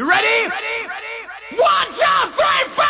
You ready? Ready? Ready? One, two, three, four!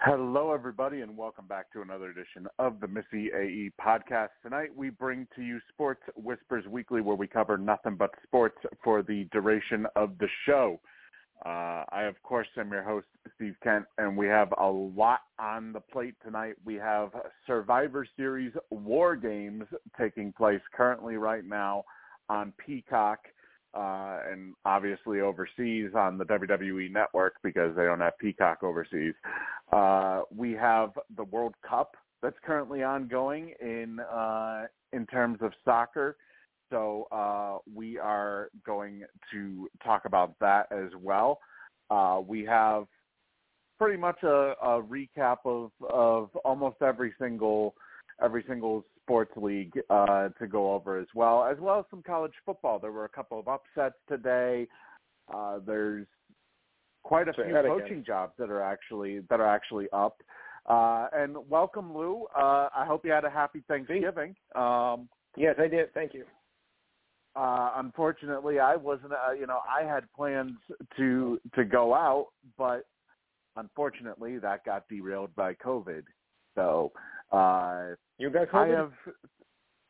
Hello, everybody, and welcome back to another edition of the Missy AE podcast. Tonight, we bring to you Sports Whispers Weekly, where we cover nothing but sports for the duration of the show. Uh, I, of course, am your host, Steve Kent, and we have a lot on the plate tonight. We have Survivor Series War Games taking place currently right now on Peacock uh, and obviously overseas on the WWE network because they don't have Peacock overseas. Uh, we have the World Cup that's currently ongoing in uh, in terms of soccer. So uh, we are going to talk about that as well. Uh, we have pretty much a, a recap of, of almost every single every single sports league uh, to go over as well, as well as some college football. There were a couple of upsets today. Uh, there's quite a Say few coaching again. jobs that are actually that are actually up. Uh, and welcome, Lou. Uh, I hope you had a happy Thanksgiving. Um, Yes, I did. Thank you. uh, unfortunately, I wasn't. Uh, you know, I had plans to to go out, but unfortunately, that got derailed by COVID. So uh, You got I have.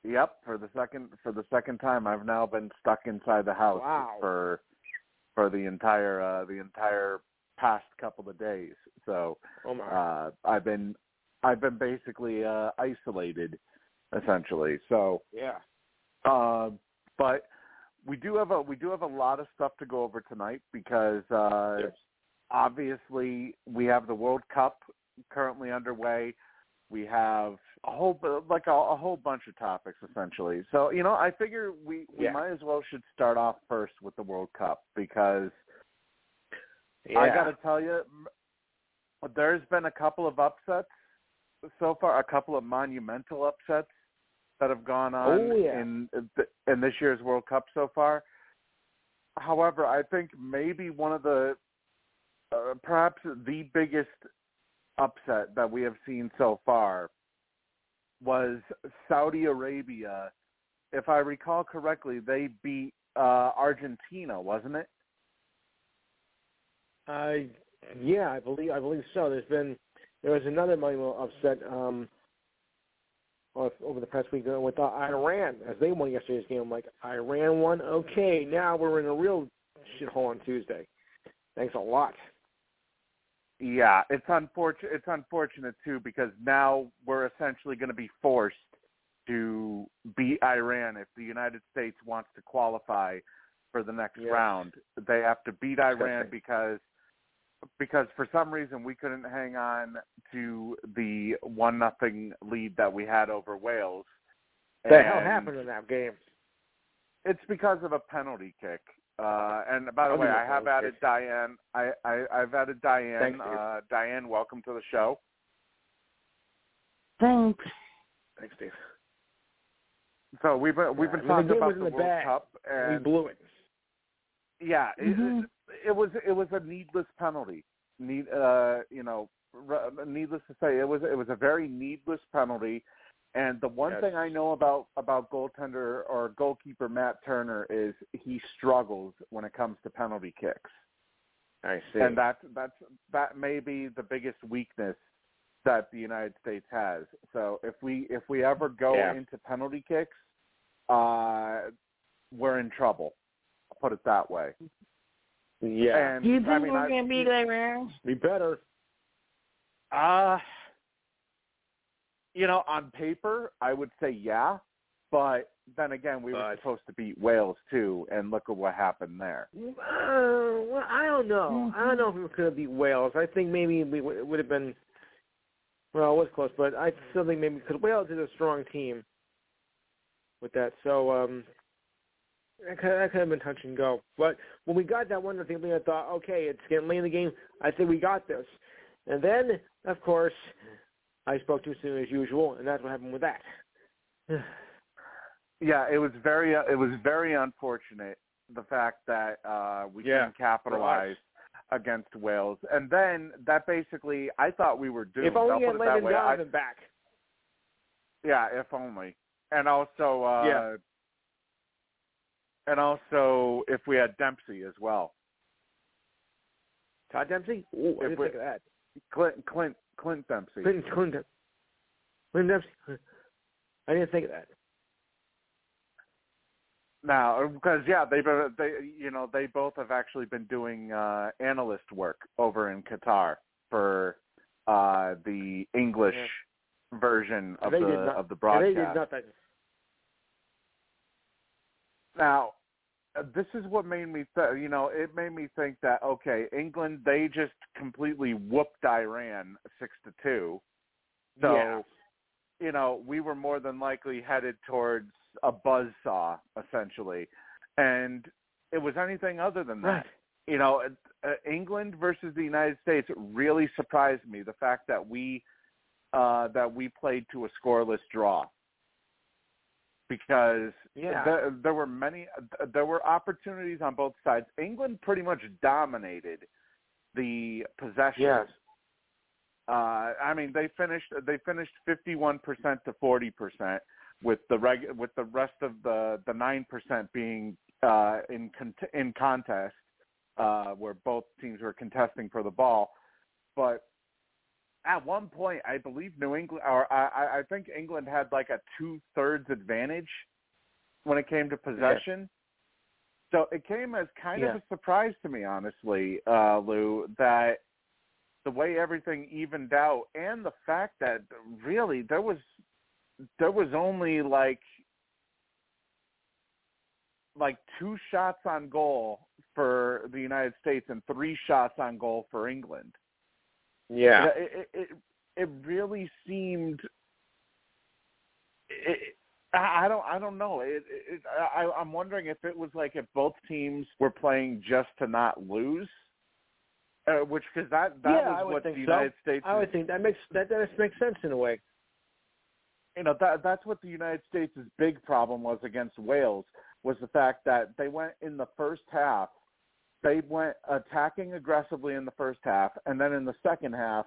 Yep, for the second for the second time, I've now been stuck inside the house Wow. for for the entire uh, the entire past couple of days. So oh my. uh, I've been I've been basically uh, isolated, essentially. So, yeah. uh, but we do have a we do have a lot of stuff to go over tonight because uh, Yes. obviously we have the World Cup currently underway. We have a whole like a, a whole bunch of topics essentially. So you know, I figure we we Yeah. might as well should start off first with the World Cup because Yeah. I got to tell you, there's been a couple of upsets so far, a couple of monumental upsets that have gone on Oh, yeah. in in this year's World Cup so far. However, I think maybe one of the uh, perhaps the biggest upset that we have seen so far was Saudi Arabia. If I recall correctly, they beat uh, Argentina, wasn't it? I yeah, I believe I believe so. There's been there was another monumental upset um over the past week uh, with uh, Iran as they won yesterday's game. I'm like Iran won, okay. Now we're in a real shithole on Tuesday. Thanks a lot. Yeah, it's unfortunate. It's unfortunate too because now we're essentially going to be forced to beat Iran if the United States wants to qualify for the next round. They have to beat Iran because because for some reason we couldn't hang on to the one nothing lead that we had over Wales. The hell happened in that game? It's because of a penalty kick. Uh, and by the way, give you a I have added. Diane. I, I I've added Diane. Thanks, uh, Diane, welcome to the show. Thanks. Thanks, Dave. So we've been we've been I mean, the talking about the the World bag. Cup, we blew it. yeah, it, Mhm. it, it was it was a needless penalty. Need uh, you know, needless to say, it was it was a very needless penalty. And the one Yes. thing I know about about goaltender or goalkeeper Matt Turner is he struggles when it comes to penalty kicks. I see. and that that's that may be the biggest weakness that the United States has. So if we if we ever go Yeah. into penalty kicks, uh, we're in trouble. I'll put it that way. yeah. And Do you think I mean, we're I, gonna beat Iran? we better. uh, you know, on paper, I would say yeah, but then again, we were supposed to beat Wales too, and look at what happened there. Uh, well, I don't know. I don't know if we could have beat Wales. I think maybe we w- it would have been. Well, it was close, but I still think maybe because Wales is a strong team with that. So um, that could, that could have been touch and go. But when we got that one I think I thought, okay, it's getting late in the game. I think we got this. And then, of course, I spoke too soon as usual, and that's what happened with that. Yeah, it was very uh, it was very unfortunate the fact that uh we Yeah, couldn't capitalize against Wales, and then that basically I thought we were doomed. if only I'll we had put it that Landon. I, back. yeah, if only, and also uh Yeah. and also if we had Dempsey as well, Todd Dempsey? Ooh, I If didn't we- think of that. Clint Clint Clint Dempsey. Clinton, Clinton, Clinton Dempsey. I didn't think of that. Now, because yeah, they've been, they you know they both have actually been doing uh analyst work over in Qatar for uh the English version of the not- of the broadcast. they did nothing. Now, uh, this is what made me th- you know it made me think that okay, England they just completely whooped Iran six to two. So, Yeah. you know, we were more than likely headed towards a buzz saw essentially, and it was anything other than that. Right. you know, uh, England versus the United States really surprised me. The fact that we uh, that we played to a scoreless draw because Yeah. there, there were many there were opportunities on both sides. England pretty much dominated the possession. Yes. Uh, I mean, they finished they finished 51% to 40% with the reg with the rest of the the nine percent being uh, in con- in contest uh, where both teams were contesting for the ball. But at one point, I believe New England, or I, I think England had like a two thirds advantage when it came to possession. So it came as kind Yeah. of a surprise to me, honestly, uh, Lou, that the way everything evened out and the fact that really there was there was only like like two shots on goal for the United States and three shots on goal for England. Yeah. It it it, really seemed. It, I don't. I don't know. It, it, I, I'm wondering if it was like if both teams were playing just to not lose, uh, which because that that Yeah, was what the think so. United States. I would think that makes that that makes sense in a way. you know that that's what the United States' big problem was against Wales was the fact that they went in the first half, they went attacking aggressively in the first half, and then in the second half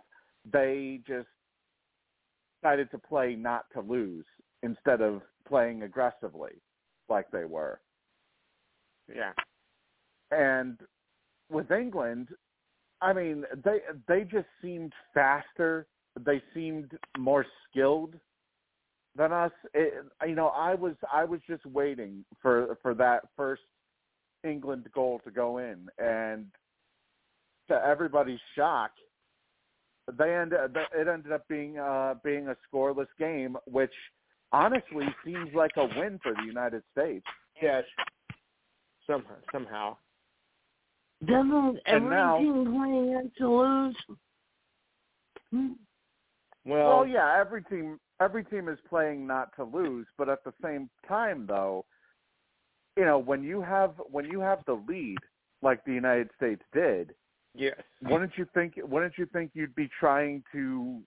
they just decided to play not to lose instead of playing aggressively like they were. Yeah. And with England, I mean, they they just seemed faster. They seemed more skilled than us. It, you know, I was I was just waiting for for that first England goal to go in, and to everybody's shock, they end it ended up being uh, being a scoreless game, which honestly seems like a win for the United States. Yes. Somehow. Somehow. Doesn't every now- team playing it to lose? Hmm. Well, Well, yeah, every team every team is playing not to lose, but at the same time though, you know, when you have when you have the lead like the United States did, yes. wouldn't you think wouldn't you think you'd be trying to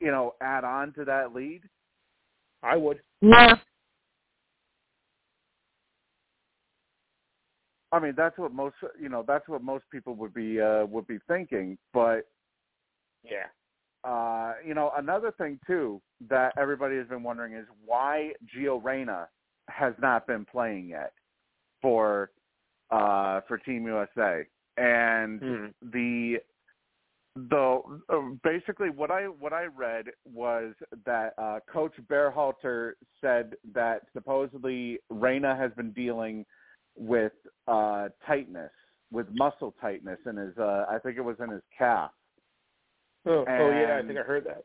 you know, add on to that lead? I would. Yeah. I mean, that's what most you know, that's what most people would be uh would be thinking, but Yeah. Uh, you know, another thing too that everybody has been wondering is why Gio Reyna has not been playing yet for uh, for Team USA, and Hmm. the the uh, basically what I what I read was that uh, Coach Berhalter said that supposedly Reyna has been dealing with uh, tightness, with muscle tightness in his uh, I think it was in his calf. Oh, oh yeah, I think I heard that.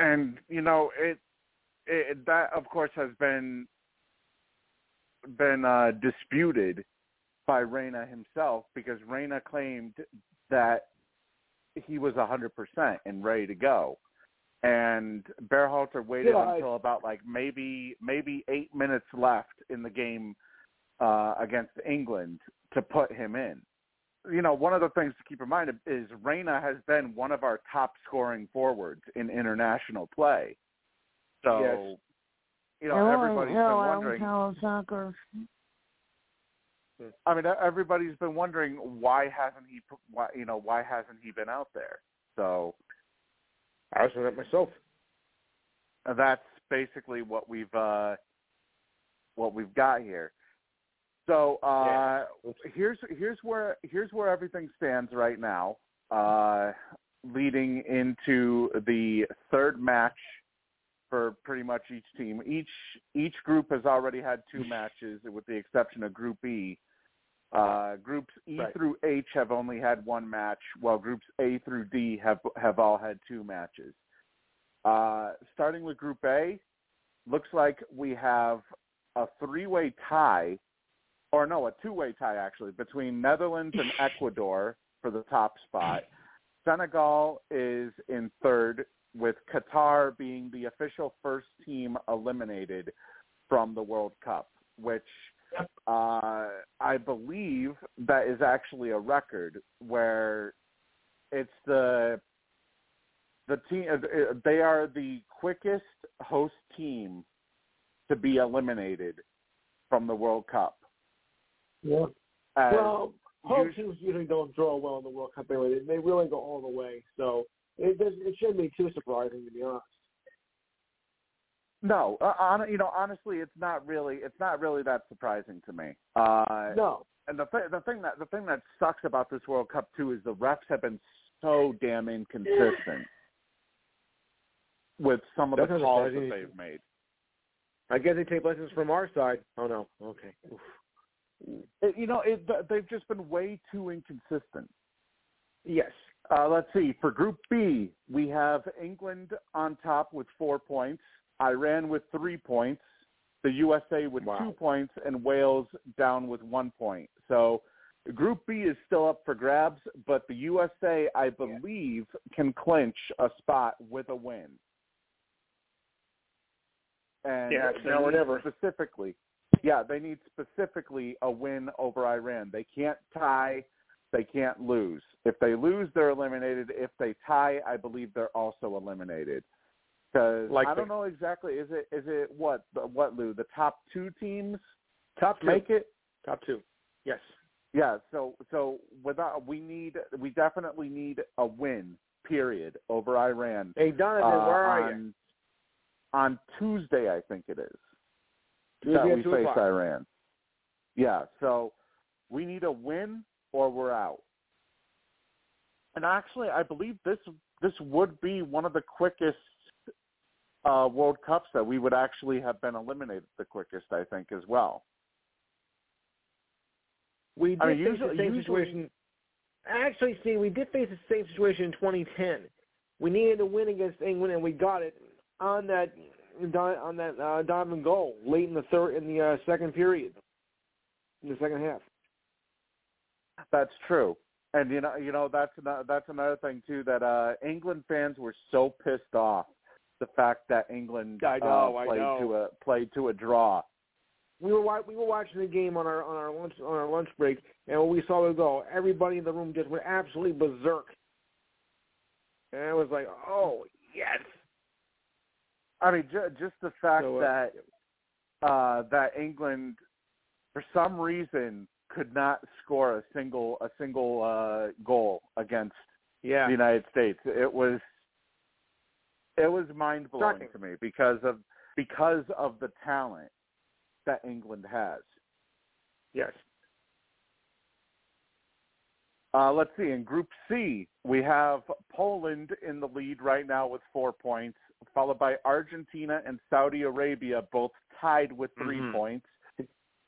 And you know it, it that of course has been been uh disputed by Reyna himself because Reyna claimed that he was a hundred percent and ready to go. And Berhalter waited Yeah, I- until about like maybe maybe eight minutes left in the game uh against England to put him in you know, one of the things to keep in mind is Reyna has been one of our top scoring forwards in international play. So, Yes. you know, Hello, everybody's been hello, wondering. hello, soccer. I mean, everybody's been wondering why hasn't he, why, you know, why hasn't he been out there? So I was wondering that myself. that's basically what we've uh, what we've got here. So uh, Yeah. here's here's where here's where everything stands right now, uh, leading into the third match for pretty much each team. Each each group has already had two matches, with the exception of Group E. Uh, groups E Right. through H have only had one match, while groups A through D have have all had two matches. Uh, starting with Group A, looks like we have a three-way tie or no, a two-way tie actually between Netherlands and Ecuador for the top spot. Senegal is in third, with Qatar being the official first team eliminated from the World Cup, which uh, I believe that is actually a record where it's the the team. uh, They are the quickest host team to be eliminated from the World Cup. Yeah. As well, home teams usually don't draw well in the World Cup anyway. They, they really go all the way, so it doesn't—it shouldn't be too surprising to be honest. no, uh, on, you know, honestly, it's not really it's not really that surprising to me. Uh, No, and the th- the thing that the thing that sucks about this World Cup too is the refs have been so damn inconsistent with some of That's the not calls that they've made. I guess they take lessons from our side. Oh no, okay. Oof. It, you know, it, they've just been way too inconsistent. Yes. Uh, let's see. For Group B, we have England on top with four points, Iran with three points, the USA with Wow. two points, and Wales down with one point. So Group B is still up for grabs, but the USA, I believe, can clinch a spot with a win. And Yeah, now or never. Specifically, yeah, they need specifically a win over Iran. They can't tie they can't lose. If they lose, they're eliminated. If they tie, I believe they're also eliminated. Because Like I don't know exactly. Is it is it what the- what Lou? The top two teams Top two. make it. Top two. Yes. Yeah. So so without we need we definitely need a win. Period over Iran. Hey Donovan, uh, where are on, On Tuesday, I think it is. You? that we face o'clock. Iran. Yeah, so we need a win or we're out. And actually, I believe this this would be one of the quickest uh, World Cups that we would actually have been eliminated the quickest. I think as well. We did I mean, face usually- the same usually- situation. Actually, see, we did face the same situation in 2010. We needed to win against England, and we got it on that on that uh, Donovan goal late in the third in the uh, second period, in the second half. That's true. And you know, you know that's another, that's another thing too that uh England fans were so pissed off the fact that England I know, uh, I played know. to a played to a draw. We were we were watching the game on our on our lunch on our lunch break, and when we saw the goal, everybody in the room just went absolutely berserk. And I was like, "Oh yes!" I mean, ju- just the fact So, uh, that uh, that England, for some reason, could not score a single a single uh, goal against Yeah, the United States. It was it was mind blowing to me because of because of the talent that England has. yes. Uh, let's see. In Group C, we have Poland in the lead right now with four points, followed by Argentina and Saudi Arabia, both tied with 3 Mhm. points.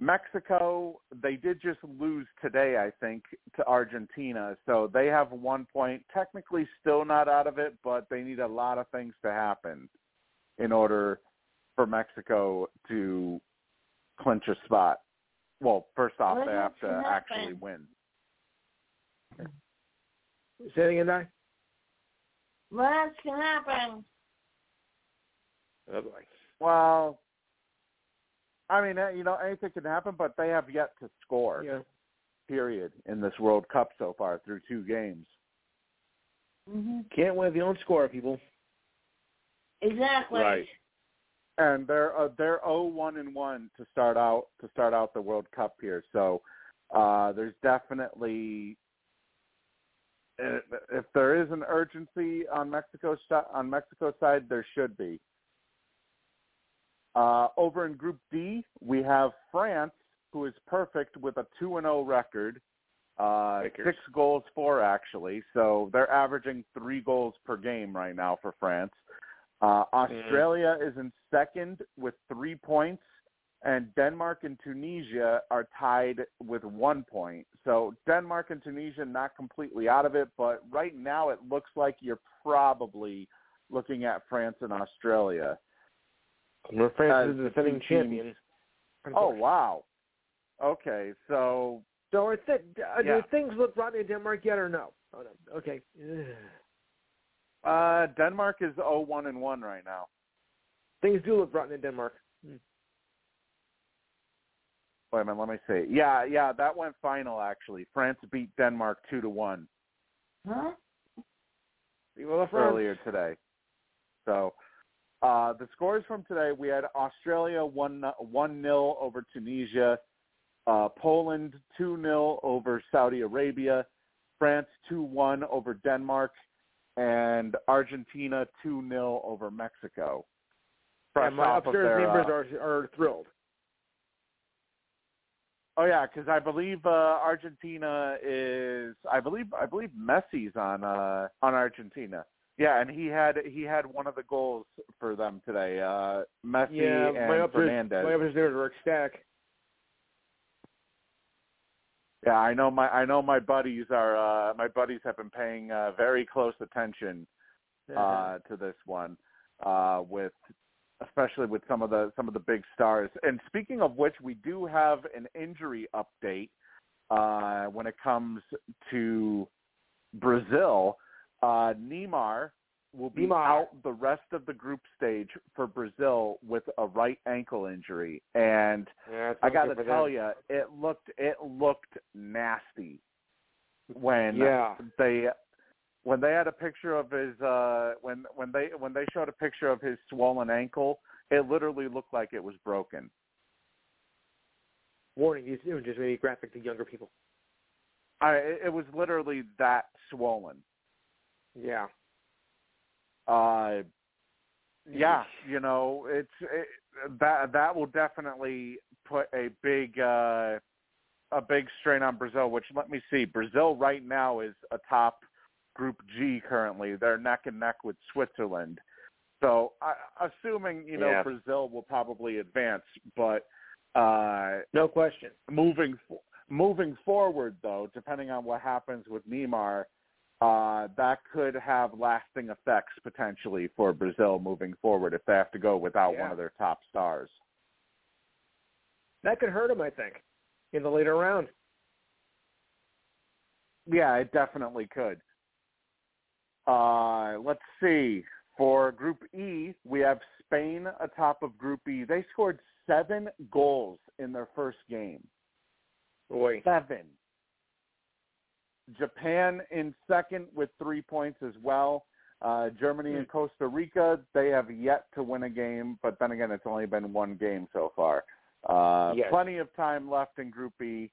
Mexico, they did just lose today, I think, to Argentina, so they have one point. Technically, still not out of it, but they need a lot of things to happen in order for Mexico to clinch a spot. Well, first off, What they have to to actually win. Say it again, Di. What can happen? Oh. Well, I mean, uh, you know, anything can happen, but they have yet to score. Yeah. Period in this World Cup so far through two games. hmm Can't win if you don't score, people. Exactly. Right. And they're uh, they're oh one and one to start out to start out the World Cup here. So uh, there's definitely if if there is an urgency on Mexico's si- on Mexico's side, there should be. Uh, over in Group D, we have France, who is perfect with a two and zero record, uh, six goals for actually. So they're averaging three goals per game right now for France. Uh, Australia is in second with three points, and Denmark and Tunisia are tied with one point. So Denmark and Tunisia not completely out of it, but right now it looks like you're probably looking at France and Australia. Well, France Uh, is the defending teams- champion. Oh wow. Okay, so So are th- uh, Yeah. do things look rotten in Denmark yet or no? Oh, no. Okay. Uh Denmark is oh one and one right now. Things do look rotten in Denmark. Hmm. Wait a minute, let me see. Yeah, yeah, that went final actually. France beat Denmark two to one. Huh? Well, earlier today. So Uh, the scores from today: we had Australia one one nil over Tunisia, uh, Poland two 0 over Saudi Arabia, France two one over Denmark, and Argentina two 0 over Mexico. Fresh and my upstairs their, neighbors uh, are are thrilled. Oh yeah, because I believe uh, Argentina is. I believe I believe Messi's on uh, on Argentina. Yeah, and he had he had one of the goals for them today. Uh, Messi yeah, and my Fernandez. my upstairs neighbors are ecstatic. Yeah, I know my I know my buddies are uh, my buddies have been paying uh, very close attention uh, to this one, uh, with especially with some of the some of the big stars. And speaking of which, we do have an injury update uh, when it comes to Brazil. Uh, Neymar will be Neymar. out the rest of the group stage for Brazil with a right ankle injury, and yeah, I got to tell you, it looked it looked nasty when Yeah. they when they had a picture of his uh when when they when they showed a picture of his swollen ankle, it literally looked like it was broken. Warning: These images may be graphic to younger people. I it was literally that swollen. Yeah. Uh yeah, you know, it's it, that that will definitely put a big uh a big strain on Brazil, which let me see. Brazil right now is atop Group G currently. They're neck and neck with Switzerland. So, I, assuming you know Yeah. Brazil will probably advance, but uh No question. moving moving forward though, depending on what happens with Neymar, uh, that could have lasting effects potentially for Brazil moving forward if they have to go without Yeah. one of their top stars. That could hurt them, I think, in the later round. Yeah, it definitely could. Uh, let's see. For Group E, we have Spain atop of Group E. They scored seven goals in their first game. Boy. Seven. Japan in second with three points as well. Uh, Germany and Costa Rica, they have yet to win a game, but then again, it's only been one game so far. Uh, Yes. Plenty of time left in Group E.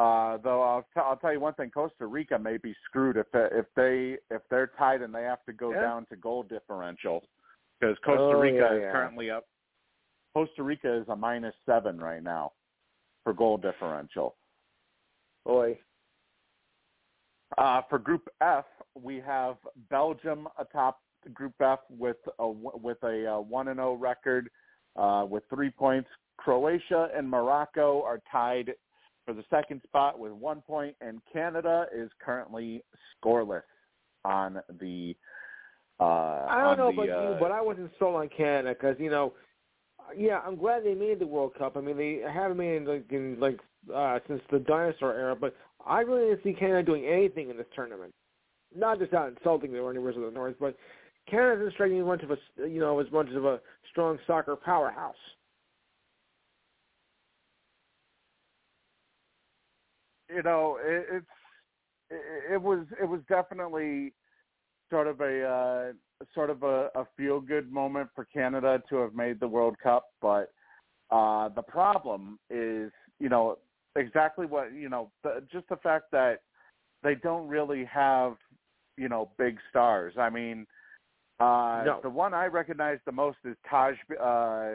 Uh, though I'll, t- I'll tell you one thing: Costa Rica may be screwed if they, if they if they're tied and they have to go Yeah. down to goal differential because Costa Oh, Rica yeah, is yeah. currently up. Costa Rica is a minus seven right now for goal differential. Boy. Uh, for Group F, we have Belgium atop Group F with a with a uh, one and zero record uh, with three points. Croatia and Morocco are tied for the second spot with one point, and Canada is currently scoreless on the. Uh, I don't on know the, about uh, you, but I wasn't sold on Canada because you know, yeah, I'm glad they made the World Cup. I mean, they haven't made it like in like uh, since the dinosaur era, but I really didn't see Canada doing anything in this tournament. Not just not insulting the Rangers of the North, but Canada isn't striking much of a you know as much of a strong soccer powerhouse. You know, it, it's it, it was it was definitely sort of a uh, sort of a, a feel good moment for Canada to have made the World Cup, but uh, the problem is, you know, exactly what you know, the, just the fact that they don't really have, you know, big stars. I mean, uh, No. the one I recognize the most is Taj uh,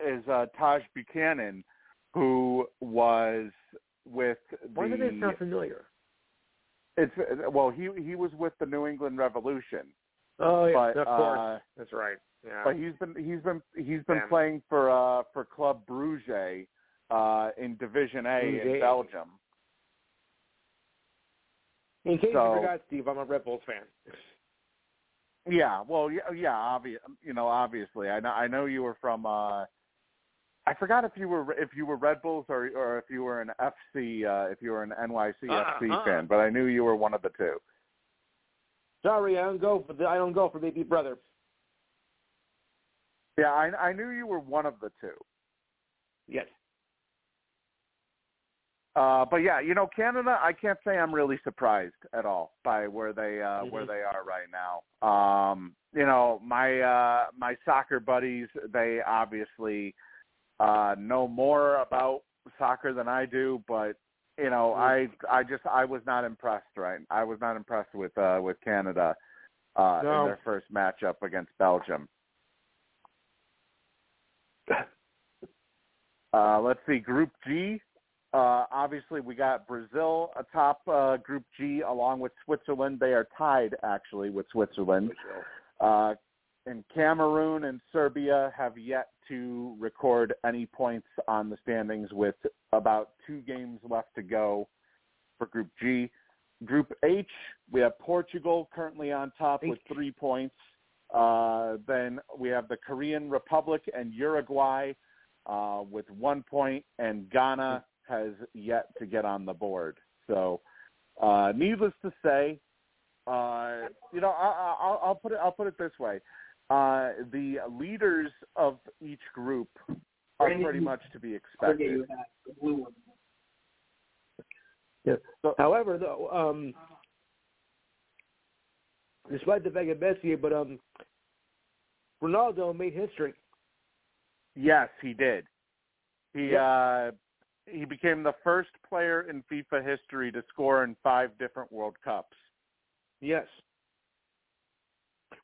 is uh, Taj Buchanan, who was with Why the do they sound familiar? it's well he he was with the New England Revolution, Oh yeah, but of course, uh, that's right. Yeah. but he's been he's been he's been Damn. playing for uh for Club Bruges uh in Division A in Belgium. in case so- you forgot, Steve, I'm a Red Bulls fan. Yeah, well, yeah, yeah, obvious, you know, obviously. I know I know you were from uh I forgot if you were if you were Red Bulls or or if you were an FC uh if you were an NYC FC Uh-uh. fan, but I knew you were one of the two. Sorry, I don't go for the, I don't go for baby brother. Yeah, I I knew you were one of the two. Yes. Uh, but yeah, you know, Canada. I can't say I'm really surprised at all by where they uh, Mhm. where they are right now. Um, you know, my uh, my soccer buddies. They obviously uh, know more about soccer than I do, but you know, I I just I was not impressed. Right, I was not impressed with uh, with Canada uh, No. in their first matchup against Belgium. Uh, let's see, Group G. Uh, obviously, we got Brazil atop uh, Group G along with Switzerland. They are tied actually with Switzerland. Uh, and Cameroon and Serbia have yet to record any points on the standings with about two games left to go for Group G. Group H, we have Portugal currently on top with three points. Uh, then we have the Korean Republic and Uruguay uh, with one point, and Ghana has yet to get on the board. So, uh, needless to say, uh, you know, I, I, I'll, I'll put it. I'll put it this way: uh, the leaders of each group are pretty much to be expected. Yeah. However, though, um, despite the fact that Messi, but um, Ronaldo made history. Yes, he did. He uh, he became the first player in FIFA history to score in five different World Cups. Yes.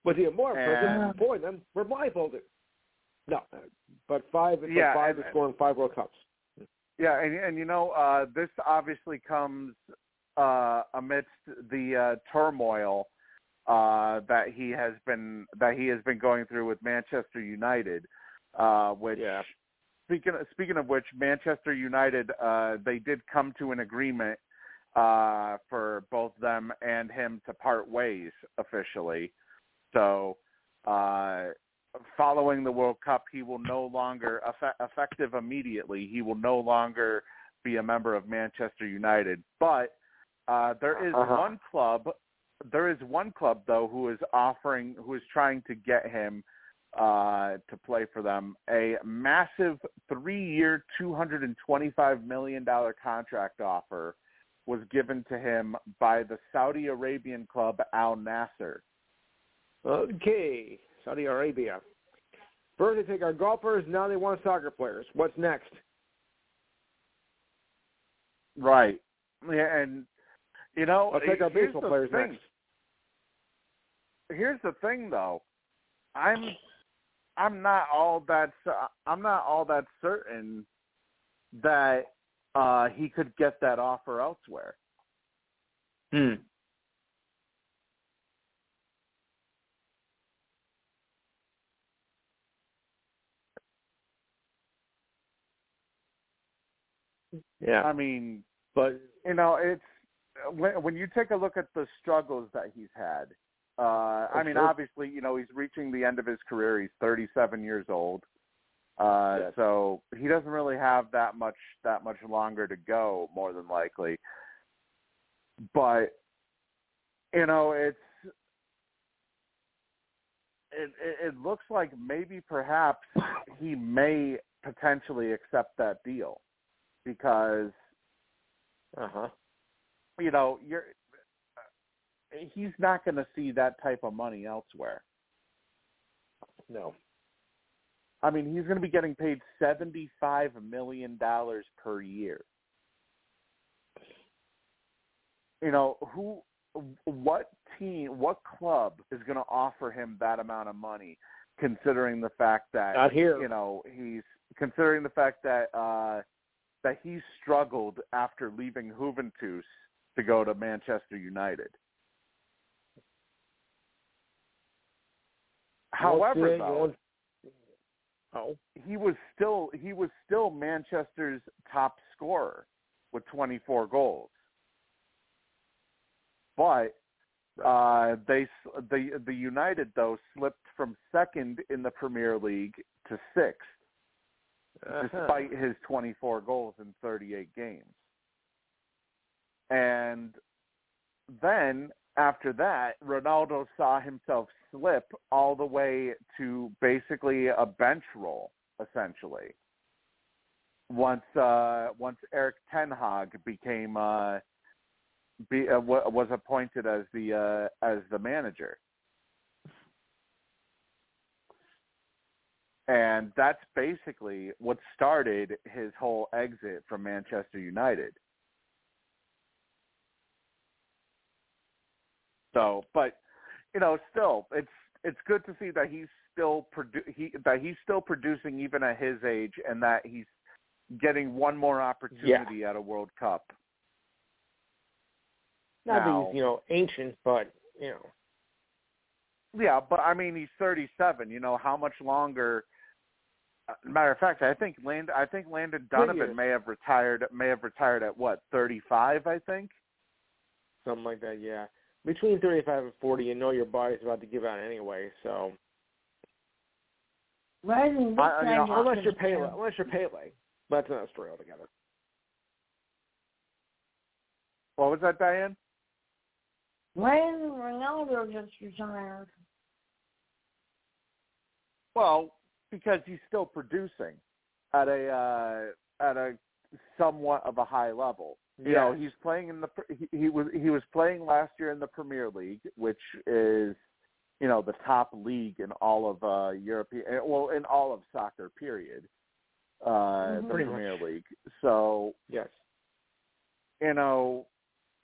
What's even more four of them were blindfolded. No, but five, but Yeah, five and- to score in five World Cups. Yeah, and and you know, uh, this obviously comes uh, amidst the uh, turmoil uh, that he has been that he has been going through with Manchester United, uh, which Yeah. speaking speaking of which, Manchester United uh, they did come to an agreement uh, for both them and him to part ways officially. So, uh, following the World Cup, he will no longer effective immediately. He will no longer be a member of Manchester United. But uh, there is Uh-huh. one club. There is one club though who is offering, who is trying to get him uh, to play for them. A massive three-year, two hundred and twenty-five million dollar contract offer was given to him by the Saudi Arabian club Al Nassr. Okay, Saudi Arabia. First they take our golfers, now they want soccer players. What's next? Right. Yeah, and you know, I'll take our baseball players thing. next. Here's the thing, though. I'm I'm not all that I'm not all that certain that uh he could get that offer elsewhere. Hmm. Yeah, I mean, but you know, it's when when you take a look at the struggles that he's had. Uh I mean, sure. obviously, you know, he's reaching the end of his career. He's 37 years old. Uh Yes. so he doesn't really have that much that much longer to go more than likely. But you know, it's it, it it looks like maybe perhaps he may potentially accept that deal because uh huh. you know you're he's not going to see that type of money elsewhere. No. I mean, he's going to be getting paid seventy-five million dollars per year. You know who? What team? What club is going to offer him that amount of money? Considering the fact that Not here. you know he's considering the fact that uh that he struggled after leaving Juventus to go to Manchester United. However, though, oh, he was still he was still Manchester's top scorer with 24 goals. But uh, they the the United though slipped from second in the Premier League to sixth. Despite his 24 goals in 38 games. And then after that, Ronaldo saw himself slip all the way to basically a bench role, essentially. once uh, once Erik ten Hag became uh, be, uh, was appointed as the uh, as the manager. And that's basically what started his whole exit from Manchester United. So, but you know, still, it's it's good to see that he's still produ- he that he's still producing even at his age, and that he's getting one more opportunity yeah. at a World Cup. Not now, that he's you know ancient, but you know. Yeah, but I mean he's 37. You know how much longer? Uh, matter of fact, I think Land I think Landon Donovan may have retired may have retired at what 35. I think. Something like that, yeah. Between 35 and 40, you know your body's about to give out anyway, so. Rising I, you know, unless you're Pele, unless you're Pele, but that's another story altogether. What was that, Diane? When Ronaldo just retired. Well, because he's still producing at a uh, at a somewhat of a high level. You know, he's playing in the he, he was he was playing last year in the Premier League, which is you know the top league in all of uh European well in all of soccer period. Uh Mm-hmm. the Pretty Premier much. League. So, Yes. you know,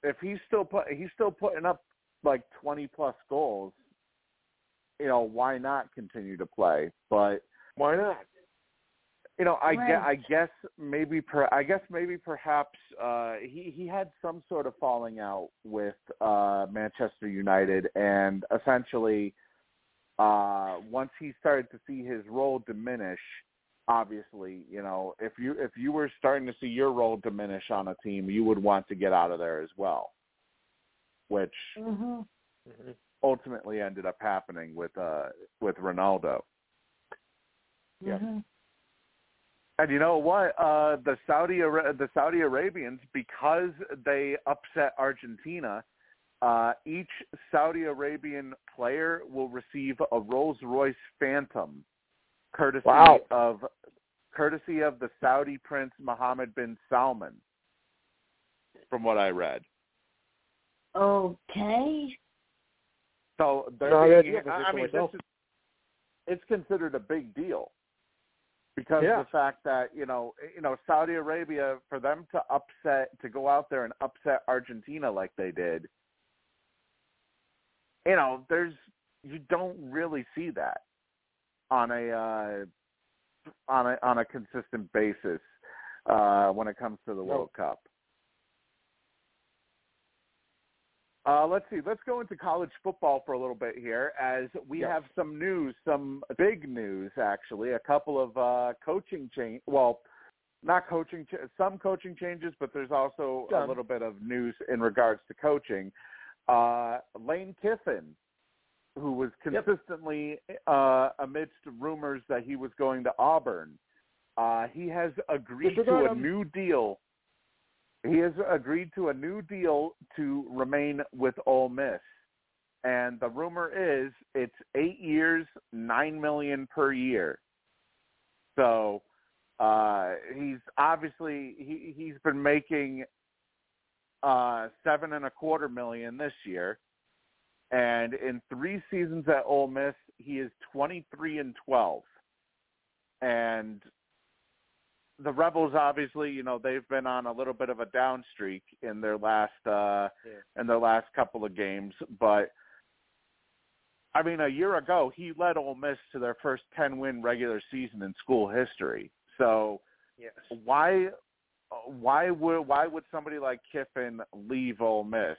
if he's still put he's still putting up like 20 plus goals, you know, why not continue to play? But Why not? you know, I Right. guess, I guess maybe per, I guess maybe perhaps uh he he had some sort of falling out with uh Manchester United and essentially uh once he started to see his role diminish obviously, you know, if you if you were starting to see your role diminish on a team, you would want to get out of there as well. Which Mhm. Mm-hmm. ultimately ended up happening with uh with Ronaldo. Yes. Mhm. And you know what? Uh, the Saudi Ara- the Saudi Arabians, because they upset Argentina, uh, each Saudi Arabian player will receive a Rolls Royce Phantom, courtesy Wow. of courtesy of the Saudi Prince Mohammed bin Salman. From what I read, Okay. so they're No, being, yeah, I mean, this is, it's considered a big deal because Yeah. of the fact that you know you know Saudi Arabia for them to upset to go out there and upset Argentina like they did you know there's you don't really see that on a uh on a on a consistent basis uh when it comes to the. World Cup Uh, let's see. Let's go into college football for a little bit here, as we Yes. have some news, some big news actually. A couple of uh, coaching change. Well, not coaching, ch- some coaching changes, but there's also a little bit of news in regards to coaching. Uh, Lane Kiffin, who was Yep. consistently uh, amidst rumors that he was going to Auburn, uh, he has agreed to a him. new deal he has agreed to a new deal to remain with Ole Miss. And the rumor is it's eight years, nine million per year. So uh he's obviously he he's been making uh seven and a quarter million this year. And in three seasons at Ole Miss, he is twenty three and twelve. And the Rebels obviously, you know, they've been on a little bit of a down streak in their last uh Yeah. in their last couple of games, but I mean, a year ago he led Ole Miss to their first 10-win regular season in school history. So, Yes. why why would why would somebody like Kiffin leave Ole Miss?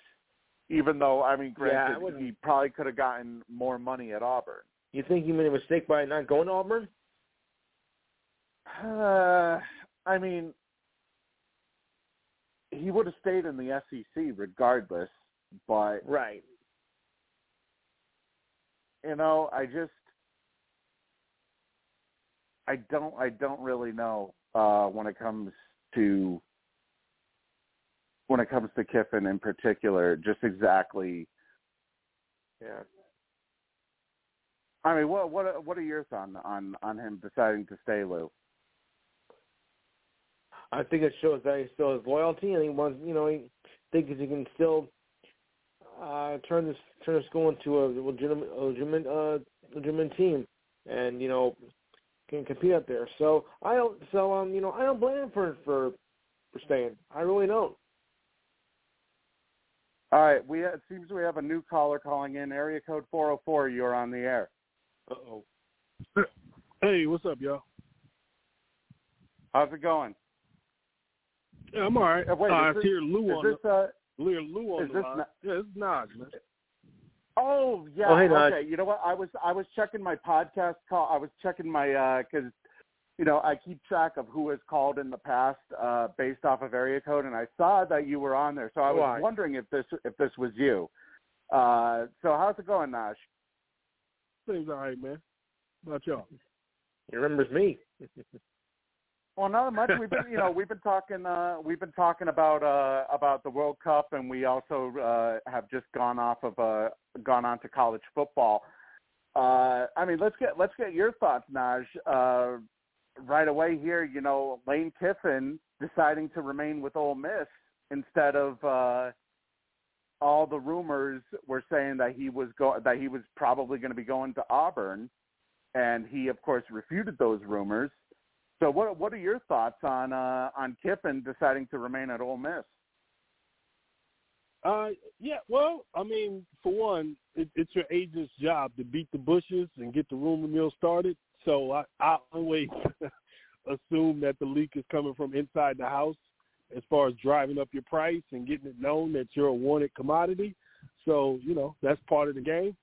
Even though, I mean, Yeah, I granted, he probably could have gotten more money at Auburn. You think he made a mistake by not going to Auburn? Uh, I mean, he would have stayed in the SEC regardless, but Right. you know, I just I don't I don't really know uh when it comes to when it comes to Kiffin in particular, just exactly Yeah. I mean, what what what are your thoughts on on on him deciding to stay, Lou? I think it shows that he still has loyalty, and he wants, you know, he thinks he can still uh, turn this turn this school into a legitimate, a legitimate, uh, legitimate team, and you know, can compete out there. So I don't, so um, you know, I don't blame him for for for staying. I really don't. All right, we it seems we have a new caller calling in. Area code four zero four. You're on the air. Uh oh. Hey, what's up, y'all? How's it going? Yeah, I'm all right. Uh, wait, uh, is this, here Lou is on this the uh, Lear Lou on is the this line. Na- yeah, it's Naj, man. Oh yeah. Oh, hey, Naj. okay. You know what? I was I was checking my podcast call. I was checking my because you know I keep track of who has called in the past uh, based off of area code, and I saw that you were on there. So I was Why? wondering if this if this was you. Uh, so how's it going, Naj? Seems all right, man. How about y'all? He remembers me. Well, not much. We've been, you know, we've been talking, uh, we've been talking about uh, about the World Cup, and we also uh, have just gone off of uh, gone on to college football. Uh, I mean, let's get let's get your thoughts, Naj. Uh, right away here, you know, Lane Kiffin deciding to remain with Ole Miss instead of uh, all the rumors were saying that he was go that he was probably going to be going to Auburn, and he of course refuted those rumors. So what what are your thoughts on uh, on Kiffin deciding to remain at Ole Miss? Uh, yeah. Well, I mean, for one, it, it's your agent's job to beat the bushes and get the rumor mill started. So I, I always assume that the leak is coming from inside the house, as far as driving up your price and getting it known that you're a wanted commodity. So you know that's part of the game.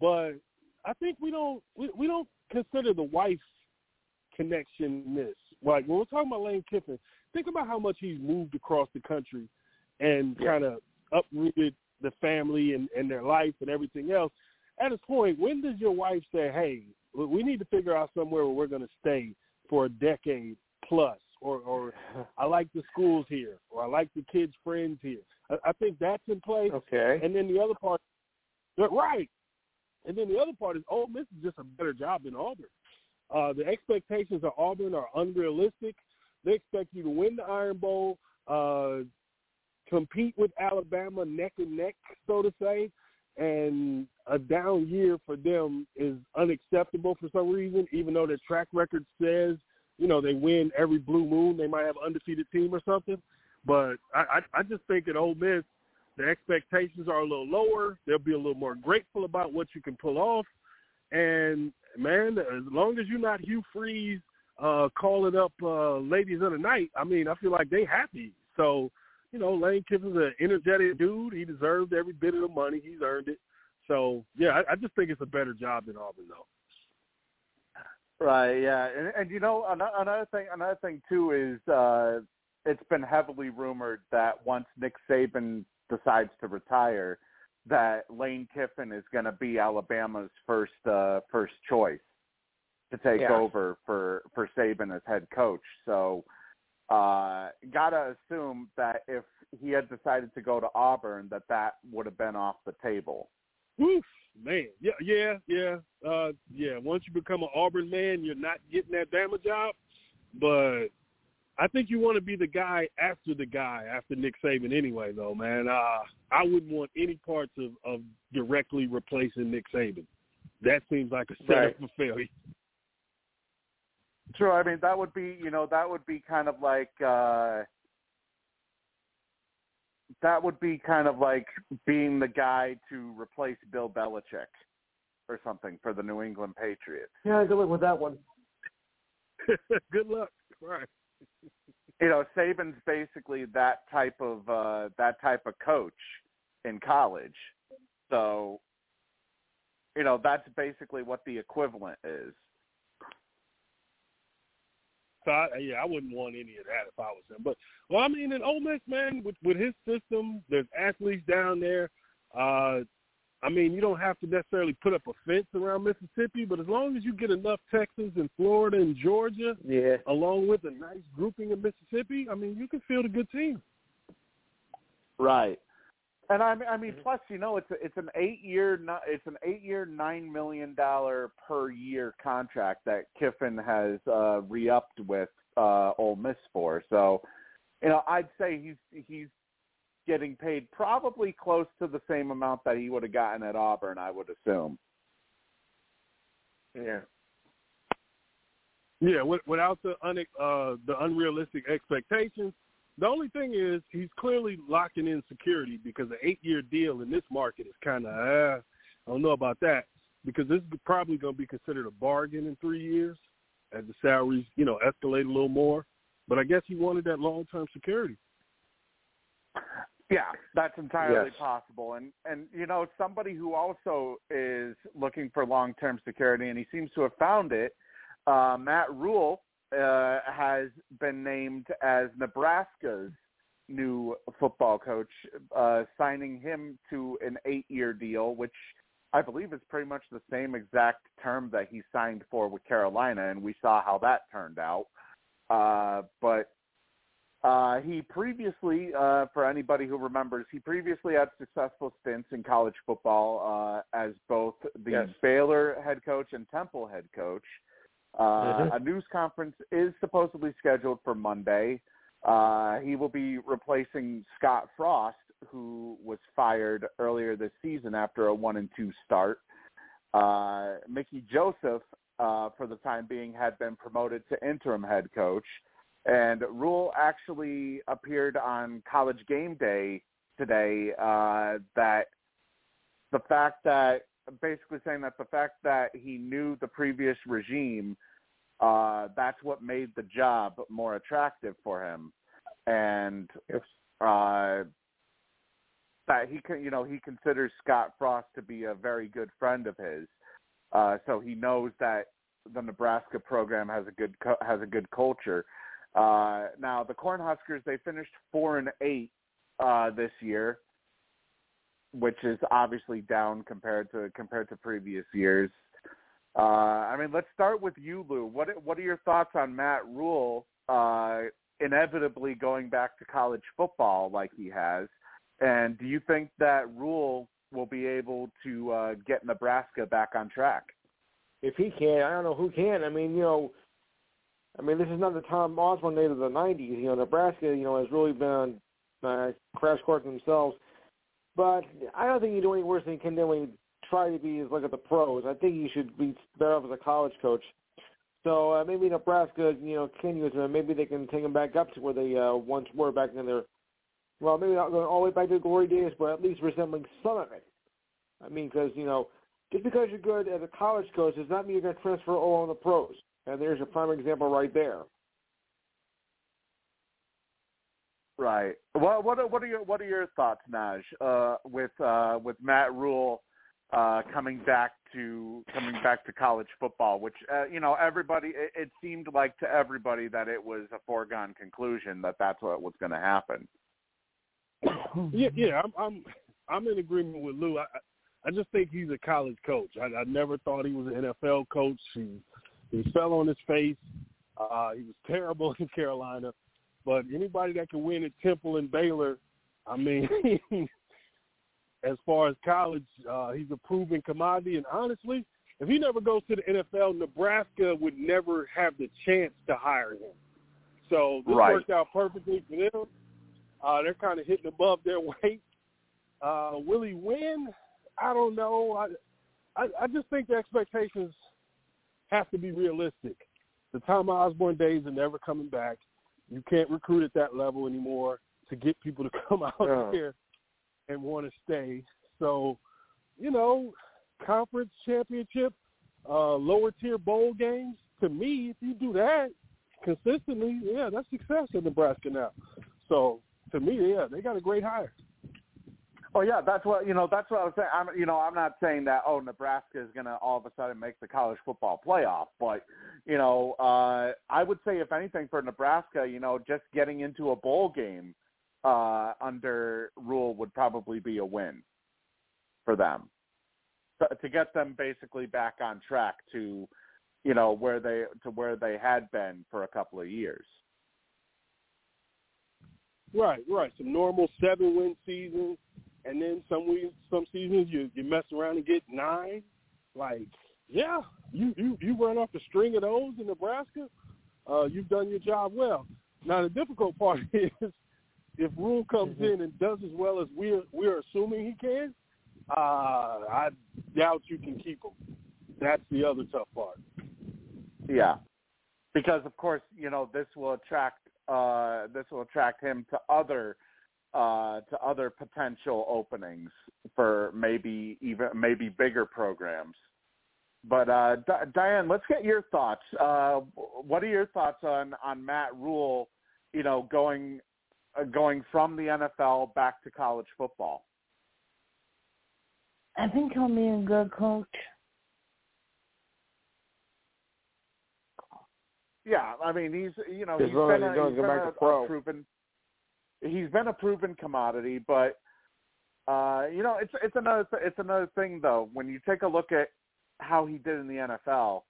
But I think we don't we, we don't consider the wife's connection in this. Like when we're talking about Lane Kiffin, think about how much he's moved across the country and Yeah. kind of uprooted the family and, and their life and everything else. At a point, when does your wife say, "Hey, we- we need to figure out somewhere where we're going to stay for a decade plus," or, or "I like the schools here," or "I like the kids' friends here"? I, I think that's in place. Okay. And then the other part, right? And then the other part is, Ole Miss is just a better job than Auburn. Uh, the expectations of Auburn are unrealistic. They expect you to win the Iron Bowl, uh, compete with Alabama neck and neck, so to say, and a down year for them is unacceptable for some reason, even though their track record says, you know, they win every blue moon. They might have an undefeated team or something. But I, I, I just think at Ole Miss, the expectations are a little lower. They'll be a little more grateful about what you can pull off. And man, as long as you're not Hugh Freeze uh, calling up uh, ladies of the night, I mean, I feel like they happy. So, you know, Lane Kiffin's an energetic dude. He deserved every bit of the money. He's earned it. So, yeah, I, I just think it's a better job than Auburn, though. Right. Yeah. And, and you know ano- another thing another thing too is uh, it's been heavily rumored that once Nick Saban decides to retire, that Lane Kiffin is going to be Alabama's first uh, first choice to take Yeah. over for for Saban as head coach. So, uh, gotta assume that if he had decided to go to Auburn, that that would have been off the table. Woof, man. Yeah, yeah, yeah. Uh, yeah. Once you become an Auburn man, you're not getting that Bama job. But I think you want to be the guy after the guy after Nick Saban anyway, though, man. Uh, I wouldn't want any parts of, of directly replacing Nick Saban. That seems like a setup Right. for failure. True. I mean, that would be, you know, that would be kind of like, uh, that would be kind of like being the guy to replace Bill Belichick or something for the New England Patriots. Yeah, good luck with that one. Good luck. Right. You know, Saban's basically that type of uh that type of coach in college. So, you know, that's basically what the equivalent is. So I, yeah, I wouldn't want any of that if I was him. But well, I mean, in Ole Miss, man, with with his system, there's athletes down there. Uh, I mean, you don't have to necessarily put up a fence around Mississippi, but as long as you get enough Texans and Florida and Georgia, Yeah. along with a nice grouping of Mississippi, I mean, you can field a good team. Right. And I mean, I mean, plus you know, it's a, it's an eight year it's an eight year nine million dollar per year contract that Kiffin has uh, re-upped with uh, Ole Miss for. So, you know, I'd say he's he's getting paid probably close to the same amount that he would have gotten at Auburn. I would assume. Yeah. Yeah, without the un, uh, the unrealistic expectations, the only thing is he's clearly locking in security because an eight-year deal in this market is kind of uh, I don't know about that because this is probably going to be considered a bargain in three years as the salaries you know escalate a little more. But I guess he wanted that long-term security. Yeah, that's entirely yes. possible. And and you know, somebody who also is looking for long-term security and he seems to have found it, uh, Matt Rhule uh, has been named as Nebraska's new football coach, uh, signing him to an eight-year deal, which I believe is pretty much the same exact term that he signed for with Carolina, and we saw how that turned out. Uh, but uh, he previously, uh, for anybody who remembers, he previously had successful stints in college football uh, as both the yes. Baylor head coach and Temple head coach. Uh, mm-hmm. A news conference is supposedly scheduled for Monday. Uh, he will be replacing Scott Frost, who was fired earlier this season after a one and two start. Uh, Mickey Joseph, uh, for the time being, had been promoted to interim head coach. And Rhule actually appeared on College Game Day today uh, that the fact that basically saying that the fact that he knew the previous regime, uh, that's what made the job more attractive for him, and uh, that he can, you know, he considers Scott Frost to be a very good friend of his, uh, so he knows that the Nebraska program has a good has a good culture. Uh, now the Cornhuskers they finished four and eight uh, this year, which is obviously down compared to compared to previous years. Uh, I mean, let's start with you, Lou. What what are your thoughts on Matt Rhule uh, inevitably going back to college football like he has? And do you think that Rhule will be able to uh, get Nebraska back on track? If he can, I don't know who can. I mean, you know, I mean, this is not the Tom Osborne days of the '90s. You know, Nebraska, you know, has really been uh, crash course themselves. But I don't think you do any worse than continuing try to be as like at the pros. I think you should be better off as a college coach. So uh, maybe Nebraska, you know, continues, and maybe they can take them back up to where they uh, once were back in their, well, maybe not going all the way back to the glory days, but at least resembling some of it. I mean, because you know, just because you're good as a college coach does not mean you're going to transfer all on the pros. And there's a prime example right there. Right. Well, what are, what are your what are your thoughts, Naj, uh, with uh, with Matt Rhule uh, coming back to coming back to college football? Which uh, you know everybody it, it seemed like to everybody that it was a foregone conclusion that that's what was going to happen. Yeah, yeah, I'm I'm I'm in agreement with Lou. I I just think he's a college coach. I, I never thought he was an NFL coach. He he fell on his face. Uh, he was terrible in Carolina. But anybody that can win at Temple and Baylor, I mean, as far as college, uh, he's a proven commodity. And honestly, if he never goes to the NFL, Nebraska would never have the chance to hire him. So this right. worked out perfectly for them. Uh, they're kind of hitting above their weight. Uh, will he win? I don't know. I, I I just think the expectations have to be realistic. The Tom Osborne days are never coming back. You can't recruit at that level anymore to get people to come out yeah. here and want to stay. So, you know, conference championship, uh, lower tier bowl games. To me, if you do that consistently, yeah, that's success in Nebraska now. So, to me, yeah, they got a great hire. Oh yeah, that's what you know. That's what I was saying. I'm, you know, I'm not saying that oh Nebraska is going to all of a sudden make the college football playoff, but you know, uh, I would say if anything for Nebraska, you know, just getting into a bowl game uh, under Rhule would probably be a win for them to, to get them basically back on track to, you know, where they to where they had been for a couple of years. Right, right. Some normal seven win seasons and then some weeks, some seasons you you mess around and get nine. Like, yeah, you you you run off the string of those in Nebraska. uh, you've done your job well. Now the difficult part is if Rhule comes Mm-hmm. in and does as well as we're we're assuming he can, uh, I doubt you can keep him. That's the other tough part. Yeah, because of course you know this will attract uh, this will attract him to other uh, to other potential openings for maybe even maybe bigger programs. But uh, Di- Diane, let's get your thoughts. Uh, what are your thoughts on on Matt Rhule? You know, going uh, going from the NFL back to college football. I think he'll be a good coach. Yeah, I mean he's you know As he's long as been, he a, doesn't he's go been back a, to pro. a proven he's been a proven commodity, but uh, you know it's it's another it's another thing though when you take a look at how he did in the NFL.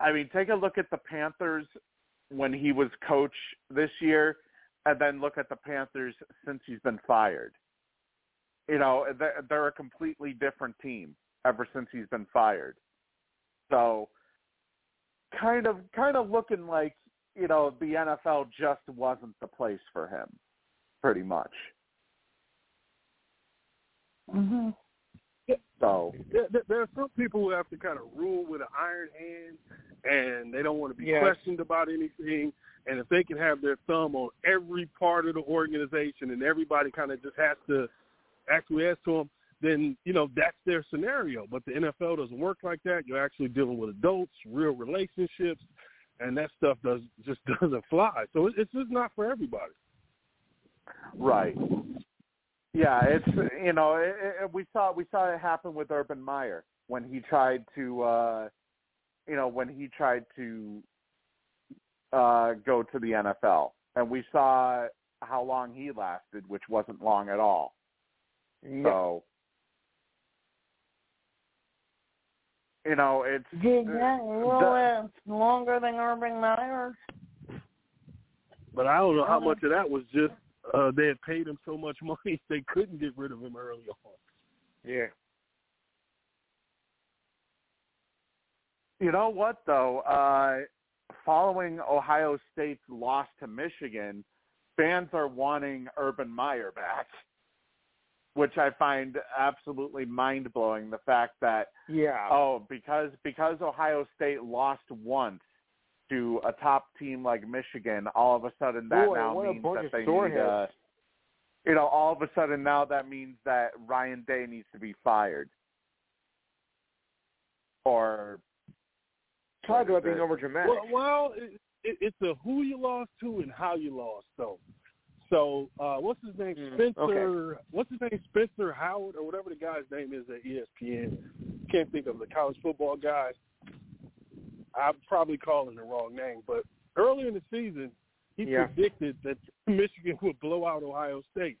I mean, take a look at the Panthers when he was coach this year, and then look at the Panthers since he's been fired. You know, they're, a completely different team ever since he's been fired. So, kind of, kind of looking like you know the NFL just wasn't the place for him, pretty much. Mhm. So, There, there- there are some people who have to kind of rule with an iron hand, and they don't want to be Yes. questioned about anything. And if they can have their thumb on every part of the organization, and everybody kind of just has to acquiesce to them, then you know that's their scenario. But the NFL doesn't work like that. You're actually dealing with adults, real relationships, and that stuff does just doesn't fly. So it's just not for everybody. Right. Yeah, it's you know it, it, we saw we saw it happen with Urban Meyer when he tried to uh, you know when he tried to uh, go to the NFL, and we saw how long he lasted, which wasn't long at all. Yeah. So you know it's Did that rule the- last longer than Urban Meyer? But I don't know how Uh-huh. much of that was just uh, they had paid him so much money they couldn't get rid of him early on. Yeah. You know what though? Uh, following Ohio State's loss to Michigan, fans are wanting Urban Meyer back, which I find absolutely mind blowing. The fact that Yeah. oh, because because Ohio State lost once to a top team like Michigan, all of a sudden that Boy, now means that they need. Uh, heads. you know, all of a sudden now that means that Ryan Day needs to be fired. Or Talk about being Right. over dramatic. Well, well it, it, it's a who you lost to and how you lost, though. So, uh, what's his name? Mm, Spencer. What's his name? Spencer Howard or whatever the guy's name is at ESPN. Can't think of the college football guy. I'm probably calling the wrong name, but early in the season, he Yeah. predicted that Michigan would blow out Ohio State.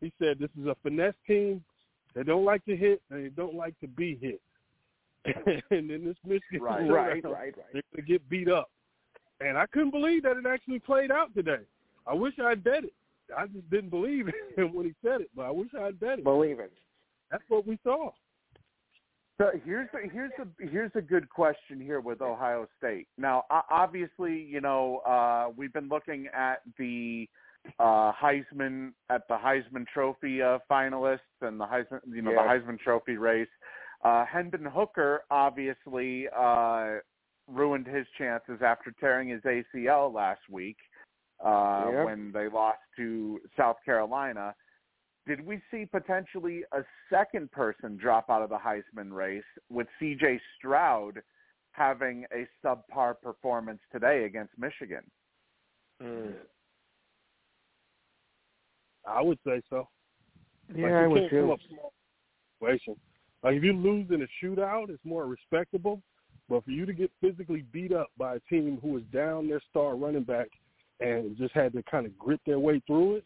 He said this is a finesse team. They don't like to hit and they don't like to be hit. and then this Michigan Right. right, right, right. they're going to get beat up. And I couldn't believe that it actually played out today. I wish I'd bet it. I just didn't believe him when he said it, but I wish I'd bet it. Believe it. That's what we saw. So here's a, here's a here's a good question here with Ohio State. Now, obviously, you know uh, we've been looking at the uh, Heisman at the Heisman Trophy uh, finalists and the Heisman you know Yes. the Heisman Trophy race. Uh, Hendon Hooker obviously uh, ruined his chances after tearing his ACL last week uh, Yep. when they lost to South Carolina did we see potentially a second person drop out of the Heisman race with CJ Stroud having a subpar performance today against Michigan? Mm. I would say so. Yeah, like, I would too. situation. Like if you lose in a shootout, it's more respectable. But for you to get physically beat up by a team who was down their star running back and just had to kind of grit their way through it,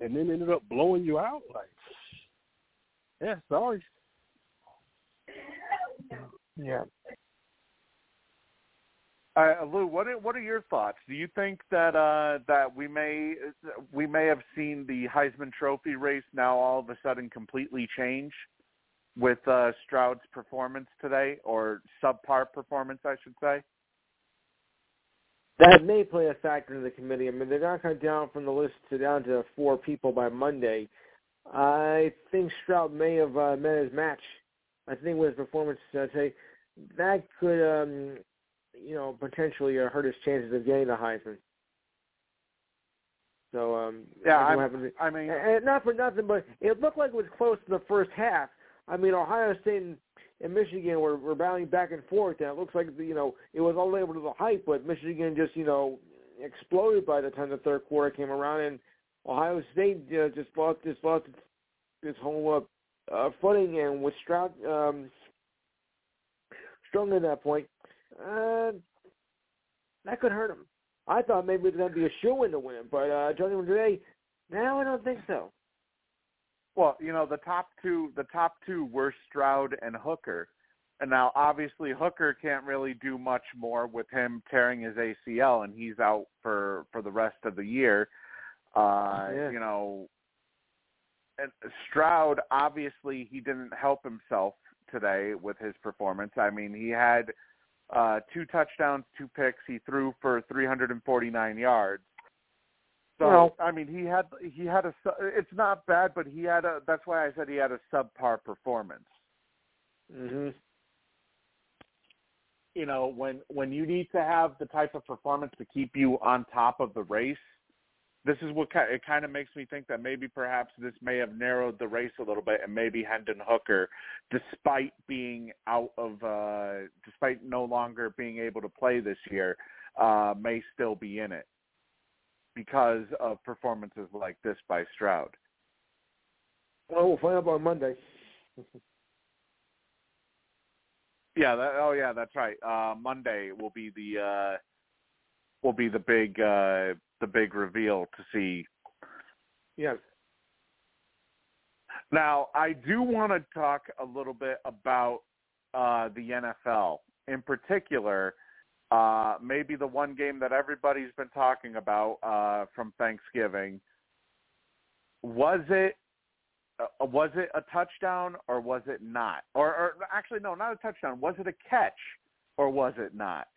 and then ended up blowing you out, like, yeah, sorry. Yeah. Uh, Lou, what are, what are your thoughts? Do you think that uh, that we may we may have seen the Heisman Trophy race now all of a sudden completely change with uh, Stroud's performance today, or subpar performance, I should say? That may play a factor in the committee. I mean, they're not cut down from the list to down to four people by Monday. I think Stroud may have uh, met his match. I think with his performance today, that could, um, you know, potentially uh, hurt his chances of getting the Heisman. So um, yeah, I, I mean, and not for nothing, but it looked like it was close in the first half. I mean, Ohio State and, and Michigan were, were battling back and forth, and it looks like you know it was all the over to the hype, but Michigan just you know exploded by the time the third quarter came around, and Ohio State uh, just lost just lost its, whole uh, uh, footing, and with Stroud um, strong at that point, uh, that could hurt him. I thought maybe it was going to be a shoe in to win but uh, judging from today, now I don't think so. Well, you know the top two, the top two were Stroud and Hooker, and now obviously Hooker can't really do much more with him tearing his ACL, and he's out for for the rest of the year. Uh, yeah. You know, and Stroud obviously he didn't help himself today with his performance. I mean, he had uh, two touchdowns, two picks. He threw for 349 yards. So Well- I mean, he had he had a. It's not bad, but he had a. That's why I said he had a subpar performance. hmm You know, when when you need to have the type of performance to keep you on top of the race, this is what it kind of makes me think that maybe perhaps this may have narrowed the race a little bit, and maybe Hendon Hooker, despite being out of, uh, despite no longer being able to play this year, uh, may still be in it because of performances like this by Stroud. Well, we'll find out on Monday. Yeah. That, oh, yeah. That's right. Uh, Monday will be the uh, will be the big uh, the big reveal to see. Yeah. Now, I do want to talk a little bit about uh, the NFL, in particular. Uh, maybe the one game that everybody's been talking about uh, from Thanksgiving. Was it uh, was it a touchdown or was it not? Or, or actually, no, not a touchdown. Was it a catch or was it not?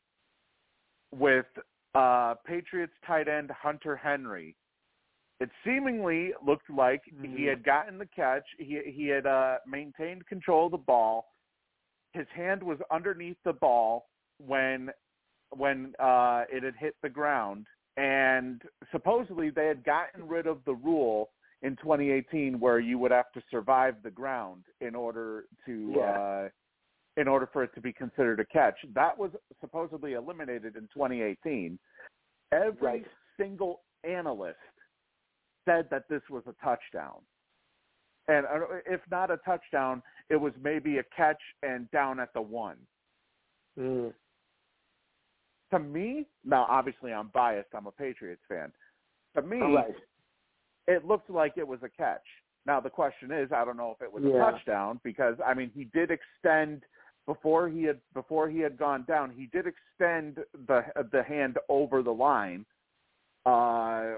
With uh, Patriots tight end Hunter Henry, it seemingly looked like he had gotten the catch. He he had uh, maintained control of the ball. His hand was underneath the ball when when uh, it had hit the ground, and supposedly they had gotten rid of the rule in 2018 where you would have to survive the ground in order to Yeah. uh, in order for it to be considered a catch. That was supposedly eliminated in 2018. Every Right. single analyst said that this was a touchdown. And uh, if not a touchdown, it was maybe a catch and down at the one. Mm. To me, now obviously I'm biased. I'm a Patriots fan. To me, right. it looked like it was a catch. Now the question is, I don't know if it was Yeah. a touchdown because I mean he did extend before he had before he had gone down. He did extend the the hand over the line, uh,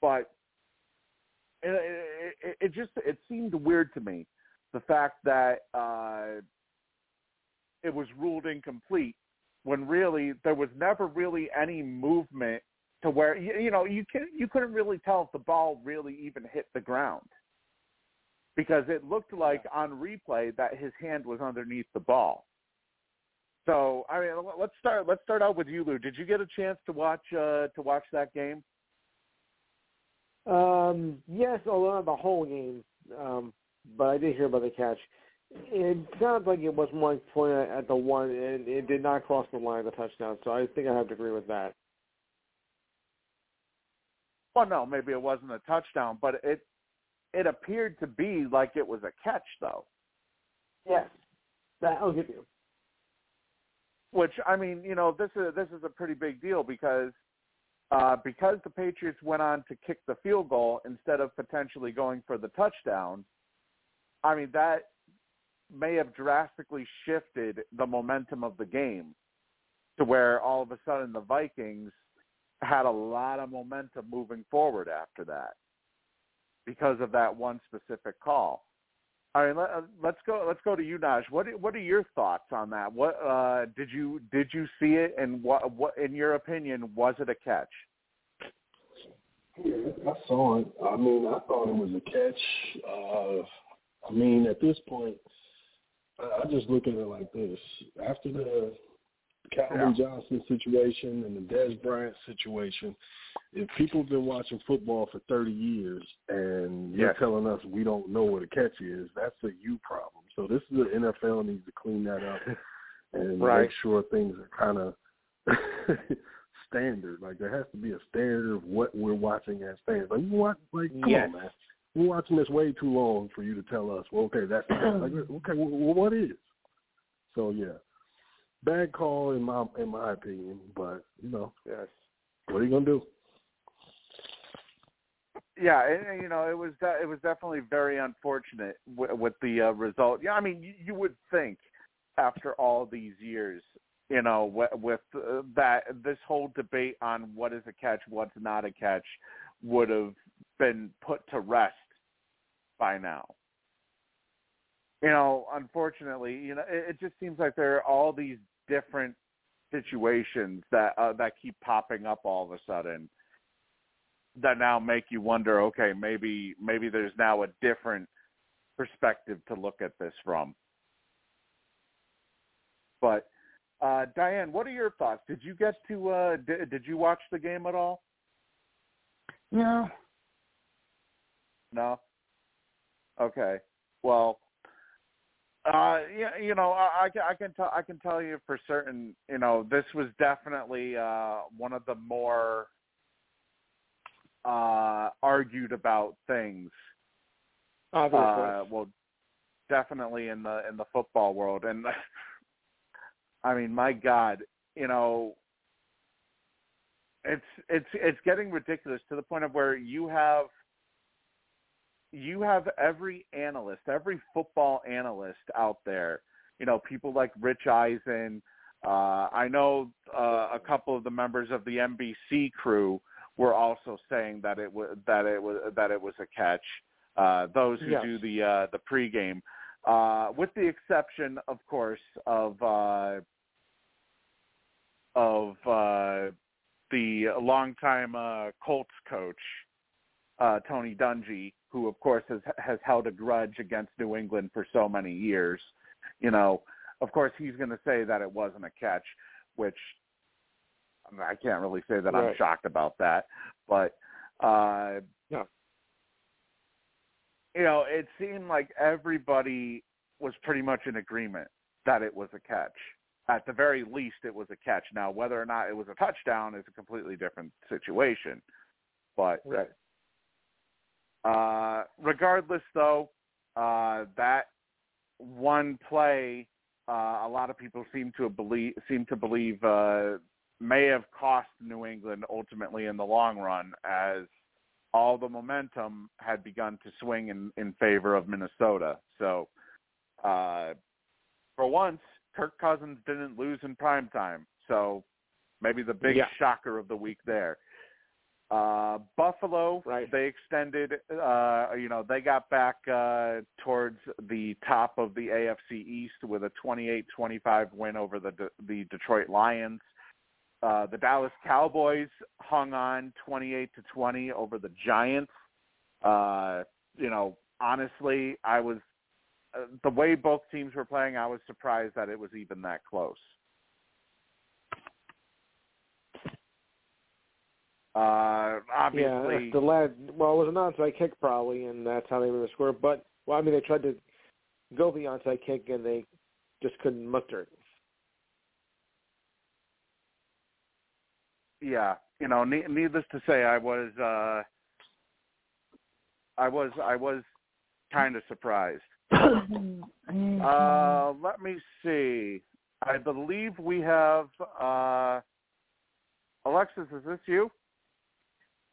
but it, it, it just it seemed weird to me the fact that uh, it was ruled incomplete when really there was never really any movement to where you, you know you can you couldn't really tell if the ball really even hit the ground because it looked like on replay that his hand was underneath the ball. So I mean, let's start. Let's start out with you, Lou. Did you get a chance to watch uh, to watch that game? Um, yes, although not the whole game, um, but I did hear about the catch. It sounds like it was one point at the one, and it did not cross the line of the touchdown. So I think I have to agree with that. Well, no, maybe it wasn't a touchdown, but it it appeared to be like it was a catch, though. Yes, that I'll give you. Which I mean, you know, this is this is a pretty big deal because uh, because the Patriots went on to kick the field goal instead of potentially going for the touchdown. I mean, that may have drastically shifted the momentum of the game to where all of a sudden the Vikings had a lot of momentum moving forward after that because of that one specific call. All right, let, uh, let's go. Let's go to you, Naj. What What are your thoughts on that? What uh, did you did you see it, and what what in your opinion was it a catch? Yeah, I saw it. I mean, I thought it was a catch. Uh, I mean, at this point, I, just look at it like this: after the Calvin yeah. Johnson situation and the Dez Bryant situation, if people have been watching football for 30 years and you're telling us we don't know what a catch is, that's a you problem. So this is the NFL needs to clean that up and right. make sure things are kind of standard. Like there has to be a standard of what we're watching as fans. Like you watch, like come yes. on, man. We're watching this way too long for you to tell us. Well, okay, that's like okay. Well, what is? So yeah, bad call in my in my opinion. But you know, yes. What are you gonna do? Yeah, and, you know, it was it was definitely very unfortunate with, with the uh, result. Yeah, I mean, you, you would think after all these years, you know, with, with uh, that this whole debate on what is a catch, what's not a catch, would have been put to rest by now. You know, unfortunately, you know, it, it just seems like there are all these different situations that uh, that keep popping up all of a sudden that now make you wonder okay maybe maybe there's now a different perspective to look at this from but uh Diane what are your thoughts did you get to uh did, did you watch the game at all No. no okay well uh, yeah, you know, I, I can tell I can tell you for certain. You know, this was definitely uh, one of the more uh, argued about things. Obviously. Uh, well, definitely in the in the football world, and I mean, my God, you know, it's it's it's getting ridiculous to the point of where you have you have every analyst, every football analyst out there. You know, people like Rich Eisen. Uh, I know uh, a couple of the members of the NBC crew were also saying that it was that it was that it was a catch. Uh, those who yes. do the uh, the pregame, uh, with the exception, of course, of uh, of uh, the longtime uh, Colts coach uh, Tony Dungy, who of course has has held a grudge against New England for so many years. You know, of course he's going to say that it wasn't a catch, which I, mean, I can't really say that right. I'm shocked about that, but uh, yeah. you know, it seemed like everybody was pretty much in agreement that it was a catch. At the very least, it was a catch. Now, whether or not it was a touchdown is a completely different situation. But right. Uh, regardless, though, uh, that one play, uh, a lot of people seem to believe seem to believe uh, may have cost New England ultimately in the long run, as all the momentum had begun to swing in, in favor of Minnesota. So, uh, for once, Kirk Cousins didn't lose in prime time. So, maybe the big yeah. shocker of the week there. Uh, Buffalo, right. they extended, uh, you know, they got back uh, towards the top of the AFC East with a 28-25 win over the the Detroit Lions. Uh, the Dallas Cowboys hung on 28 to 20 over the Giants. Uh, you know, honestly, I was uh, the way both teams were playing. I was surprised that it was even that close. Uh, obviously, yeah, the lad. Well, it was an onside kick probably, and that's how they were score. But well, I mean, they tried to go the onside kick, and they just couldn't muster it. Yeah, you know, ne- needless to say, I was, uh, I was, I was kind of surprised. uh, let me see. I believe we have uh, Alexis. Is this you?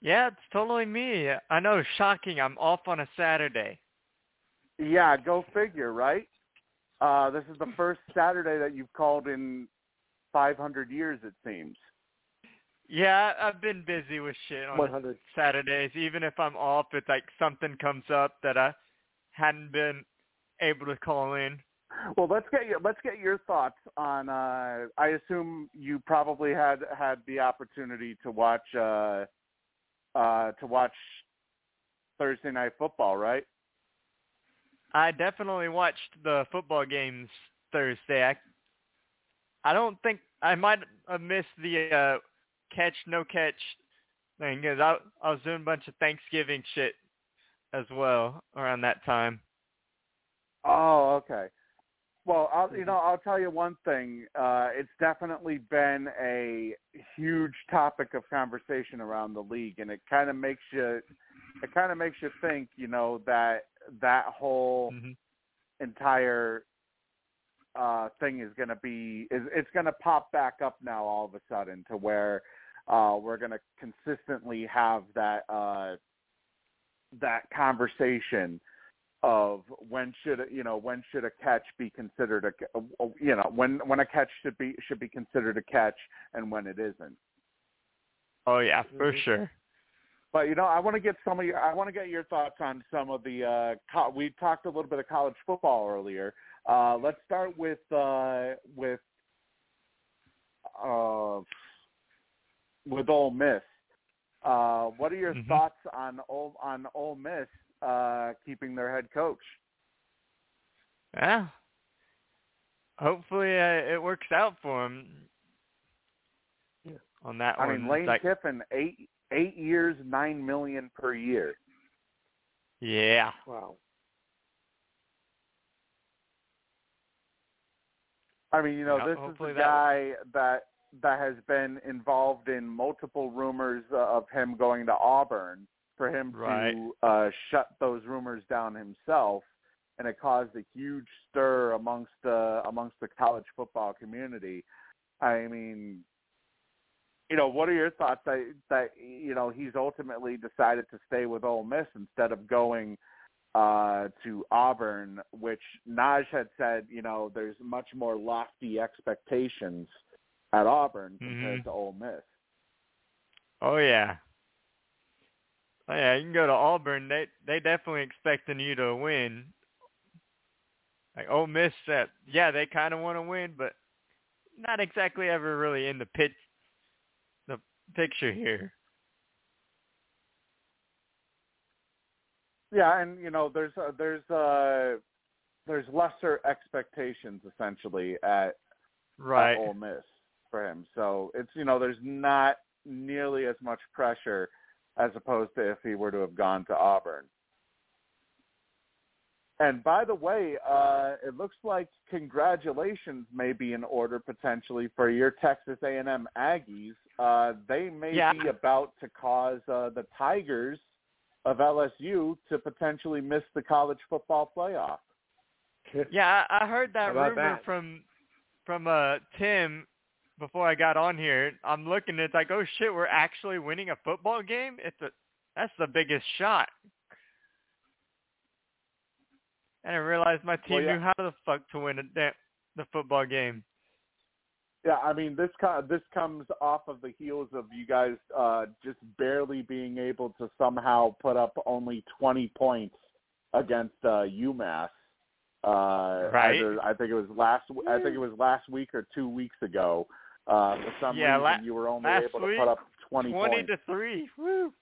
Yeah, it's totally me. I know, shocking. I'm off on a Saturday. Yeah, go figure, right? Uh, this is the first Saturday that you've called in 500 years, it seems. Yeah, I've been busy with shit on 100. Saturdays. Even if I'm off, it's like something comes up that I hadn't been able to call in. Well, let's get your, let's get your thoughts on. Uh, I assume you probably had had the opportunity to watch uh, uh, to watch Thursday night football, right? I definitely watched the football games Thursday. I, I don't think I might have missed the uh, catch no catch thing because I I was doing a bunch of Thanksgiving shit as well around that time. Oh, okay. Well, I'll, you know, I'll tell you one thing. Uh, it's definitely been a huge topic of conversation around the league, and it kind of makes you, it kind of makes you think, you know, that that whole Mm-hmm. entire uh, thing is going to be, is it's going to pop back up now all of a sudden to where uh, we're going to consistently have that uh, that conversation of when should you know when should a catch be considered a you know when when a catch should be should be considered a catch and when it isn't. Oh yeah, for Mhm. sure. But you know, I want to get some of your I want to get your thoughts on some of the uh co- we talked a little bit of college football earlier. Uh let's start with uh with uh with Ole Miss. Uh what are your Mhm. thoughts on Ole on Ole Miss uh keeping their head coach? Yeah. Hopefully uh, it works out for him. Yeah. On that I one, I mean, Lane like, Kiffin, eight eight years, nine million per year. yeah. Wow. I mean, you know, Yeah, this is hopefully a that- guy that that has been involved in multiple rumors of him going to Auburn. For him Right. to uh, shut those rumors down himself, and it caused a huge stir amongst the amongst the college football community. I mean, you know, what are your thoughts that that you know he's ultimately decided to stay with Ole Miss instead of going uh, to Auburn, which Naj had said, you know, there's much more lofty expectations at Auburn compared Mhm. to Ole Miss. Oh yeah. Yeah, you can go to Auburn. They they definitely expecting you to win. Like Ole Miss said, yeah, they kind of want to win, but not exactly ever really in the pit, the picture here. Yeah, and you know, there's uh, there's uh, there's lesser expectations essentially at, Right. at Ole Miss for him. So it's you know, there's not nearly as much pressure as opposed to if he were to have gone to Auburn. And by the way, uh, it looks like congratulations may be in order potentially for your Texas A&M Aggies. Uh, they may Yeah. be about to cause uh, the Tigers of LSU to potentially miss the college football playoff. Yeah, I, I heard that rumor that? from from uh Tim before I got on here. I'm looking, it's like, oh shit, we're actually winning a football game. It's a that's the biggest shot. And I didn't my team Well, yeah. knew how the fuck to win a the football game. Yeah, I mean this co- this comes off of the heels of you guys uh, just barely being able to somehow put up only 20 points against uh, UMass. Uh, Right. either- I think it was last. I think it was last week or two weeks ago. Uh, for some Yeah, reason, la- you were only able to week, put up 20, Twenty points. to three. Woo.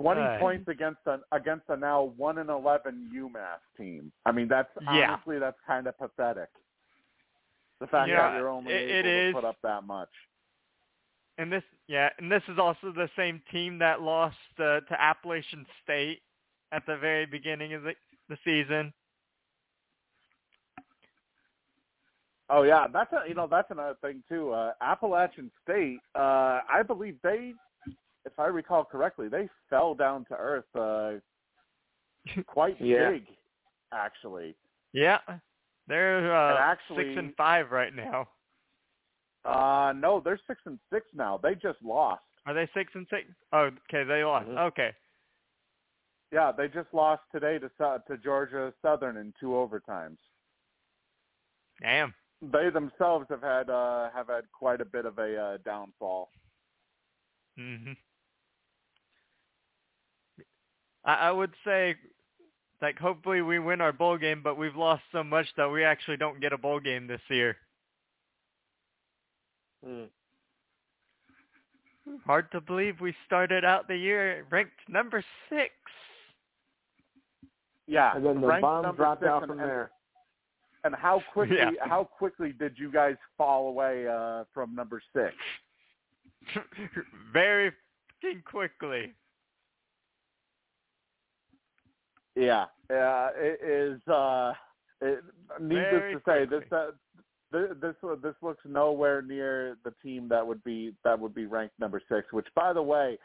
20 Right. points against a against a now one and 11 UMass team. I mean, that's Yeah. honestly that's kind of pathetic. The fact Yeah, that you're only it- able it to is. put up that much. And this, yeah, and this is also the same team that lost uh, to Appalachian State at the very beginning of the, the season. Oh yeah, that's a, you know that's another thing too. Uh, Appalachian State, uh, I believe they, if I recall correctly, they fell down to earth uh, quite Yeah. big, actually. Yeah, they're uh, And actually- six and five right now. Uh, no, they're six and six now. They just lost. Are they six and six? Oh, okay, they lost. Mm-hmm. Mhm. Okay, Yeah, they just lost today to Sou- to Georgia Southern in two overtimes. damn. They themselves have had uh, have had quite a bit of a uh, downfall. hmm I, I would say like hopefully we win our bowl game, but we've lost so much that we actually don't get a bowl game this year. Hmm. Hard to believe we started out the year ranked number six. Yeah, And then the ranked bomb dropped out from and- there. And how quickly Yeah. how quickly did you guys fall away uh, from number six? Very quickly. Yeah, uh, it is. Uh, it, needless Very to say, quickly. this uh, th- this this looks nowhere near the team that would be that would be ranked number six. Which, by the way,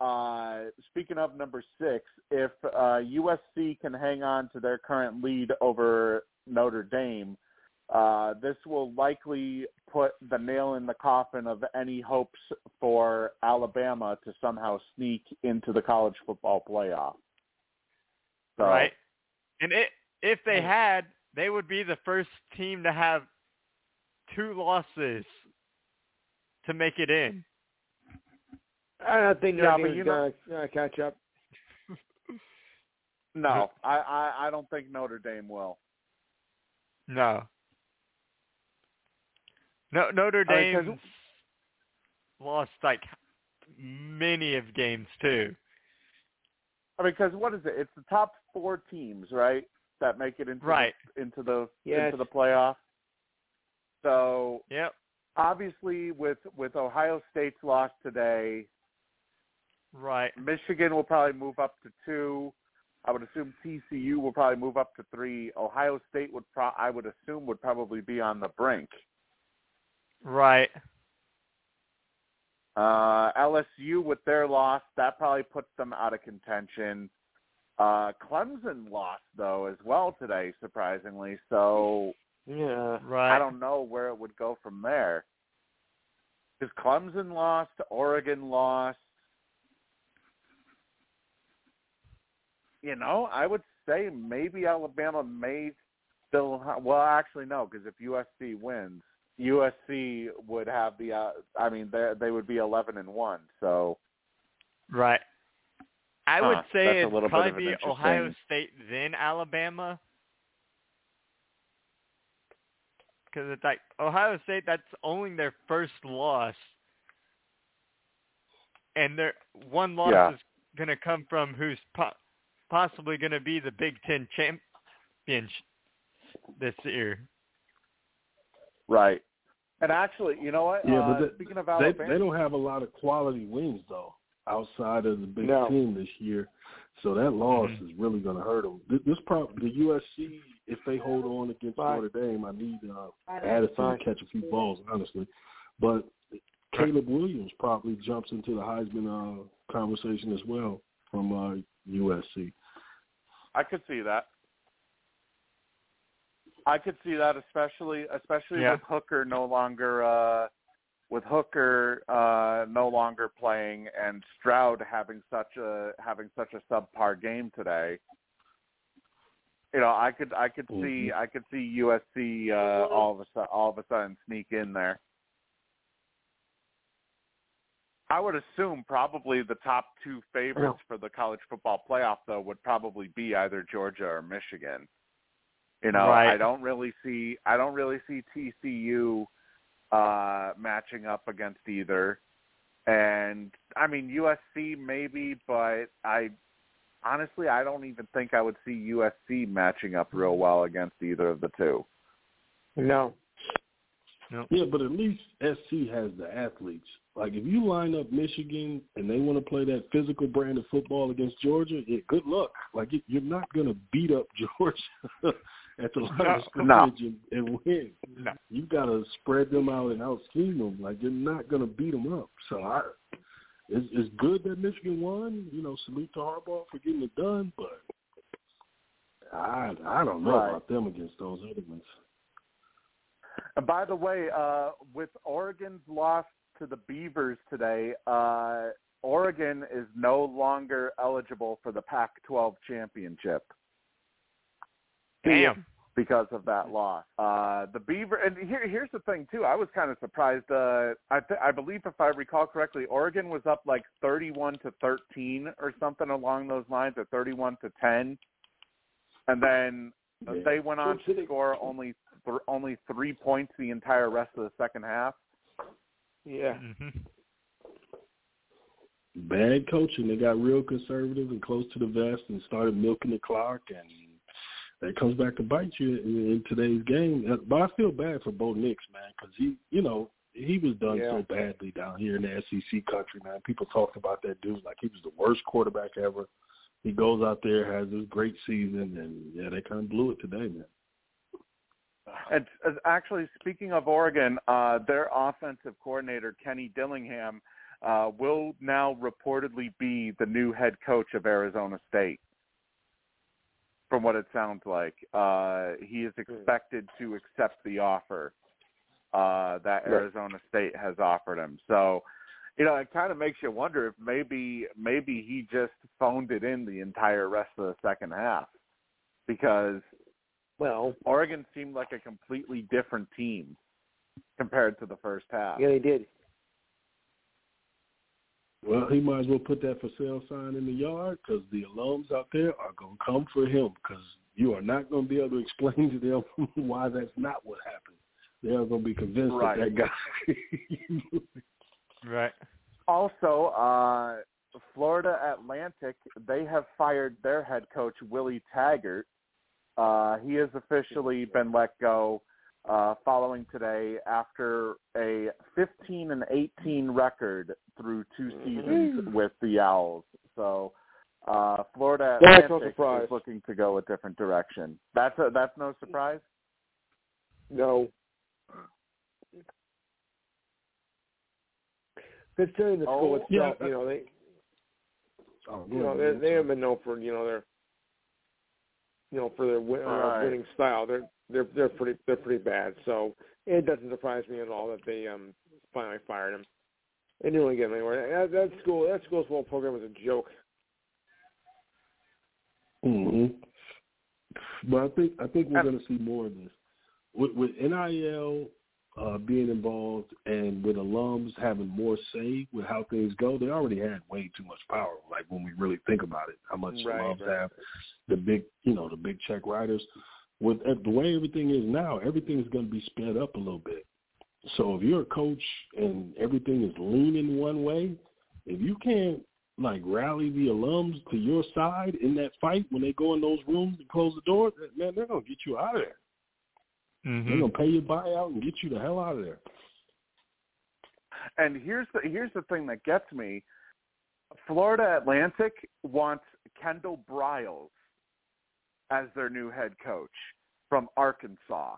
uh, speaking of number six, if uh, USC can hang on to their current lead over Notre Dame, uh, this will likely put the nail in the coffin of any hopes for Alabama to somehow sneak into the college football playoff. So, Right. And it, if they had, they would be the first team to have two losses to make it in. I don't think Yeah, Notre but Dame's you know- gonna uh, catch up. No, I, I I don't think Notre Dame will. No. No Notre I mean, 'cause- Dame's lost like many of games too. I mean, because what is it? It's the top four teams, right, that make it into Right. the, into the Yes. into the playoff. So Yep. obviously, with with Ohio State's loss today, Right. Michigan will probably move up to two. I would assume TCU will probably move up to three. Ohio State would pro- I would assume would probably be on the brink. Right. Uh, LSU with their loss, that probably puts them out of contention. Uh, Clemson lost though as well today, surprisingly. So Yeah. Right. I don't know where it would go from there. Because Clemson lost, Oregon lost. You know, I would say maybe Alabama may still. Well, actually, no, because if USC wins, USC would have the. Uh, I mean, they they would be eleven and one. So Right. I Huh, would say a it'd probably be interesting- Ohio State then Alabama. Because it's like Ohio State, that's only their first loss, and their one loss Yeah. is going to come from who's possibly going to be the Big Ten champion this year. right. And actually, you know what? Yeah, uh, but the- speaking of Alabama, they don't have a lot of quality wins though outside of the Big No. Ten this year, so that loss Mhm. is really going to hurt them. This, this prob- the USC if they hold on against Bye. Notre Dame, I need uh, Addison Bye. to catch a few balls, honestly. But Caleb Williams probably jumps into the Heisman uh, conversation as well from uh, USC. I could see that. I could see that, especially especially Yeah. with Hooker no longer uh, with Hooker uh, no longer playing and Stroud having such a having such a subpar game today. You know, I could I could see Mhm. I could see USC uh, all of a all of a sudden sneak in there. I would assume probably the top two favorites for the college football playoff though would probably be either Georgia or Michigan. You know, Right. I don't really see I don't really see TCU uh matching up against either. And I mean USC maybe, but I honestly I don't even think I would see USC matching up real well against either of the two. No. Yeah, but at least SC has the athletes. Like if you line up Michigan and they want to play that physical brand of football against Georgia, yeah, good luck. Like you're not going to beat up Georgia at the line of No. scrimmage and, and win. No. You got to spread them out and out scheme them. Like you're not going to beat them up. So I, it's, it's good that Michigan won. You know, salute to Harbaugh for getting it done, but I I don't know Right. about them against those other ones. And by the way, uh, with Oregon's loss to the Beavers today, uh, Oregon is no longer eligible for the Pac-12 championship Damn. because of that loss. Uh, the Beaver, and here, here's the thing too. I was kind of surprised. Uh, I, th- I believe, if I recall correctly, Oregon was up like 31 to 13 or something along those lines, or 31 to 10. and then Yeah. they went on to score only th- only three points the entire rest of the second half. Yeah. hmm bad coaching. They got real conservative and close to the vest and started milking the clock, and that comes back to bite you in, in today's game. Uh, But I feel bad for Bo Nix, man, because he, you know, he was done Yeah. so badly down here in the SEC country, man. People talked about that dude like he was the worst quarterback ever. He goes out there, has this great season, and yeah, they kind of blew it today, man. And uh, actually, speaking of Oregon, uh, their offensive coordinator Kenny Dillingham uh, will now reportedly be the new head coach of Arizona State. From what it sounds like, uh, he is expected to accept the offer uh, that Arizona State has offered him. So, you know, it kind of makes you wonder if maybe maybe he just phoned it in the entire rest of the second half because Well, Oregon seemed like a completely different team compared to the first half. yeah, they did. Well, he might as well put that for sale sign in the yard because the alums out there are going to come for him because you are not going to be able to explain to them why that's not what happened. They are going to be convinced Right. that that guy. Right. Also, uh, Florida Atlantic, they have fired their head coach, Willie Taggart. Uh, he has officially been let go uh, following today after a 15 and 18 record through two seasons with the Owls. So uh, Florida That's no Atlantic is looking to go a different direction. That's a, that's no surprise. No. Considering the school Oh, itself, yeah. you know, they oh, you know, they they have been known for, you know, their you know, for their win, uh, Right. winning style. They're they're they're pretty they're pretty bad. So it doesn't surprise me at all that they um finally fired him. They didn't really get him anywhere. That, that school that school's whole program was a joke. hmm But I think I think we're Uh, going to see more of this with, with NIL uh, being involved and with alums having more say with how things go. They already had way too much power. Like when we really think about it, how much Right, alums right. have the big, you know, the big check writers. With uh, the way everything is now, everything is going to be sped up a little bit. So if you're a coach and everything is leaning one way, if you can't like rally the alums to your side in that fight when they go in those rooms and close the door, man, they're gonna get you out of there. They're hmm gonna pay your buyout and get you the hell out of there. And here's the here's the thing that gets me. Florida Atlantic wants Kendall Briles as their new head coach from Arkansas.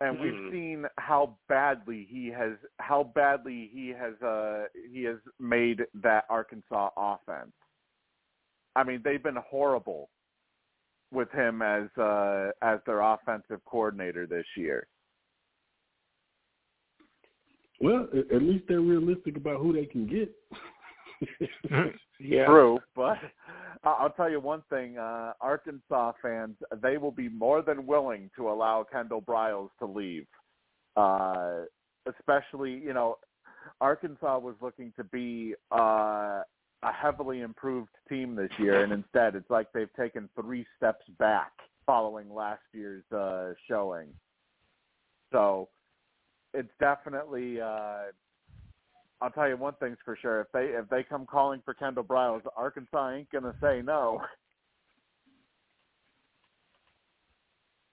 And we've Hmm. seen how badly he has how badly he has uh he has made that Arkansas offense. I mean, they've been horrible with him as uh as their offensive coordinator this year. Well, at, at least they're realistic about who they can get. Yeah. True, but I- I'll tell you one thing: uh, Arkansas fans they will be more than willing to allow Kendall Briles to leave. Uh, especially, you know, Arkansas was looking to be uh, a heavily improved team this year, and instead, it's like they've taken three steps back following last year's uh, showing. So, it's definitely. Uh, I'll tell you one thing's for sure: if they if they come calling for Kendall Briles, Arkansas ain't gonna say no.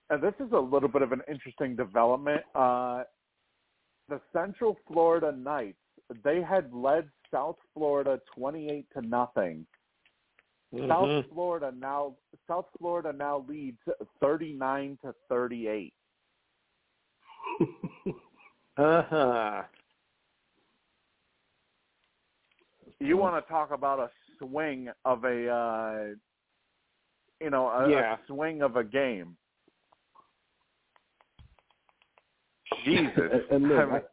And this is a little bit of an interesting development. Uh, the Central Florida Knights they had led South Florida twenty-eight to nothing. Mhm. South Florida now South Florida now leads thirty-nine to thirty-eight. Uh-huh. You want to talk about a swing of a, uh, you know, a, Yeah. a swing of a game. Jesus. and, and look,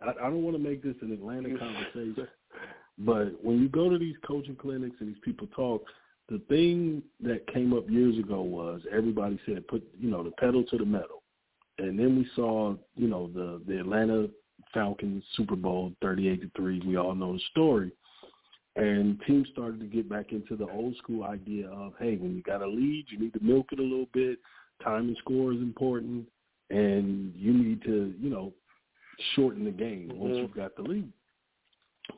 I I, don't want to make this an Atlanta conversation, but when you go to these coaching clinics and these people talk, the thing that came up years ago was everybody said put you know the pedal to the metal, and then we saw you know the the Atlanta Falcons Super Bowl thirty eight to three. We all know the story, And teams started to get back into the old school idea of, hey, when you got a lead, you need to milk it a little bit. Time and score is important, and you need to, you know, shorten the game once Mhm. you've got the lead.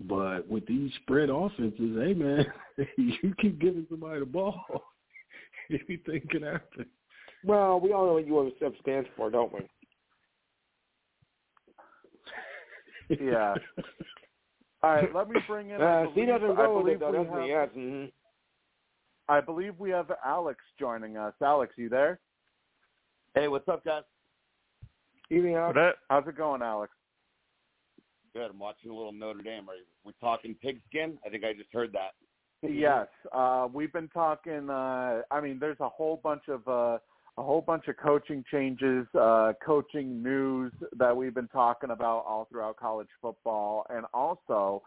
But with these spread offenses, hey man, you keep giving somebody the ball, anything can happen. Well, we all know what USF stands for, don't we? Yeah. All right, let me bring in. I Uh, see, believe, doesn't go with believe it, though, we doesn't have, he? Yes. Mm-hmm. I believe we have Alex joining us. Alex, you there? Hey, what's up, guys? Evening, What Alex. up? How's it going, Alex? Good. I'm watching a little Notre Dame. Are we talking pigskin? I think I just heard that. Yes, uh, we've been talking. Uh, I mean, there's a whole bunch of uh, a whole bunch of coaching changes, uh, coaching news that we've been talking about all throughout college football, and also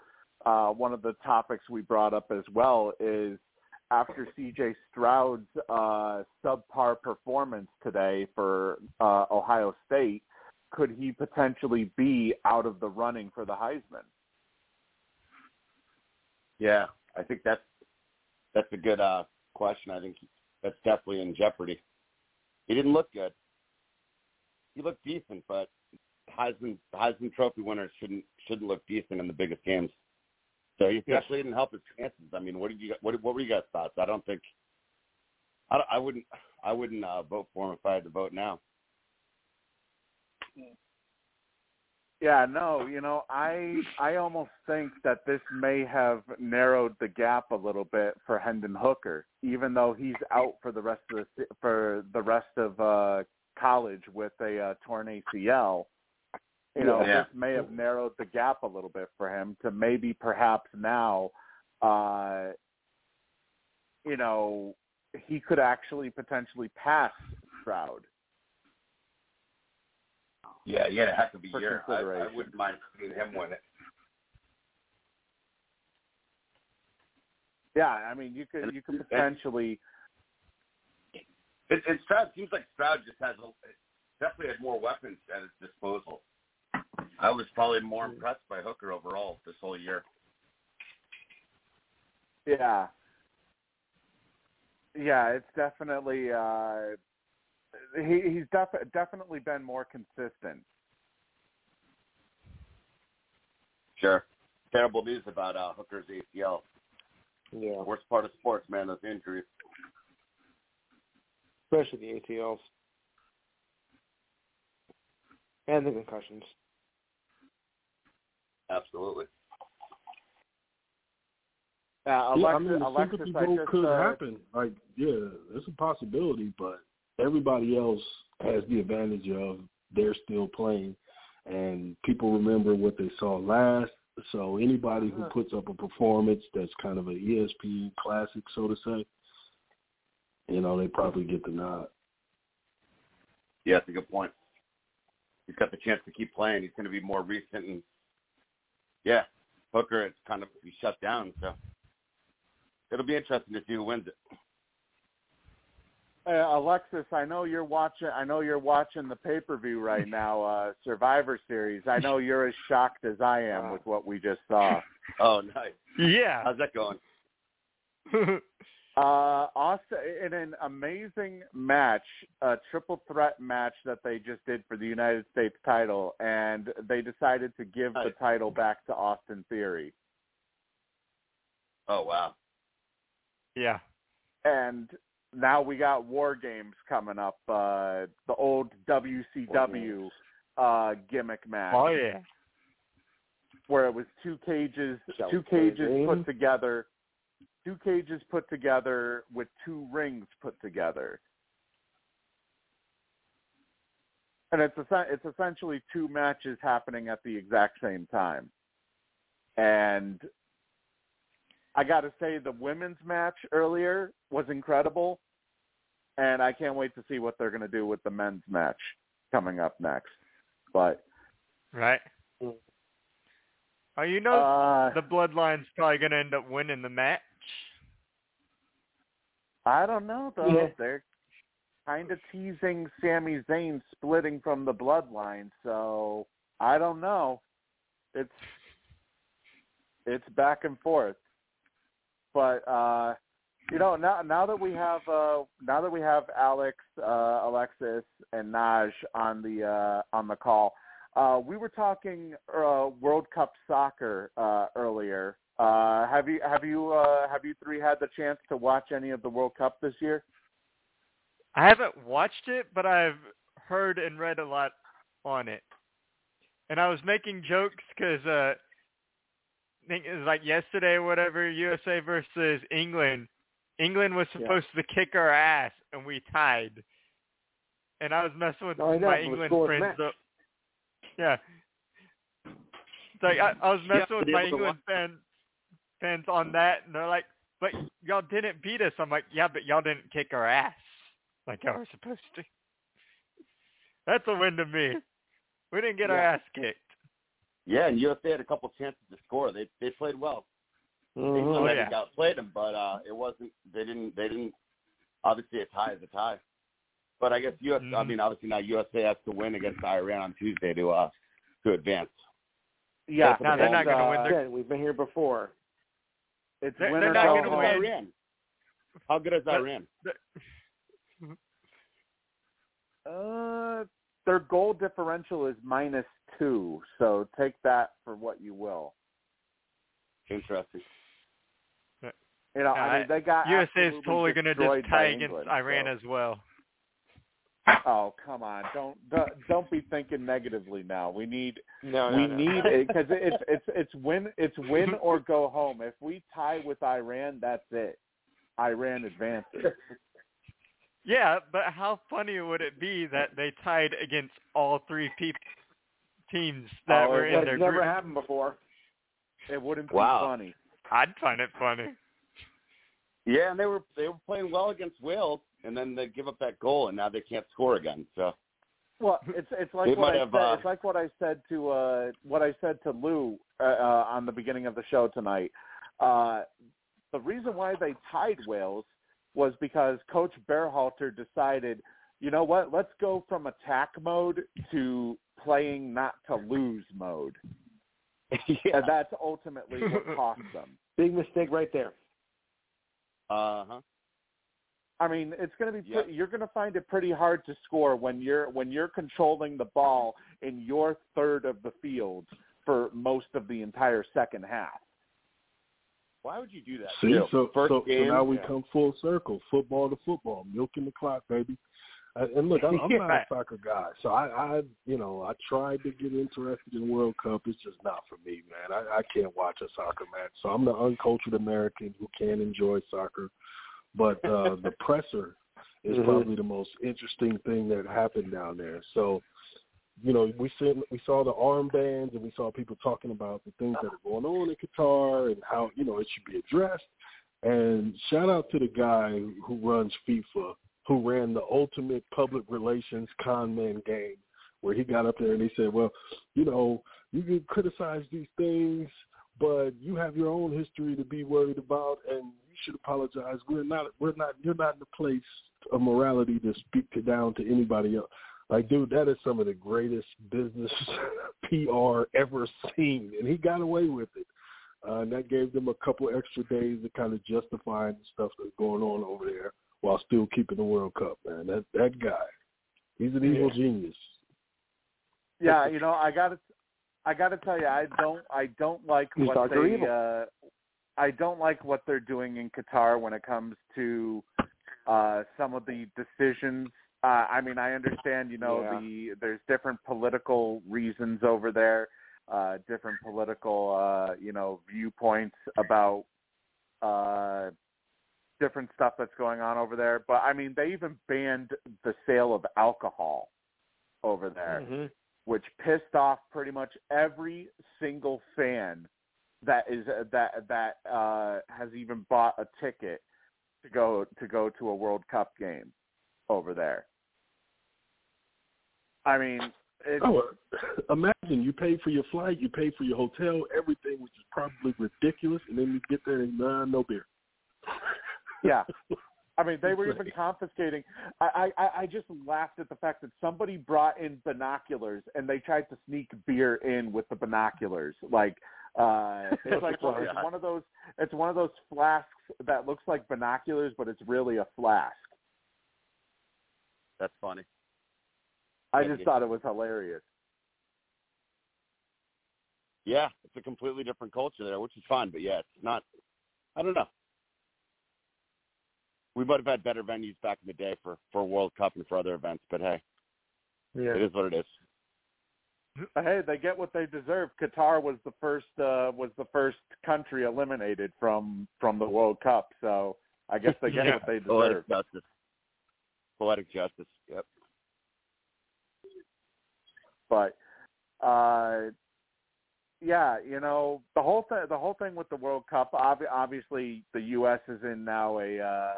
uh, one of the topics we brought up as well is after C.J. Stroud's uh, subpar performance today for uh, Ohio State, could he potentially be out of the running for the Heisman? Yeah, I think that's that's a good uh, question. I think that's definitely in jeopardy. He didn't look good. He looked decent, but Heisman Heisman Trophy winners shouldn't shouldn't look decent in the biggest games. So he Yeah. didn't help his chances. I mean, what did you what what were you guys' thoughts? I don't think I, I wouldn't I wouldn't uh, vote for him if I had to vote now. Yeah, no, you know, I I almost think that this may have narrowed the gap a little bit for Hendon Hooker, even though he's out for the rest of the for the rest of uh college with a uh, torn ACL. You know, Yeah. this may have narrowed the gap a little bit for him to maybe perhaps now uh you know, he could actually potentially pass Stroud. Yeah, he had a heck of a year. I, I wouldn't mind seeing him win it. Yeah, I mean, you could you could potentially It, it Stroud seems like Stroud just has a, definitely had more weapons at his disposal. I was probably more impressed by Hooker overall this whole year. Yeah. Yeah, it's definitely uh he he's def- definitely been more consistent. Sure. Terrible news about uh, Hooker's ACL. Yeah, Worst part of sports, man, those injuries. especially the ACLs and the concussions. Absolutely. Uh, yeah, I mean, the Alexis, sympathy I vote just, could uh, happen. Like, yeah, it's a possibility, but everybody else has the advantage of they're still playing, and people remember what they saw last. So anybody who uh-huh. puts up a performance that's kind of an ESPN classic, so to say, you know, they probably get the nod. Yeah, that's a good point. He's got the chance to keep playing. He's going to be more recent, and yeah, Hooker it's kind of he's shut down. So it'll be interesting to see who wins it. Uh, Alexis, I know you're watching. I know you're watching the pay per view right now, uh, Survivor Series. I know you're as shocked as I am with what we just saw. Oh, nice. Yeah. How's that going? Uh, Austin, in an amazing match, a triple threat match that they just did for the United States title, and they decided to give the title back to Austin Theory. Oh, wow. yeah. And now we got War Games coming up, uh, the old WCW uh, gimmick match. Oh yeah. where it was two cages, Shall two we play a cages game? put together, two cages put together with two rings put together, and it's it's essentially two matches happening at the exact same time, and I got to say the women's match earlier was incredible, and I can't wait to see what they're going to do with the men's match coming up next, but. Right. Mm. Oh, you know uh, the Bloodline's probably gonna end up winning the match. I don't know though. Yeah. They're kind of teasing Sami Zayn splitting from the bloodline, so I don't know. It's it's back and forth. But uh, you know now now that we have uh, now that we have Alex, uh, Alexis, and Naj on the uh, on the call, uh, we were talking uh, World Cup soccer uh, earlier. Uh, have you have you uh, have you three had the chance to watch any of the World Cup this year? I haven't watched it, but I've heard and read a lot on it. And I was making jokes because uh, think it was like yesterday or whatever, USA versus England. England was Yeah. supposed to kick our ass, and we tied. And I was messing with know, my England friends. So, yeah. It's like I, I was Yeah, messing with my it was a England fan, fans on that, and they're like, "But y'all didn't beat us." I'm like, "Yeah, but y'all didn't kick our ass like y'all were supposed to." That's a win to me. We didn't get our ass kicked. Yeah, and USA had a couple chances to score. They they played well. Mhm. England Oh, yeah. think outplayed them, but uh, it wasn't. They didn't. They didn't. Obviously, a tie is a tie. But I guess US. I Mhm. mean, obviously now USA has to win against Iran on Tuesday to uh to advance. Yeah, No, they're not gonna win. uh, They're- Again, we've been here before. It's They're- they're not gonna win. Iran. How good is Iran? Uh, their goal differential is minus two, so take that for what you will. Interesting. You know, I Uh, mean, they got USA is totally going to just tie against England, Iran so- as well. Oh, come on! Don't don't- don't be thinking negatively now. We need No, no, we no. need it because it's it's it's win it's win or go home. If we tie with Iran, that's it. Iran advances. Yeah, but how funny would it be that they tied against all three peop teams that Oh, were in That's their never group? happened before. It wouldn't Wow. be funny. I'd find it funny. Yeah, and they were they were playing well against Wales, and then they give up that goal, and now they can't score again. So Well, it's it's like They what I have, said. uh, it's like what I said to uh what I said to Lou uh, uh, on the beginning of the show tonight. Uh, the reason why they tied Wales was because Coach Berhalter decided, you know what? Let's go from attack mode to playing not to lose mode, yeah. and that's ultimately what cost them. Big mistake right there. Uh huh. I mean, it's going to be Yep. pre- you're going to find it pretty hard to score when you're when you're controlling the ball in your third of the field for most of the entire second half. Why would you do that? See, so, First so, so game, now we yeah. come full circle, football to football, milking the clock, baby. And look, I'm, I'm not a soccer guy, so I, I, you know, I tried to get interested in World Cup. It's just not for me, man. I, I can't watch a soccer match, so I'm the uncultured American who can't enjoy soccer. But uh, the presser is Mhm. probably the most interesting thing that happened down there. So, you know, we see, we saw the armbands and we saw people talking about the things that are going on in Qatar and how you know it should be addressed. And shout out to the guy who runs FIFA, who ran the ultimate public relations con man game, where he got up there and he said, "Well, you know, you can criticize these things, but you have your own history to be worried about, and you should apologize. We're not, we're not, you're not in the place of morality to speak to down to anybody else." Like, dude, that is some of the greatest business PR ever seen, and he got away with it. Uh, and that gave them a couple extra days to kind of justify the stuff that's going on over there while still keeping the World Cup, man. That that guy, he's an evil genius. Yeah, you know, I got to I got to tell you, I don't I don't like You what they they evil. uh I don't like what they're doing in Qatar when it comes to uh some of the decisions. Uh I mean, I understand, you know, Yeah. the there's different political reasons over there, uh different political uh, you know, viewpoints about uh different stuff that's going on over there, but I mean, they even banned the sale of alcohol over there Mhm. which pissed off pretty much every single fan that is that that uh has even bought a ticket to go to go to a World Cup game over there. I mean, it's, Oh, imagine you pay for your flight, you pay for your hotel, everything, which is probably ridiculous, and then you get there and nah, no beer. Yeah. I mean, they were even confiscating. I, I I just laughed at the fact that somebody brought in binoculars and they tried to sneak beer in with the binoculars. Like Uh, it's like Oh, it's one of those. It's one of those flasks that looks like binoculars, but it's really a flask. That's funny. I just thought it was hilarious. Yeah, it's a completely different culture there, which is fine. But yeah, it's not. I don't know. We might have had better venues back in the day for for World Cup and for other events, but hey, Yeah. it is what it is. Hey, they get what they deserve. Qatar was the first uh, was the first country eliminated from from the World Cup, so I guess they get Yeah. what they Poetic deserve. justice. Poetic justice. Yep. But uh, yeah, you know the whole thing. The whole thing with the World Cup. Ob- obviously, the U.S. is in now a uh,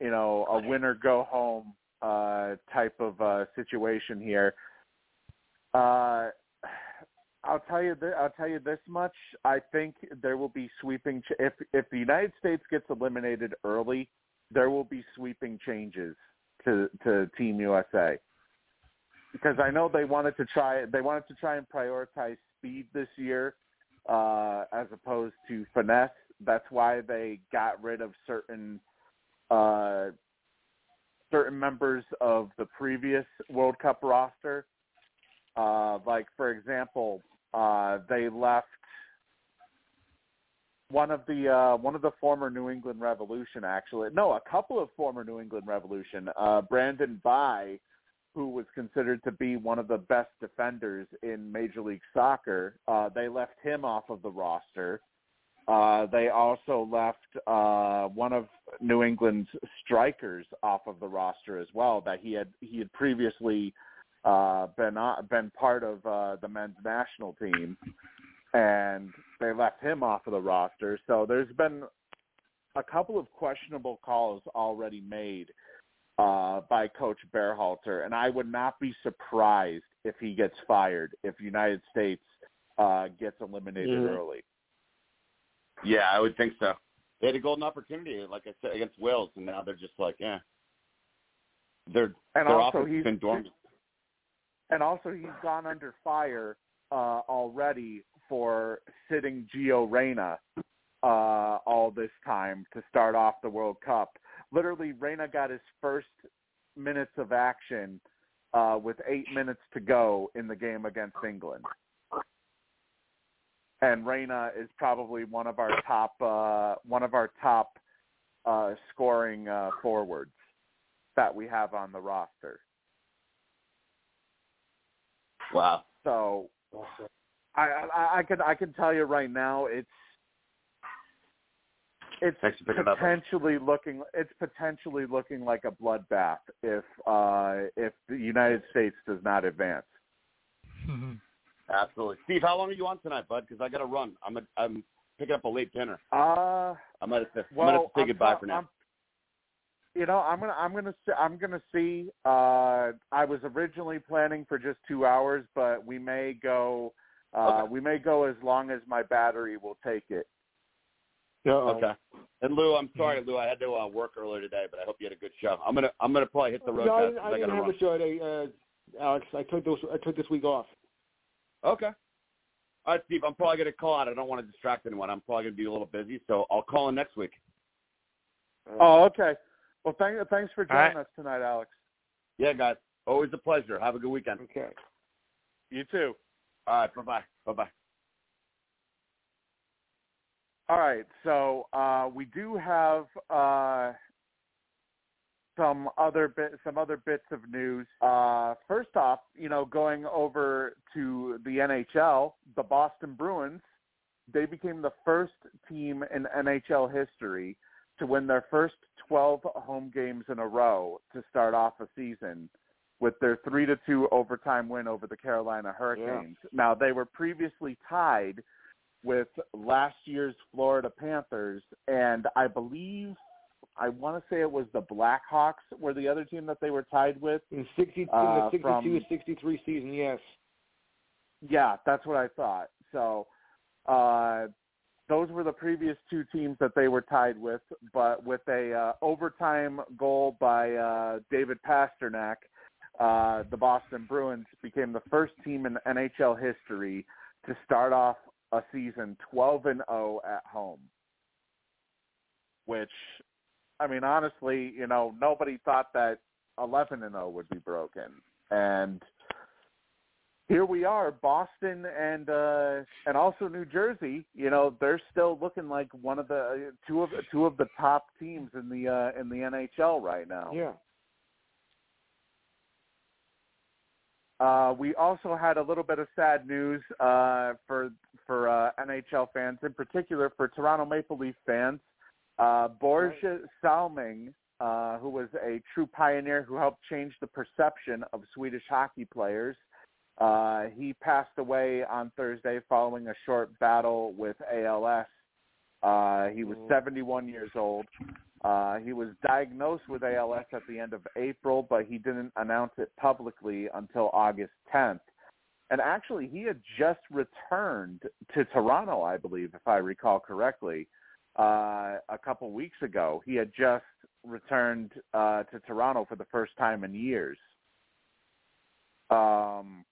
you know a winner go home uh, type of uh, situation here. Uh, I'll tell you. Th- I'll tell you this much. I think there will be sweeping. Ch- if if the United States gets eliminated early, there will be sweeping changes to to Team USA because I know they wanted to try they wanted to try and prioritize speed this year uh, as opposed to finesse. That's why they got rid of certain uh, certain members of the previous World Cup roster. Uh, like for example, uh, they left one of the uh, one of the former New England Revolution actually no a couple of former New England Revolution uh, Brandon Bye who was considered to be one of the best defenders in Major League Soccer. Uh, they left him off of the roster. Uh, they also left uh, one of New England's strikers off of the roster as well. That he had he had previously uh, been on, been part of uh, the men's national team, and they left him off of the roster. So there's been a couple of questionable calls already made uh, by Coach Berhalter, and I would not be surprised if he gets fired if United States uh, gets eliminated Mhm. early. Yeah, I would think so. They had a golden opportunity, like I said, against Wales, and now they're just like, yeah. They're And their also, he's been dormant. and also he's gone under fire uh, already for sitting Gio Reyna uh, all this time to start off the World Cup. Literally, Reyna got his first minutes of action uh, with eight minutes to go in the game against England. And Reyna is probably one of our top uh, one of our top uh, scoring uh, forwards that we have on the roster. Wow. So I, I I can I can tell you right now it's it's Thanks for picking that up. potentially looking it's potentially looking like a bloodbath if uh if the United States does not advance. Absolutely. Steve, how long are you on tonight, bud? Because I got to run. I'm a, I'm picking up a late dinner. Uh I might have to, well I might have to say I'm goodbye pro- for now. I'm- you know, I'm gonna I'm gonna see, I'm gonna see. Uh, I was originally planning for just two hours, but we may go. Uh, Okay. We may go as long as my battery will take it. Uh-oh. Okay. And Lou, I'm sorry, Lou. I had to uh, work earlier today, but I hope you had a good show. I'm gonna I'm gonna probably hit the road. No, I didn't, 'cause I I didn't gotta have run. a show today, uh, Alex. I took those. I took this week off. Okay. All right, Steve. I'm probably gonna call out. I don't want to distract anyone. I'm probably gonna be a little busy, so I'll call in next week. Oh, okay. Well, thank, thanks for All right. joining us tonight, Alex. Yeah, guys. Always a pleasure. Have a good weekend. Okay. You too. All right. Bye bye. Bye bye. All right. So uh, we do have uh, some other bit, some other bits of news. Uh, first off, you know, going over to the NHL, the Boston Bruins, they became the first team in NHL history to win their first 12 home games in a row to start off a season with their 3 to 2 overtime win over the Carolina Hurricanes. Now, they were previously tied with last year's Florida Panthers, and I believe I want to say it was the Blackhawks were the other team that they were tied with. In sixty, Uh, in the from- 62, 63 season, yes. Yeah, that's what I thought. So uh, those were the previous two teams that they were tied with, but with a uh, overtime goal by uh, David Pastrnak, uh, the Boston Bruins became the first team in NHL history to start off a season 12 and 0 at home. Which I mean honestly, you know, nobody thought that 11 and 0 would be broken. And here we are, Boston and uh and also New Jersey. You know, they're still looking like one of the two of two of the top teams in the uh in the NHL right now. Yeah. Uh, we also had a little bit of sad news uh, for for uh, NHL fans, in particular for Toronto Maple Leaf fans. Uh, Borje Salming, uh, who was a true pioneer who helped change the perception of Swedish hockey players, uh, he passed away on Thursday following a short battle with ALS. Uh, he was 71 years old. Uh, he was diagnosed with ALS at the end of April, but he didn't announce it publicly until August 10th. And actually, he had just returned to Toronto, I believe, if I recall correctly, uh, a couple weeks ago. He had just returned uh, to Toronto for the first time in years. Um,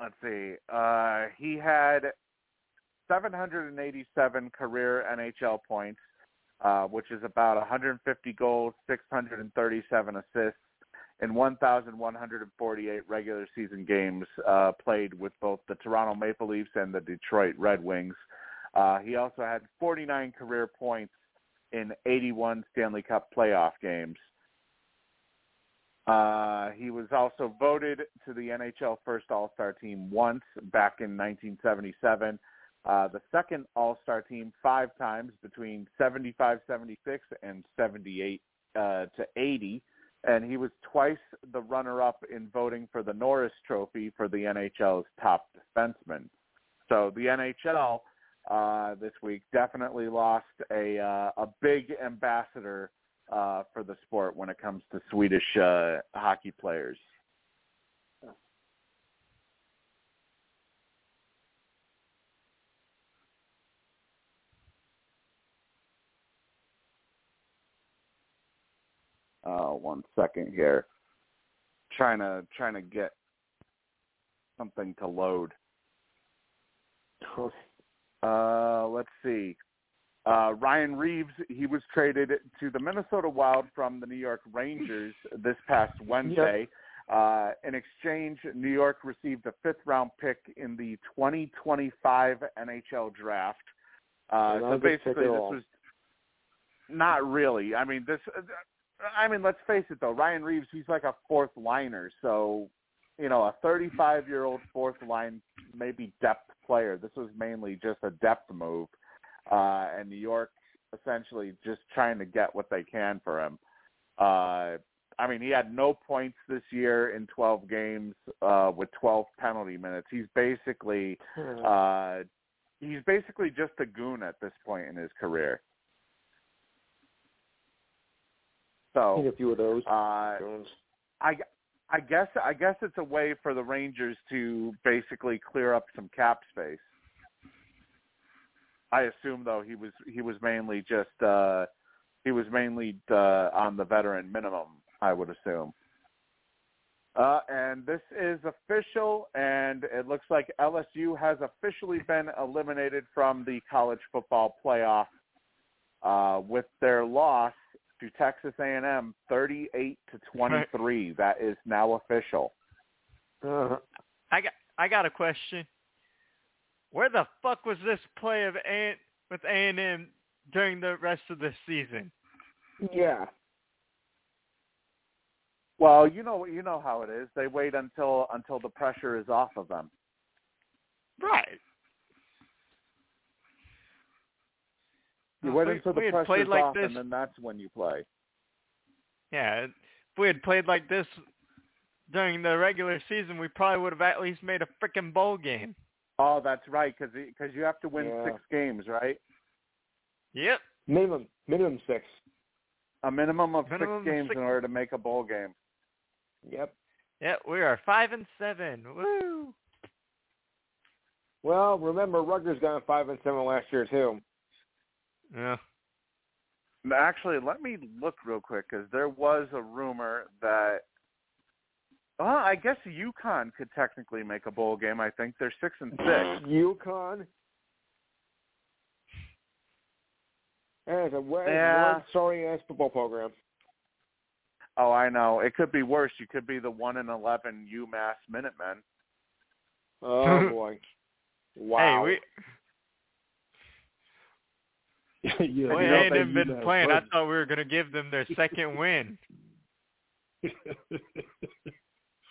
let's see. Uh, he had 787 career NHL points, uh, which is about 150 goals, 637 assists, in 1,148 regular season games uh, played with both the Toronto Maple Leafs and the Detroit Red Wings. Uh, he also had 49 career points in 81 Stanley Cup playoff games. Uh, he was also voted to the NHL First All-Star Team once back in 1977. Uh, the second All-Star Team five times between 75-76 and 78 uh, to 80, and he was twice the runner-up in voting for the Norris Trophy for the NHL's top defenseman. So the NHL uh, this week definitely lost a uh, a big ambassador uh, for the sport when it comes to Swedish uh, hockey players. Uh, one second here. Trying to trying to get something to load. Uh, let's see. Uh, Ryan Reaves, he was traded to the Minnesota Wild from the New York Rangers this past Wednesday. Uh, in exchange, New York received a fifth round pick in the 2025 NHL draft. Uh, so basically, this was not really. I mean, this. I mean, let's face it though. Ryan Reaves, he's like a fourth liner, so you know, a 35 year old fourth line, maybe depth player. This was mainly just a depth move uh, and New York essentially just trying to get what they can for him. Uh, I mean, he had no points this year in 12 games uh, with 12 penalty minutes. He's basically uh, he's basically just a goon at this point in his career. So a few of those. Uh, I I guess I guess it's a way for the Rangers to basically clear up some cap space. I assume though he was he was mainly just uh he was mainly uh on the veteran minimum, I would assume. Uh and this is official and it looks like LSU has officially been eliminated from the college football playoff uh with their loss to Texas A&M 38 to 23. That is now official. Uh, I got I got a question. Where the fuck was this play of A with A and M during the rest of the season? yeah. Well, you know you know how it is. They wait until until the pressure is off of them. Right. You If wait we- until the had pressure's played like off, this, and then that's when you play. Yeah, if we had played like this during the regular season, we probably would have at least made a freaking bowl game. Oh, that's right, because because you have to win Yeah. six games, right? Yep. Minimum minimum six. A minimum of Minimum six games six. in order to make a bowl game. Yep. Yep. We are five and seven. Woo. Well, remember Rutgers got five and seven last year too. Yeah. Actually, let me look real quick because there was a rumor that. Well, I guess UConn could technically make a bowl game. I think they're six and six. UConn. That's a one Yeah. sorry ass football program. Oh, I know. It could be worse. You could be the one and eleven UMass Minutemen. Oh boy. Wow. Hey, we, you we know, ain't they even been UMass playing. I thought we were gonna give them their second win.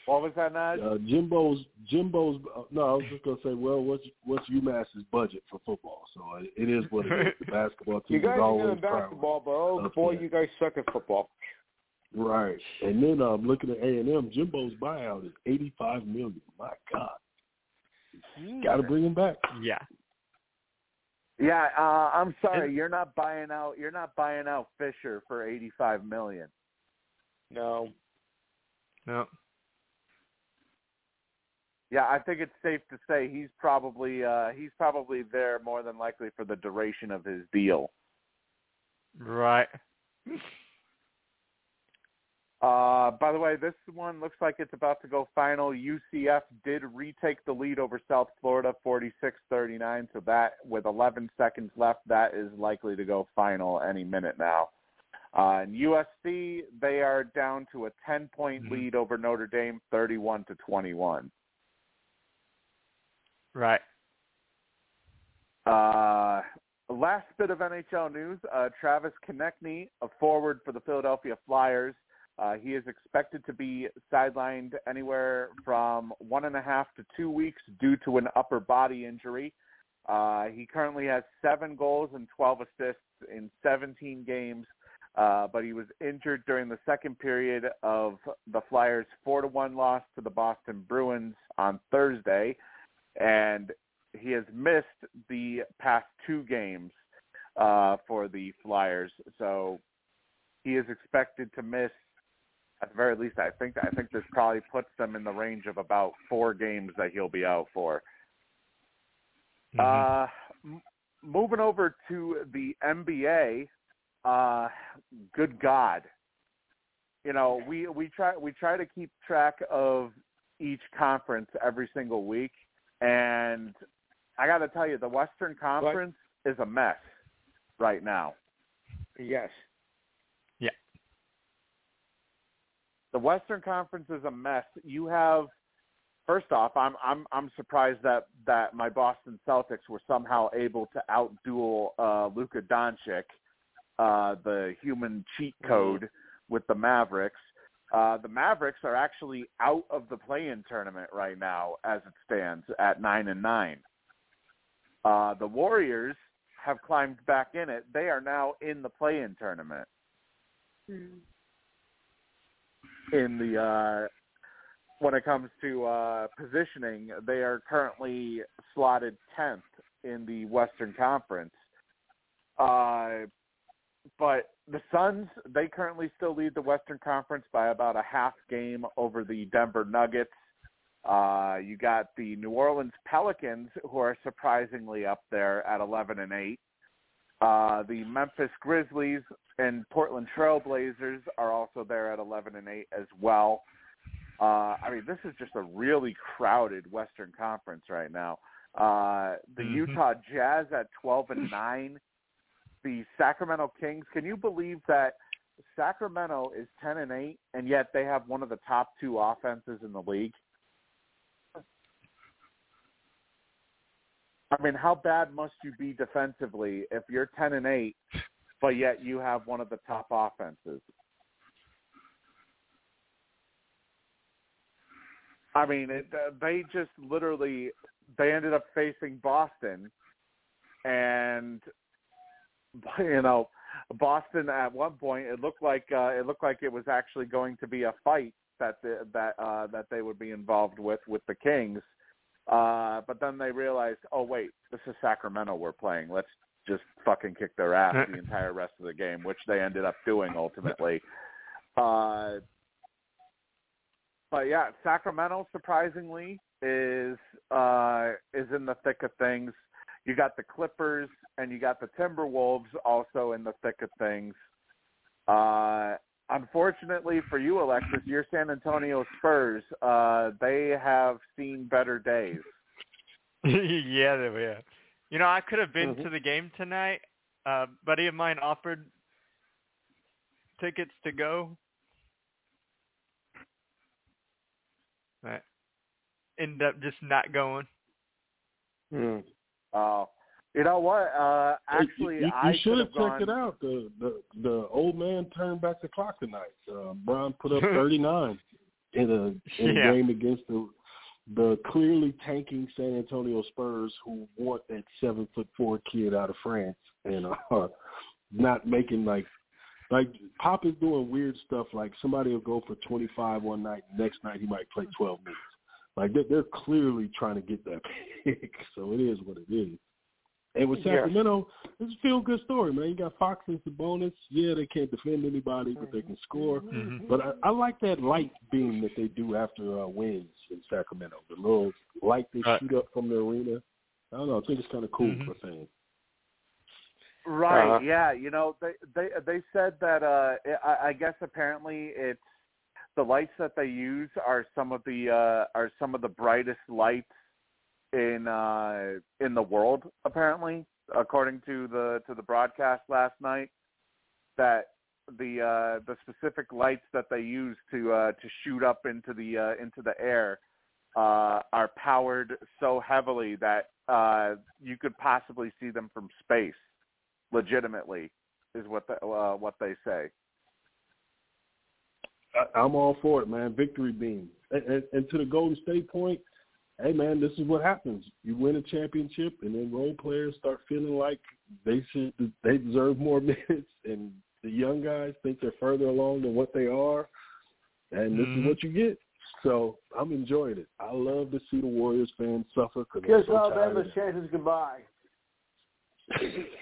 What was that, Naj? uh, Jimbo's Jimbo's. Uh, no, I was just gonna say, well, what's what's UMass's budget for football? So it, it is what it is. The basketball you team guys is are always good in proud. basketball, but oh Up boy, you guys suck at football. Right, and then um, looking at A and M, Jimbo's buyout is eighty five million. My God, got to bring him back. Yeah. Yeah, uh, I'm sorry. You're not buying out. You're not buying out Fisher for eighty-five million. No. No. Yeah, I think it's safe to say he's probably uh, he's probably there more than likely for the duration of his deal. Right. Uh, by the way, this one looks like it's about to go final. UCF did retake the lead over South Florida 46-39, so that with 11 seconds left, that is likely to go final any minute now. Uh, and USC, they are down to a 10-point Mhm. lead over Notre Dame, 31 to 21. Right. Uh, last bit of NHL news: uh, Travis Konecny, a forward for the Philadelphia Flyers, uh, he is expected to be sidelined anywhere from one and a half to two weeks due to an upper body injury. Uh, he currently has seven goals and 12 assists in 17 games, uh, but he was injured during the second period of the Flyers' four to one loss to the Boston Bruins on Thursday, and he has missed the past two games uh, for the Flyers. So he is expected to miss at the very least. I think I think this probably puts them in the range of about four games that he'll be out for. Mhm. Uh, m- moving over to the NBA. Uh, good God, you know we we try we try to keep track of each conference every single week, and I got to tell you, the Western Conference is a mess right now. Yes. The Western Conference is a mess. You have first off, I'm I'm I'm surprised that that my Boston Celtics were somehow able to outduel uh Luka Doncic, uh the human cheat code with the Mavericks. Uh the Mavericks are actually out of the play-in tournament right now as it stands at 9 and 9. Uh the Warriors have climbed back in it. They are now in the play-in tournament. In the uh when it comes to uh positioning, they are currently slotted 10th in the Western Conference. Uh but the Suns, they currently still lead the Western Conference by about a half game over the Denver Nuggets. Uh you got the New Orleans Pelicans who are surprisingly up there at 11 and 8. Uh, the Memphis Grizzlies and Portland Trailblazers are also there at 11 and 8 as well. Uh, I mean, this is just a really crowded Western Conference right now. Uh, the Mhm. Utah Jazz at 12 and 9. The Sacramento Kings. Can you believe that Sacramento is 10 and 8, and yet they have one of the top two offenses in the league? I mean, how bad must you be defensively if you're 10 and 8, but yet you have one of the top offenses? I mean, it, they just literally they ended up facing Boston, and you know, Boston at one point it looked like uh, it looked like it was actually going to be a fight that the, that uh, that they would be involved with with the Kings. Uh, but then they realized, oh wait, this is Sacramento we're playing. Let's just fucking kick their ass the entire rest of the game, which they ended up doing ultimately. Uh, but yeah, Sacramento surprisingly is uh, is in the thick of things. You got the Clippers and you got the Timberwolves also in the thick of things. Uh, unfortunately for you, Alexis, your San Antonio Spurs, uh, they have seen better days. yeah, they have. You know, I could have been Mhm. to the game tonight. Uh, buddy of mine offered tickets to go. I ended up just not going. Hmm. Uh, you know what? Uh, actually, you, you, I you should have gone, checked it out. The the the old man turned back the clock tonight. Uh, Brown put up 39 in a in Yeah. a game against the the clearly tanking San Antonio Spurs, who want that seven foot four kid out of France and uh, not making like like Pop is doing weird stuff. Like somebody will go for 25 one night, next night he might play 12 minutes. Like they're, they're clearly trying to get that pick, so it is what it is. And with Yeah. Sacramento, it's a feel good story, man. You got Fox and Sabonis. Yeah, they can't defend anybody, but they can score. Mhm. But I, I like that light beam that they do after uh, wins in Sacramento. The little light they Right. shoot up from the arena. I don't know. I think it's kind of cool Mhm. for fans. Right. Uh-huh. Yeah. You know, they they they said that. Uh, I, I guess apparently it's the lights that they use are some of the uh, are some of the brightest lights in uh, in the world. Apparently, according to the to the broadcast last night, that the uh, the specific lights that they use to uh, to shoot up into the uh, into the air uh, are powered so heavily that uh, you could possibly see them from space legitimately is what the, uh, what they say. I'm all for it, man. Victory beam. And, and, and to the Golden State point, hey, man, this is what happens. You win a championship, and then role players start feeling like they should, they deserve more minutes, and the young guys think they're further along than what they are, and this Mhm. is what you get. So I'm enjoying it. I love to see the Warriors fans suffer because Kiss so Alabama's tired. chances goodbye.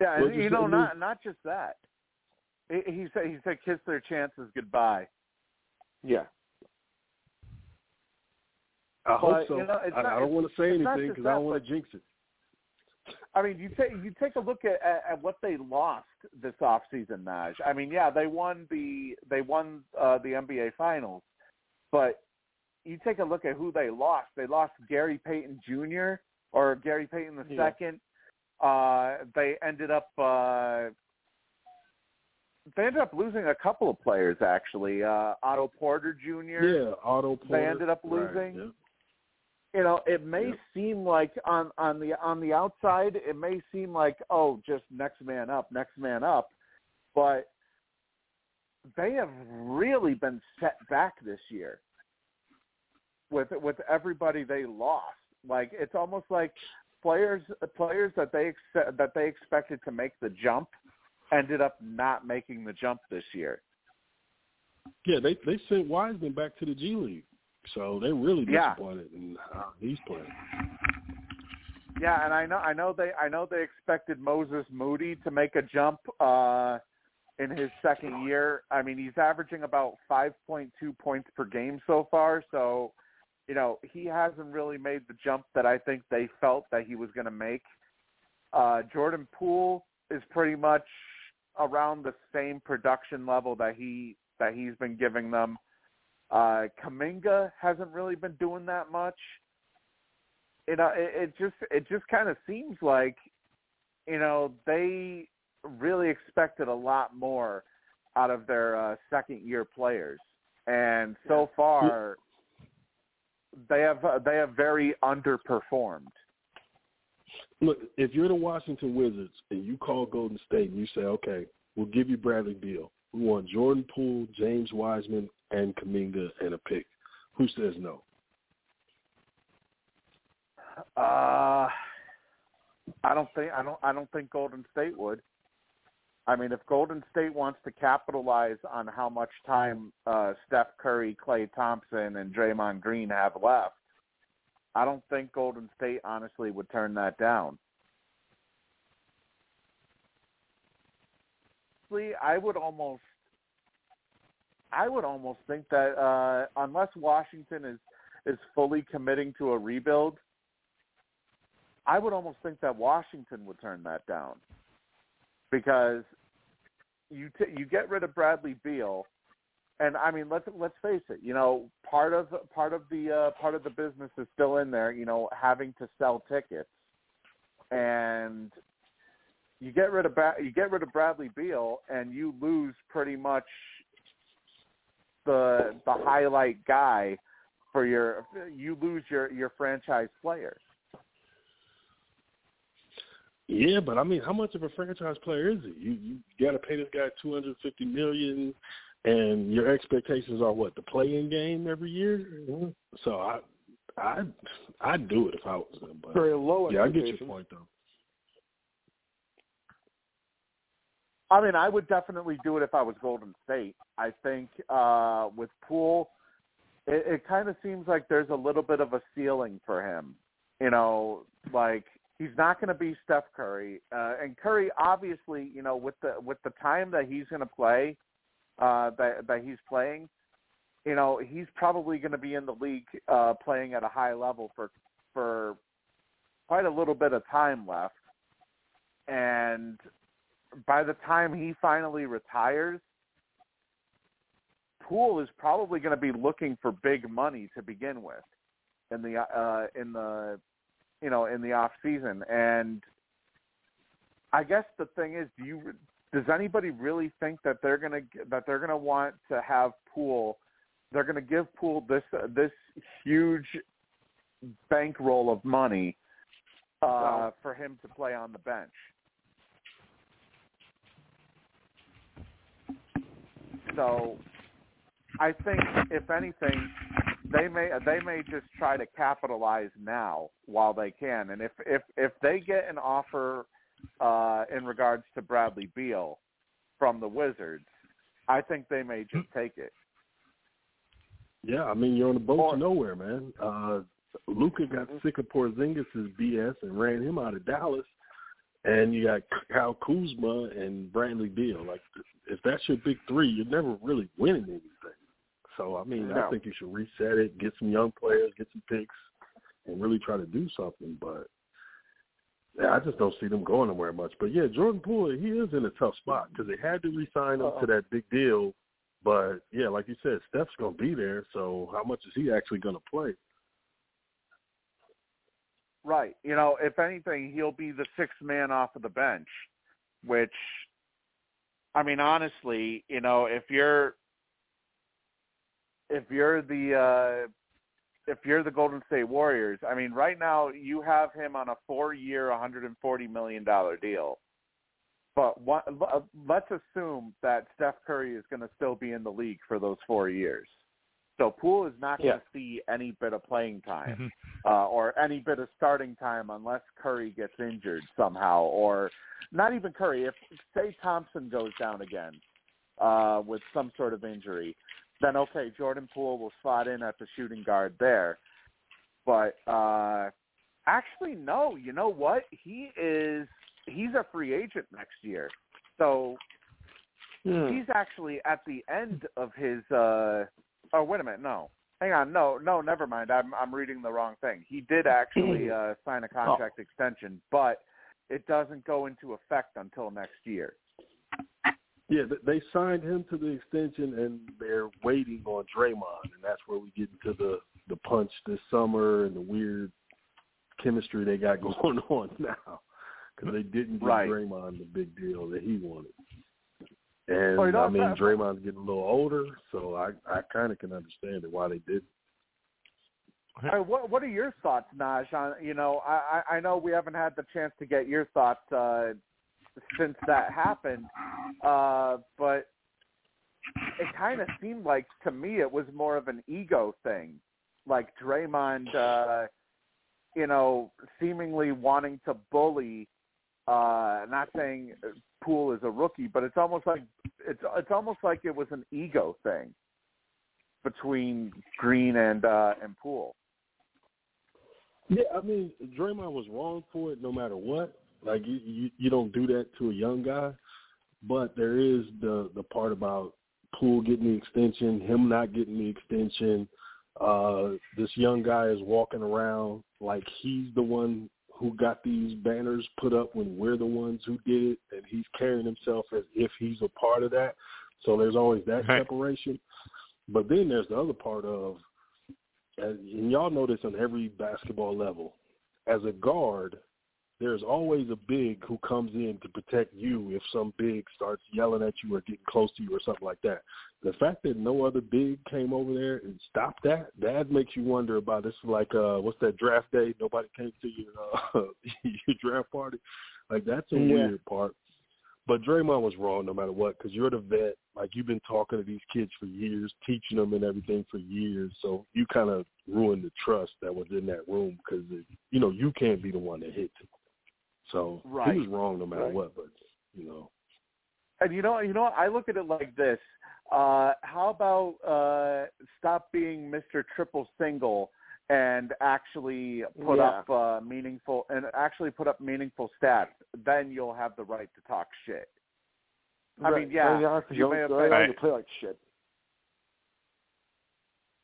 Yeah, you you know, Lou? not not just that. He, he said he said kiss their chances goodbye. Yeah. I hope But, so. you know, I, not- I don't want to say anything because I don't want to jinx it. I mean, you take you take a look at, at, at what they lost this off season, Naj. I mean, yeah, they won the they won uh, the NBA Finals, but you take a look at who they lost. They lost Gary Payton Jr. or Gary Payton the Yeah. second. Uh, they ended up uh, they ended up losing a couple of players actually. Uh, Otto Porter Jr. Yeah, Otto Porter. They ended up Right, losing. yeah. You know, it may seem like on on the on the outside, it may seem like oh, just next man up, next man up, but they have really been set back this year with with everybody they lost. Like it's almost like players players that they ex- that they expected to make the jump ended up not making the jump this year. Yeah, they they sent Wiseman back to the G League, so they're really Yeah. disappointed in how he's playing. Yeah, and I know I know they I know they expected Moses Moody to make a jump uh in his second year. I mean, he's averaging about 5.2 points per game so far, so you know, he hasn't really made the jump that I think they felt that he was going to make. Uh Jordan Poole is pretty much around the same production level that he that he's been giving them. Uh Kuminga hasn't really been doing that much you know, it, it just it just kind of seems like, you know, they really expected a lot more out of their uh, second year players, and so far they have uh, they have very underperformed. Look, if you're the Washington Wizards and you call Golden State and you say, okay, we'll give you Bradley Beal. We want Jordan Poole, James Wiseman, and Kuminga and a pick. Who says no? Uh, I don't think I don't I don't think Golden State would. I mean, if Golden State wants to capitalize on how much time uh, Steph Curry, Klay Thompson, and Draymond Green have left, I don't think Golden State honestly would turn that down. Honestly, I would almost, I would almost think that uh, unless Washington is is fully committing to a rebuild, I would almost think that Washington would turn that down. because you t- you get rid of Bradley Beal, and I mean let's let's face it, you know part of part of the uh, part of the business is still in there, you know having to sell tickets, and you get rid of you get rid of Bradley Beal and you lose pretty much the the highlight guy for your you lose your your franchise player. Yeah, but I mean, how much of a franchise player is he? You you got to pay this guy two hundred fifty million, and your expectations are what the playing game every year. So I I I'd do it if I was him. But Very low. Yeah, I get your point though. I mean, I would definitely do it if I was Golden State. I think uh, with Poole, it, it kind of seems like there's a little bit of a ceiling for him. You know, like he's not going to be Steph Curry, uh, and Curry obviously, you know, with the with the time that he's going to play, uh, that that he's playing, you know, he's probably going to be in the league uh, playing at a high level for for quite a little bit of time left, and by the time he finally retires, Poole is probably going to be looking for big money to begin with in the uh, in the you know in the off season. And I guess the thing is, do you does anybody really think that they're going to that they're going to want to have Poole? They're going to give Poole this uh, this huge bankroll of money uh, No. for him to play on the bench. So I think if anything, they may they may just try to capitalize now while they can. And if if if they get an offer uh, in regards to Bradley Beal from the Wizards, I think they may just take it. Yeah, I mean you're on the boat Or- to nowhere, man. Uh Luka got Mhm. sick of Porzingis' BS and ran him out of Dallas, and you got Kyle Kuzma and Bradley Beal. Like, if that's your big three, you're never really winning anything. So, I mean, I think you should reset it, get some young players, get some picks, and really try to do something. But yeah, I just don't see them going anywhere much. But yeah, Jordan Poole, he is in a tough spot because they had to re-sign him Uh-oh. to that big deal. But yeah, like you said, Steph's going to be there. So how much is he actually going to play? Right. You know, if anything, he'll be the sixth man off of the bench, which, I mean, honestly, you know, if you're if you're the uh, if you're the Golden State Warriors, I mean, right now you have him on a four-year, 140 million dollar deal. But what, let's assume that Steph Curry is going to still be in the league for those four years. So Poole is not going to see any bit of playing time Mhm. uh, or any bit of starting time unless Curry gets injured somehow, or not even Curry. If say Thompson goes down again uh, with some sort of injury, then okay, Jordan Poole will slot in at the shooting guard there. But uh, actually, no. You know what? He is he's a free agent next year, so Hmm. he's actually at the end of his uh oh wait a minute no. Hang on no no never mind. I'm i'm reading the wrong thing. He did actually uh sign a contract extension but it doesn't go into effect until next year. Yeah, th- they signed him to the extension, and they're waiting on Draymond, and that's where we get into the the punch this summer and the weird chemistry they got going on now because they didn't give Right. Draymond the big deal that he wanted. And Oh, I mean, Draymond's getting a little older, so I I kind of can understand it why they did. All right, what what are your thoughts Naj on you know i i I know we haven't had the chance to get your thoughts uh since that happened uh but it kind of seemed like to me it was more of an ego thing like Draymond uh you know seemingly wanting to bully uh not saying Poole is a rookie but it's almost like it's it's almost like it was an ego thing between Green and uh and Poole Yeah, I mean, Draymond was wrong for it no matter what. Like you, you, you don't do that to a young guy. But there is the the part about Poole getting the extension, him not getting the extension. Uh, this young guy is walking around like he's the one who got these banners put up when we're the ones who did it, and he's carrying himself as if he's a part of that. So there's always that Right. separation. But then there's the other part of, and and y'all know this on every basketball level. As a guard, there's always a big who comes in to protect you if some big starts yelling at you or getting close to you or something like that. The fact that no other big came over there and stopped that, that makes you wonder about this. Like, uh, what's that draft day? Nobody came to your uh, your draft party. Like that's a Yeah. weird part. But Draymond was wrong no matter what because you're the vet. Like you've been talking to these kids for years, teaching them and everything for years. So you kind of ruined the trust that was in that room because you know you can't be the one that hits it. So Right. he was wrong no matter Right. what. But you know, And you know, you know, what? I look at it like this. Uh, how about uh, stop being Mr. Triple Single and actually put Yeah. up uh, meaningful and actually put up meaningful stats? Then you'll have the right to talk shit. I Right. mean, yeah, Right, honest, you you may have been- right now play like shit.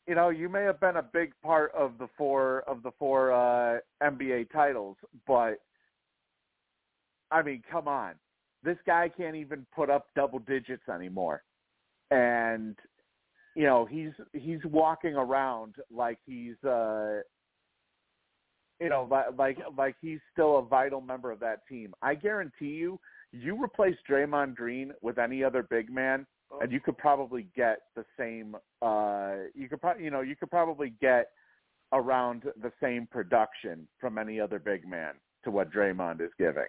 you know, you may have been a big part of the four of the four uh, NBA titles, but I mean, come on, this guy can't even put up double digits anymore, and you know he's he's walking around like he's uh, you know like like he's still a vital member of that team. I guarantee you, you replace Draymond Green with any other big man, and you could probably get the same uh you could probably you know you could probably get around the same production from any other big man to what Draymond is giving.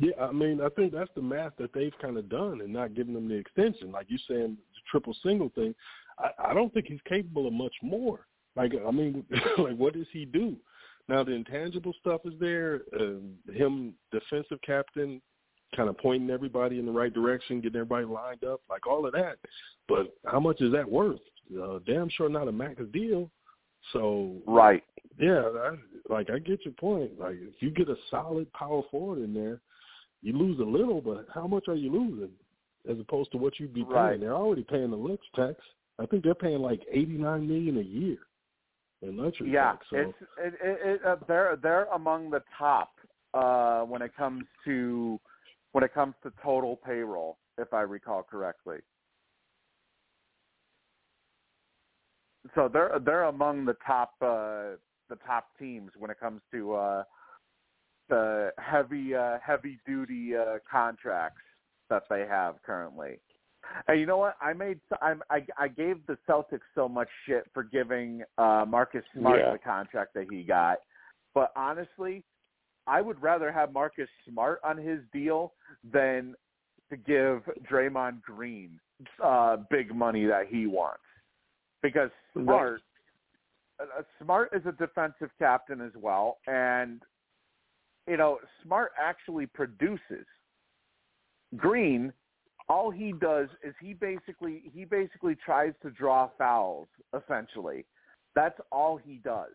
Yeah, I mean, I think that's the math that they've kind of done and not giving them the extension. Like you saying, the triple single thing. I, I don't think he's capable of much more. Like, I mean, like what does he do? Now the intangible stuff is there. Um, him, defensive captain, kind of pointing everybody in the right direction, getting everybody lined up, like all of that. But how much is that worth? Uh, damn sure not a max deal. So Right. yeah, I, like I get your point. Like if you get a solid power forward in there, you lose a little, but how much are you losing as opposed to what you'd be paying? They're already paying the lux tax. I think they're paying like eighty nine million a year in luxury Yeah, tax. So it's it, it, it, uh, they're they're among the top uh, when it comes to when it comes to total payroll, if I recall correctly. So they're they're among the top uh, the top teams when it comes to uh, the heavy uh, heavy duty uh, contracts that they have currently. And you know what? I made I'm, I I gave the Celtics so much shit for giving uh, Marcus Smart Yeah. the contract that he got, but honestly, I would rather have Marcus Smart on his deal than to give Draymond Green uh, big money that he wants, because Smart uh, Smart is a defensive captain as well, and you know Smart actually produces. Green, all he does is he basically he basically tries to draw fouls. Essentially, that's all he does.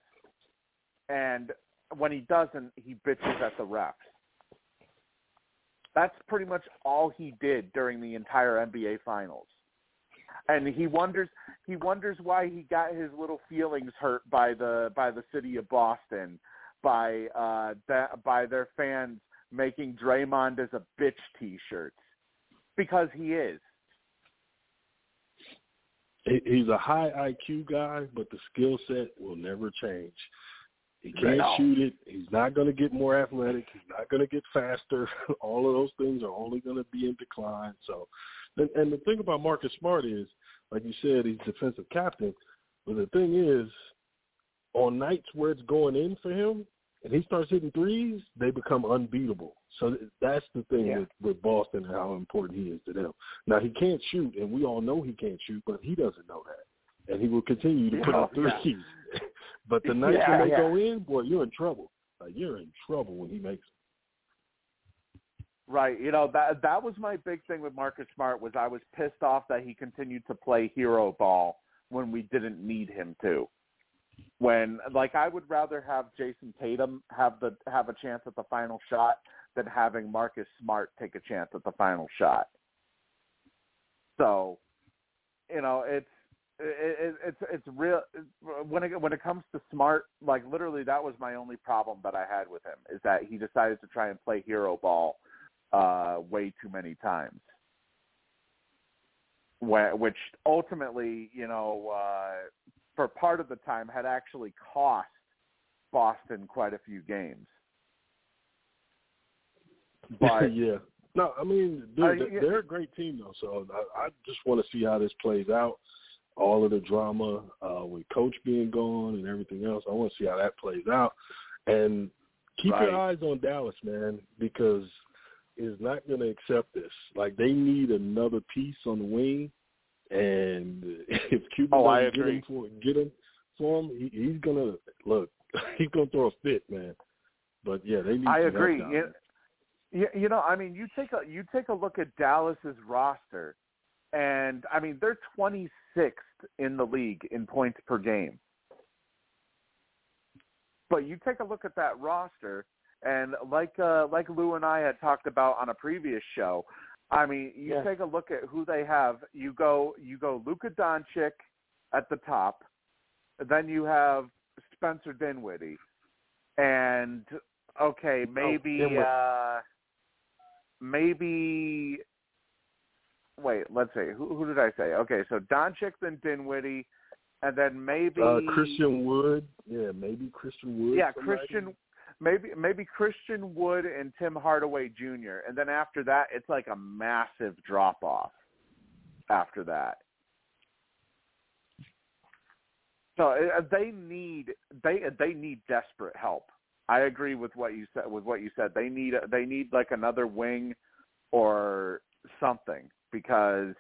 And when he doesn't, he bitches at the refs. That's pretty much all he did during the entire NBA Finals. And he wonders he wonders why he got his little feelings hurt by the by the city of Boston, by uh that by their fans making Draymond as a bitch T-shirts because he is. he's a high IQ guy, but the skill set will never change. He can't No. shoot it. He's not going to get more athletic. He's not going to get faster. All of those things are only going to be in decline. So, and, and the thing about Marcus Smart is, like you said, he's defensive captain. But the thing is, on nights where it's going in for him, and he starts hitting threes, they become unbeatable. So that's the thing Yeah. with, with Boston and how important he is to them. Now he can't shoot, and we all know he can't shoot, but he doesn't know that, and he will continue to put up Yeah, yeah. threes. but the nights Yeah, when they go in, boy, you're in trouble. Like you're in trouble when he makes. Right. You know, that that was my big thing with Marcus Smart was I was pissed off that he continued to play hero ball when we didn't need him to. When like I would rather have Jayson Tatum have the have a chance at the final shot than having Marcus Smart take a chance at the final shot. So, you know, it's it, it's it's real when it when it comes to smart. Like literally, that was my only problem that I had with him is that he decided to try and play hero ball uh, way too many times, which ultimately, you know, uh, for part of the time had actually cost Boston quite a few games. But yeah, no, I mean they're, they're a great team though, so I, I just want to see how this plays out. All of the drama uh, with coach being gone and everything else, I want to see how that plays out. And keep right. your eyes on Dallas, man, because is not going to accept this. Like they need another piece on the wing, and if Cuban oh, doesn't get him for get him for him, he, he's gonna look. He's gonna throw a fit, man. But yeah, they need. I agree. It, you, you know, I mean, you take a you take a look at Dallas's roster, and I mean they're 26th in the league in points per game. But you take a look at that roster, and like uh, like Lou and I had talked about on a previous show, I mean, you Yeah. take a look at who they have. You go you go Luka Doncic at the top, then you have Spencer Dinwiddie, and okay, maybe Dinwiddie. uh, maybe wait, let's see. Who, who did I say? Okay, so Doncic, then Dinwiddie, and then maybe Uh, Christian Wood, yeah, maybe Christian Wood. yeah, somebody. Christian. Maybe maybe Christian Wood and Tim Hardaway Jr. And then after that, it's like a massive drop off. After that, so uh, they need they they need desperate help. I agree with what you said. With what you said, they need they need like another wing or something because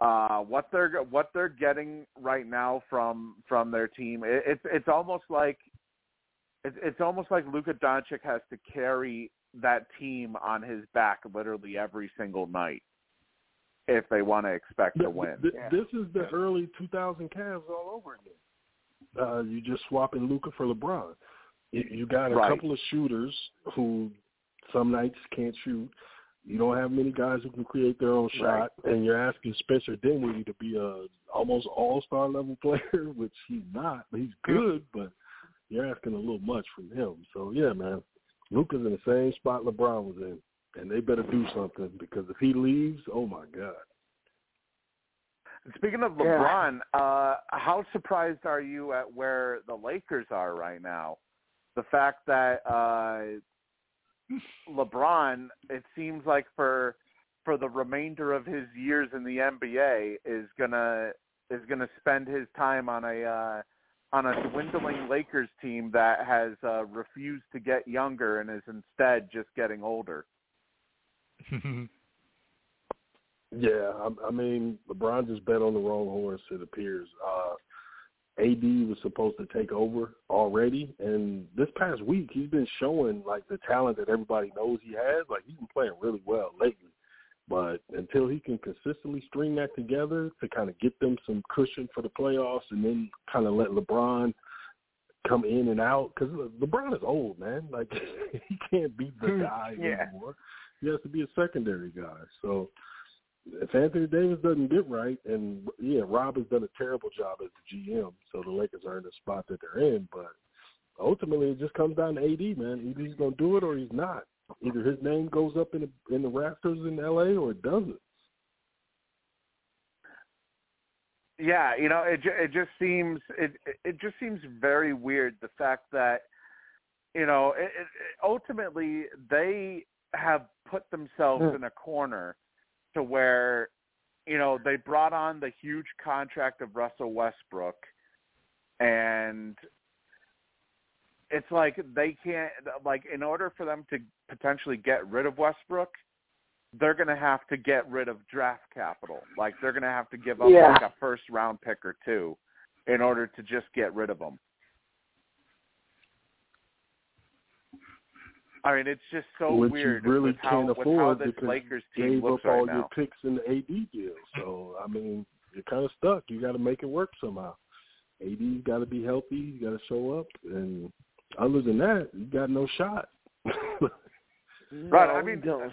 uh, what they're what they're getting right now from from their team, it, it's it's almost like it's it's almost like Luka Doncic has to carry that team on his back literally every single night if they want to expect to Th- win. th- This is the early 2000 Cavs all over again. Uh, you just swapping Luka for LeBron. You, you got a Right. couple of shooters who some nights can't shoot. You don't have many guys who can create their own shot, and you're asking Spencer Dinwiddie to be a almost all star level player, which he's not. He's good, but you're asking a little much from him. So yeah, man, Luka's in the same spot LeBron was in, and they better do something because if he leaves, oh my god. Speaking of Yeah. LeBron, uh, how surprised are you at where the Lakers are right now? The fact that uh, LeBron, it seems like for for the remainder of his years in the NBA, is gonna is gonna spend his time on a uh, on a dwindling Lakers team that has uh, refused to get younger and is instead just getting older. Yeah, I, I mean, LeBron just bet on the wrong horse. It appears. Uh, AD was supposed to take over already, and this past week he's been showing like the talent that everybody knows he has. Like he's been playing really well lately, but until he can consistently string that together to kind of get them some cushion for the playoffs, and then kind of let LeBron come in and out because LeBron is old, man. Like he can't be the hmm, guy Yeah. anymore. He has to be a secondary guy. So if Anthony Davis doesn't get right, and yeah, Rob has done a terrible job as the GM, so the Lakers are in the spot that they're in. But ultimately, it just comes down to AD, man. Either he's going to do it or he's not. Either his name goes up in the in the rafters in LA or it doesn't. Yeah, you know, it it just seems it it- just seems very weird the fact that you know it, it, it- ultimately they have put themselves Hmm. in a corner to where you know they brought on the huge contract of Russell Westbrook and it's like they can't like in order for them to potentially get rid of Westbrook they're going to have to get rid of draft capital. Like they're going to have to give up Yeah. like a first round pick or two in order to just get rid of them. I mean, it's just so Which weird you really with can't with how afford this because Lakers team gave looks up all right your now. picks in the AD deal. So I mean, you're kind of stuck. You got to make it work somehow. AD's got to be healthy. You got to show up, and other than that, you got no shot. Right, No, I mean, don't.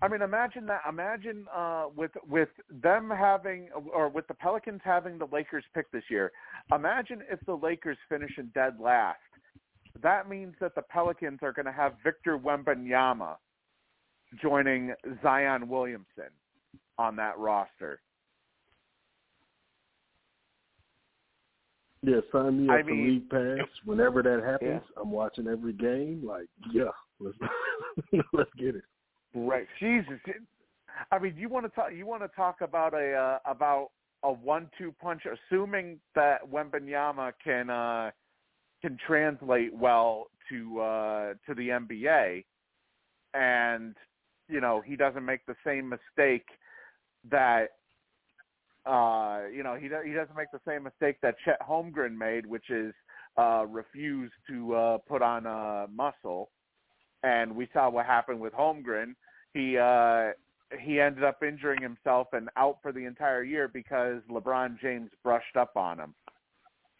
I mean, imagine that. Imagine uh, with with them having, or with the Pelicans having the Lakers pick this year. Imagine if the Lakers finish in dead last. That means that the Pelicans are going to have Victor Wembanyama joining Zion Williamson on that roster. Yeah, sign me up I for mean- League Pass. Whenever that happens, I'm watching every game. Like, yeah, let's let's get it. Right. Jesus. I mean, you want to talk. You want to talk about a uh, about a one-two punch, assuming that Wembanyama can uh, can translate well to uh, to the NBA, and you know he doesn't make the same mistake that uh, you know he he doesn't make the same mistake that Chet Holmgren made, which is uh, refuse to uh, put on uh, muscle. And we saw what happened with Holmgren. He uh, he ended up injuring himself and out for the entire year because LeBron James brushed up on him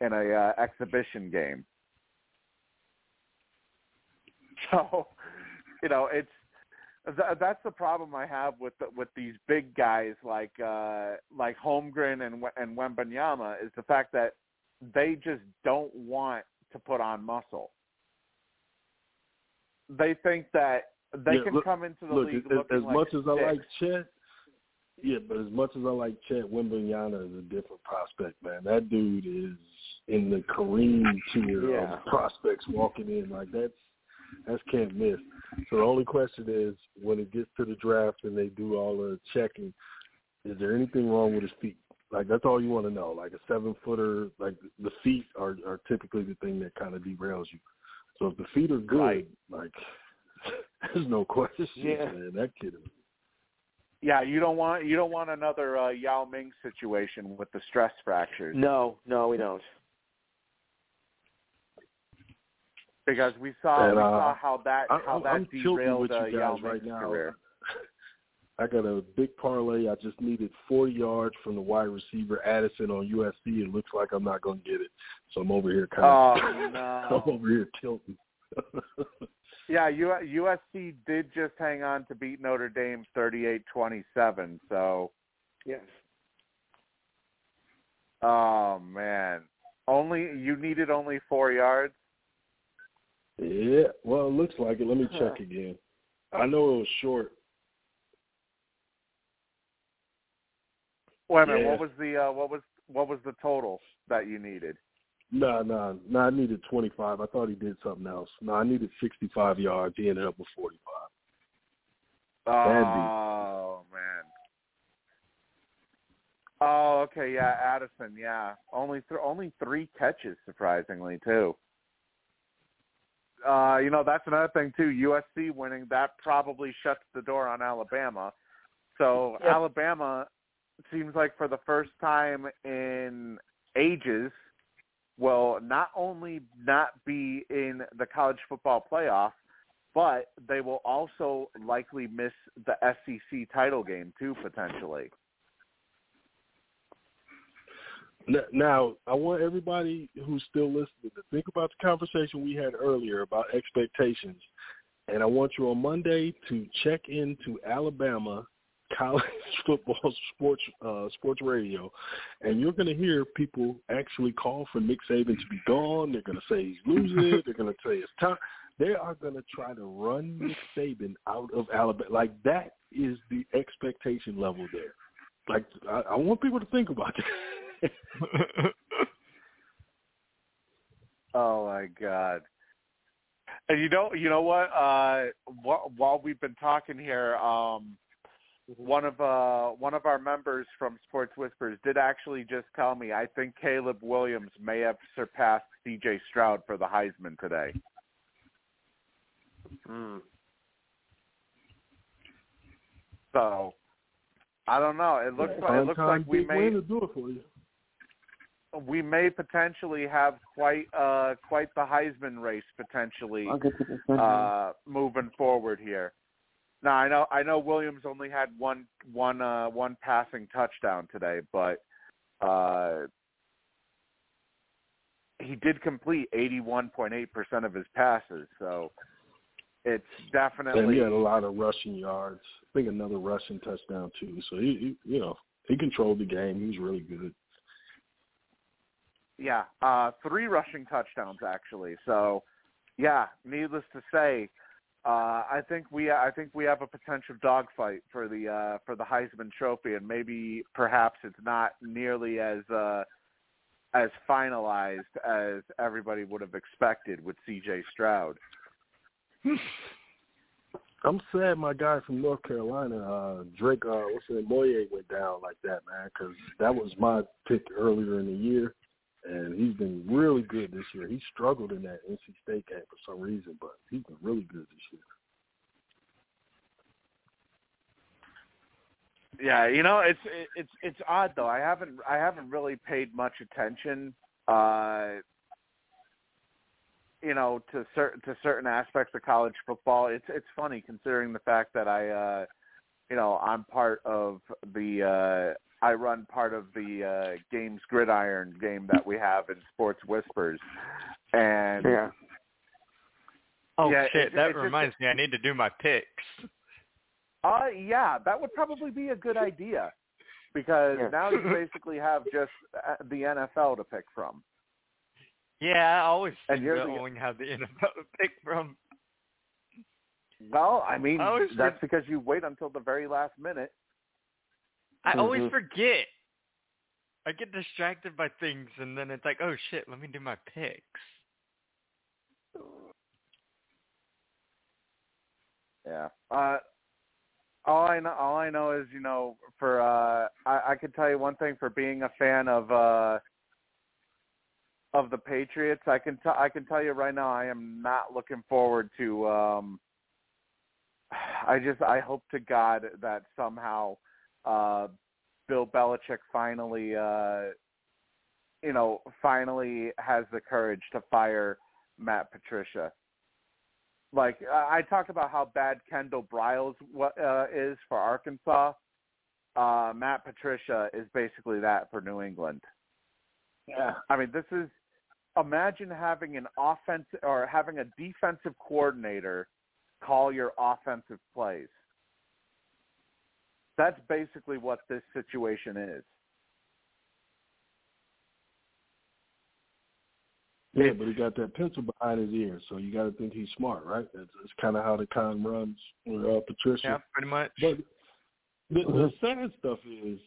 in a uh, exhibition game. So, you know, it's th- that's the problem I have with the, with these big guys like uh, like Holmgren and and Wembanyama is the fact that they just don't want to put on muscle. They think that they Yeah, can look- come into the Look, league as, as like much as I sticks. like Chet, yeah, but as much as I like Chet, Wembanyama is a different prospect, man. That dude is in the Kareem tier Yeah. of prospects walking in. Like that's that's can't miss. So the only question is when it gets to the draft and they do all the checking, is there anything wrong with his feet? Like that's all you want to know. Like a seven footer, like the feet are are typically the thing that kind of derails you. So if the feet are good, Right. like there's no question, Yeah. man. That kid is Yeah, you don't want you don't want another uh, Yao Ming situation with the stress fractures No, no, we don't. Because we saw And, we uh, saw how that I- how that I'm derailed with uh, you Yao guys right now. career. I got a big parlay. I just needed 40 yards from the wide receiver Addison on USC. It looks like I'm not going to get it, so I'm over here kind Oh of. I'm over here tilting. Yeah, U- USC did just hang on to beat Notre Dame 38-27. So, Yes. oh man, only you needed only four yards. Yeah, well, it looks like it. Let me Huh. check again. I know it was short. Wait a minute, Yeah. what was the uh, what was what was the total that you needed? No, no, no. I needed 25. I thought he did something else. No, I needed 65 yards. He ended up with 45. Bad beat. Oh man. Oh, okay, yeah, Addison, yeah, only th- only three catches, surprisingly too. Uh, you know that's another thing too. USC winning that probably shuts the door on Alabama. So Yep. Alabama seems like for the first time in ages will not only not be in the college football playoff, but they will also likely miss the SEC title game too potentially. Now, I want everybody who's still listening to think about the conversation we had earlier about expectations. And I want you on Monday to check into Alabama college football sports uh, sports radio, and you're going to hear people actually call for Nick Saban to be gone. They're going to say he's losing. They're going to say it's time. They are going to try to run Nick Saban out of Alabama. Like that is the expectation level there. Like I, I want people to think about that. Oh my god. And you know, you know what? Uh, wh- while we've been talking here, um, one of uh, one of our members from Sports Whispers did actually just tell me I think Caleb Williams may have surpassed C.J. Stroud for the Heisman today. Mm. So I don't know. It looks like it looks like we may do it for you. We may potentially have quite uh quite the Heisman race potentially I'll get to the uh moving forward here. Now I know I know Williams only had one one uh one passing touchdown today, but uh he did complete 81.8% of his passes, so it's definitely. And he had a lot of rushing yards. I think another rushing touchdown too. So he, he you know, he controlled the game. He was really good. Yeah, uh, three rushing touchdowns actually. So, yeah, needless to say, uh, I think we I think we have a potential dogfight for the uh, for the Heisman Trophy, and maybe perhaps it's not nearly as uh, as finalized as everybody would have expected with C.J. Stroud. I'm sad my guy from North Carolina, uh, Drake, uh, what's it, Maye went down like that, man, because that was my pick earlier in the year, and he's been really good this year. He struggled in that NC State game for some reason, but he's been really good this year. Yeah, you know, it's it's it's odd though. I haven't I haven't really paid much attention uh you know to certain to certain aspects of college football. It's it's funny considering the fact that I uh you know, I'm part of the uh I run part of the uh games gridiron game that we have in Sports Whispers. And Yeah. Oh Yeah, shit! it- that it just- reminds me. I need to do my picks. Uh yeah, that would probably be a good idea because Yeah. now you basically have just uh, the NFL to pick from. Yeah, I always And seem you're to the- only have the NFL to pick from. Well, I mean, I always that's because you wait until the very last minute. I always Mhm. forget. I get distracted by things, and then it's like, oh shit, let me do my picks. Yeah. Uh all I know all I know is, you know, for uh I, I can tell you one thing for being a fan of uh of the Patriots, I can tell I can tell you right now I am not looking forward to um I just I hope to God that somehow uh Bill Belichick finally uh you know, finally has the courage to fire Matt Patricia like I talked about how bad Kendall Briles uh, is for Arkansas. Uh, Matt Patricia is basically that for New England. Yeah. I mean, this is imagine having an offense or having a defensive coordinator call your offensive plays. That's basically what this situation is. Yeah, but he got that pencil behind his ear, so you got to think he's smart, right? That's, that's kind of how the con runs with uh, Patricia. Yeah, pretty much. But the, the sad stuff is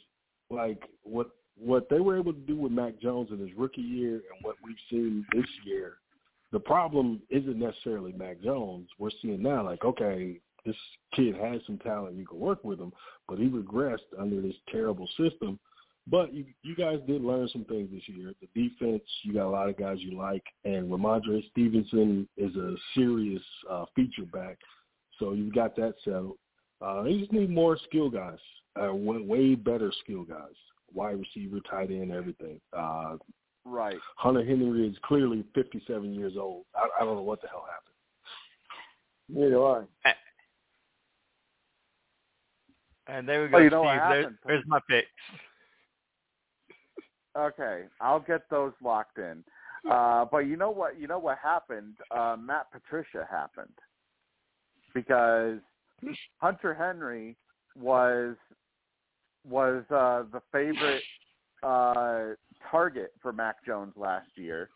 like what what they were able to do with Mac Jones in his rookie year and what we've seen this year. The problem isn't necessarily Mac Jones. We're seeing now, like, okay, this kid has some talent. You can work with him, but he regressed under this terrible system. But you you guys did learn some things this year. The defense, you got a lot of guys you like, and Rhamondre Stevenson is a serious uh, feature back. So you've got that settled. Uh, they just need more skill guys, uh, way, way better skill guys, wide receiver, tight end, everything. Uh, Right. Hunter Henry is clearly 57 years old. I, I don't know what the hell happened. Neither do I. And there we go, Oh, you know Steve. There's, there's my picks. Okay, I'll get those locked in. Uh, but you know what? You know what happened? Uh, Matt Patricia happened because Hunter Henry was was uh, the favorite uh, target for Mac Jones last year,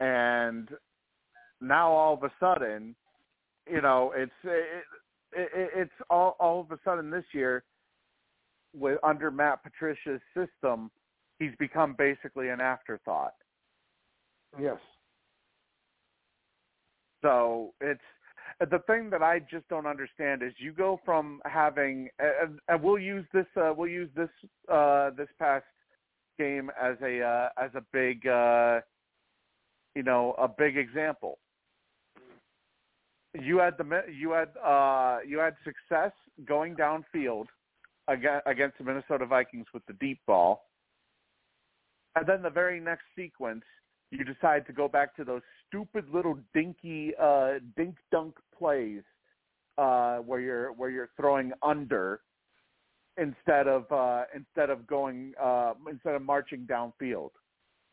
and now all of a sudden, you know, it's it, it, it's all all of a sudden this year with under Matt Patricia's system he's become basically an afterthought. Yes. So it's the thing that I just don't understand is you go from having and, and we'll use this uh, we'll use this uh, this past game as a uh, as a big uh, you know a big example. You had the you had uh, you had success going downfield against the Minnesota Vikings with the deep ball and then the very next sequence, you decide to go back to those stupid little dinky uh, dink dunk plays uh, where you're where you're throwing under instead of uh, instead of going uh, instead of marching downfield,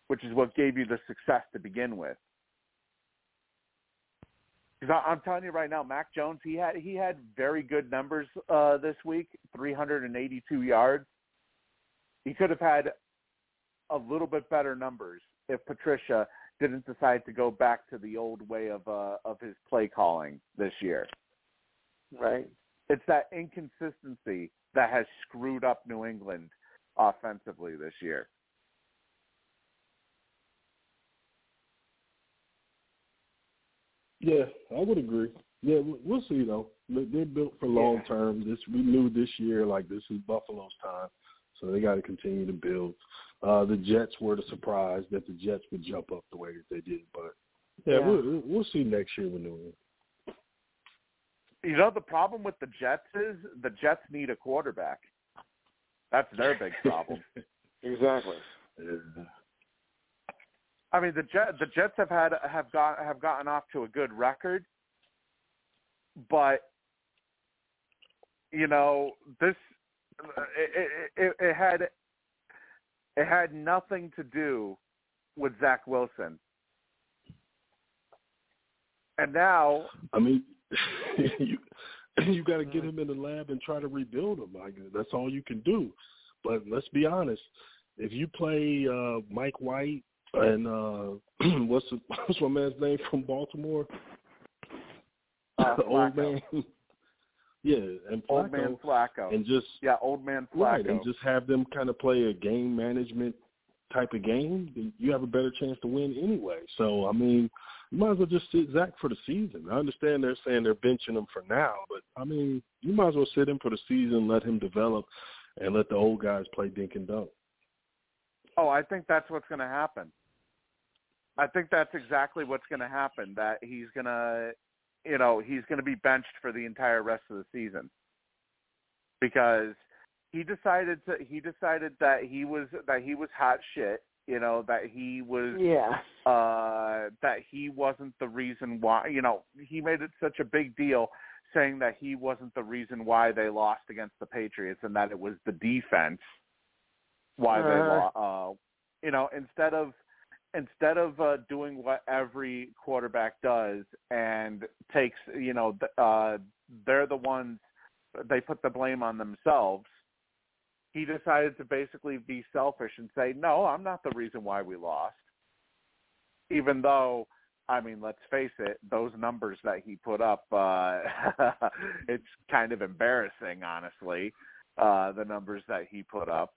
which is what gave you the success to begin with. Because I'm telling you right now, Mac Jones, he had he had very good numbers uh, this week, 382 yards. He could have had a little bit better numbers if Patricia didn't decide to go back to the old way of uh, of his play calling this year. Right. It's that inconsistency that has screwed up New England offensively this year. Yeah, I would agree. Yeah, we'll see though. They're built for long term. This we knew this year, like this is Buffalo's time, so they got to continue to build. Uh, the Jets were the surprise that the Jets would jump up the way that they did, but yeah, Yeah. We'll, we'll see next year with New England. You know the problem with the Jets is the Jets need a quarterback. That's their big problem. Exactly. Yeah. I mean the Jet the Jets have had have got have gotten off to a good record, but you know this it, it, it, had it had nothing to do with Zach Wilson, and now I mean, you you got to get him in the lab and try to rebuild him. Like that's all you can do. But let's be honest, if you play uh Mike White and uh what's the, what's my man's name from Baltimore? uh, the old man. yeah, and old man Flacco, and just yeah, old man Flacco. right, and just have them kind of play a game management type of game, then you have a better chance to win anyway. So I mean, you might as well just sit Zach for the season. I understand they're saying they're benching him for now, but I mean, you might as well sit him for the season, let him develop, and let the old guys play dink and dunk. Oh, I think that's what's going to happen. I think that's exactly what's going to happen. That he's going to, you know, he's going to be benched for the entire rest of the season because he decided to. He decided that he was that he was hot shit. You know that he was Yeah. uh that he wasn't the reason why. You know he made it such a big deal saying that he wasn't the reason why they lost against the Patriots and that it was the defense why they Uh-huh. lost. Uh, you know, instead of instead of uh, doing what every quarterback does and takes, you know, uh, they're the ones they put the blame on themselves. He decided to basically be selfish and say, "No, I'm not the reason why we lost." Even though, I mean, let's face it, those numbers that he put up, uh, it's kind of embarrassing, honestly. Uh, the numbers that he put up.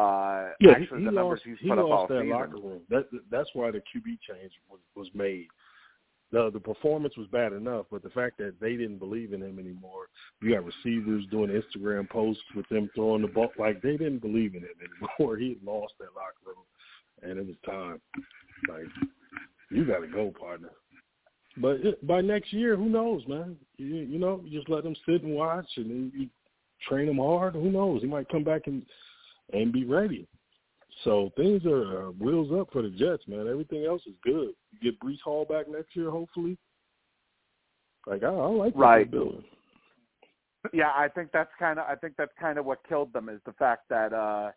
Uh, Yeah, actually, he, the lost. He put up all lost that season. locker room. That that's why the QB change was was made. The the performance was bad enough, but the fact that they didn't believe in him anymore. You got receivers doing Instagram posts with them throwing the ball like they didn't believe in him anymore. He had lost that locker room, and it was time. Like you got to go, partner. But it, by next year, who knows, man? You, you know, you just let him sit and watch, and then you train him hard. Who knows? He might come back and and be ready. So things are uh, wheels up for the Jets, man. Everything else is good. You get Breece Hall back next year, hopefully. Like I, I like what Right. they're doing. yeah, I think that's kind of I think that's kind of what killed them is the fact that uh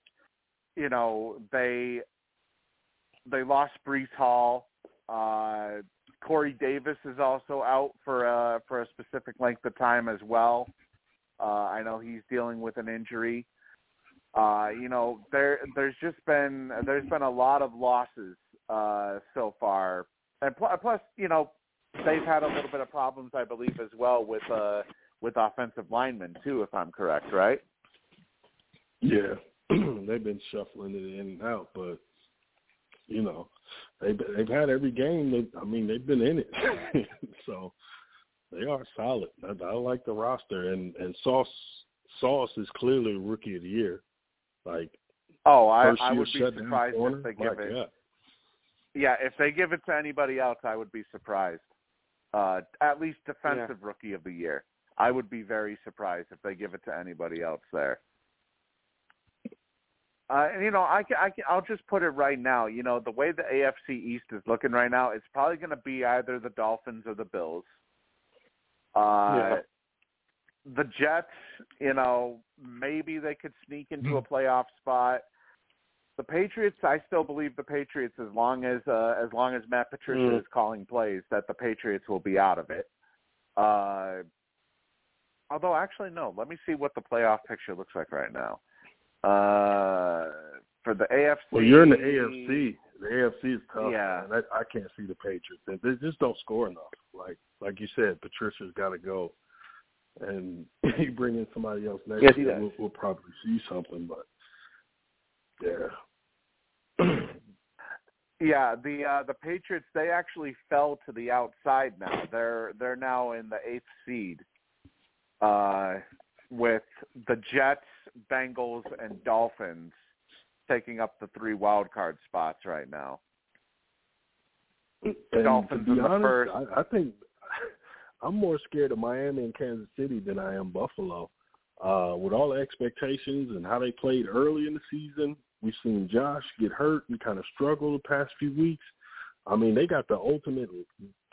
you know they they lost Breece Hall. Uh Corey Davis is also out for uh for a specific length of time as well. Uh I know he's dealing with an injury. Uh you know there there's just been there's been a lot of losses uh so far. And pl- plus, you know, they've had a little bit of problems I believe as well with uh with offensive linemen too, if I'm correct, right? Yeah, they've been shuffling it in and out, but you know, they've they've had every game. They, I mean, they've been in it, so they are solid. I, I like the roster, and and Sauce Sauce is clearly rookie of the year. Like Oh, I, first I would be surprised corner. if they My give it. God. Yeah, if they give it to anybody else, I would be surprised. Uh, at least defensive rookie of the year. I would be very surprised if they give it to anybody else there. Uh, and you know, I can, I can, I'll just put it right now. You know, the way the AFC East is looking right now, it's probably going to be either the Dolphins or the Bills. Uh, Yeah. The Jets, you know, maybe they could sneak into a playoff spot. the Patriots, I still believe the Patriots as long as uh, as long as Matt Patricia Mm. is calling plays that the Patriots will be out of it. Uh, although actually no, let me see what the playoff picture looks like right now. Uh, for the AFC. Well, you're in the AFC. The AFC is tough. Yeah. man. I, I can't see the Patriots. They, they just don't score enough. Like like you said, Patricia's got to go, and you bring in somebody else next Yes, year, we'll, we'll probably see something. But yeah, Yeah, the uh, the Patriots they actually fell to the outside now. They're they're now in the eighth seed, uh, with the Jets, Bengals, and Dolphins taking up the three wild card spots right now. and Dolphins in the honest, first. I, I think I'm more scared of Miami and Kansas City than I am Buffalo. Uh, with all the expectations and how they played early in the season, we've seen Josh get hurt and kind of struggle the past few weeks. I mean, they got the ultimate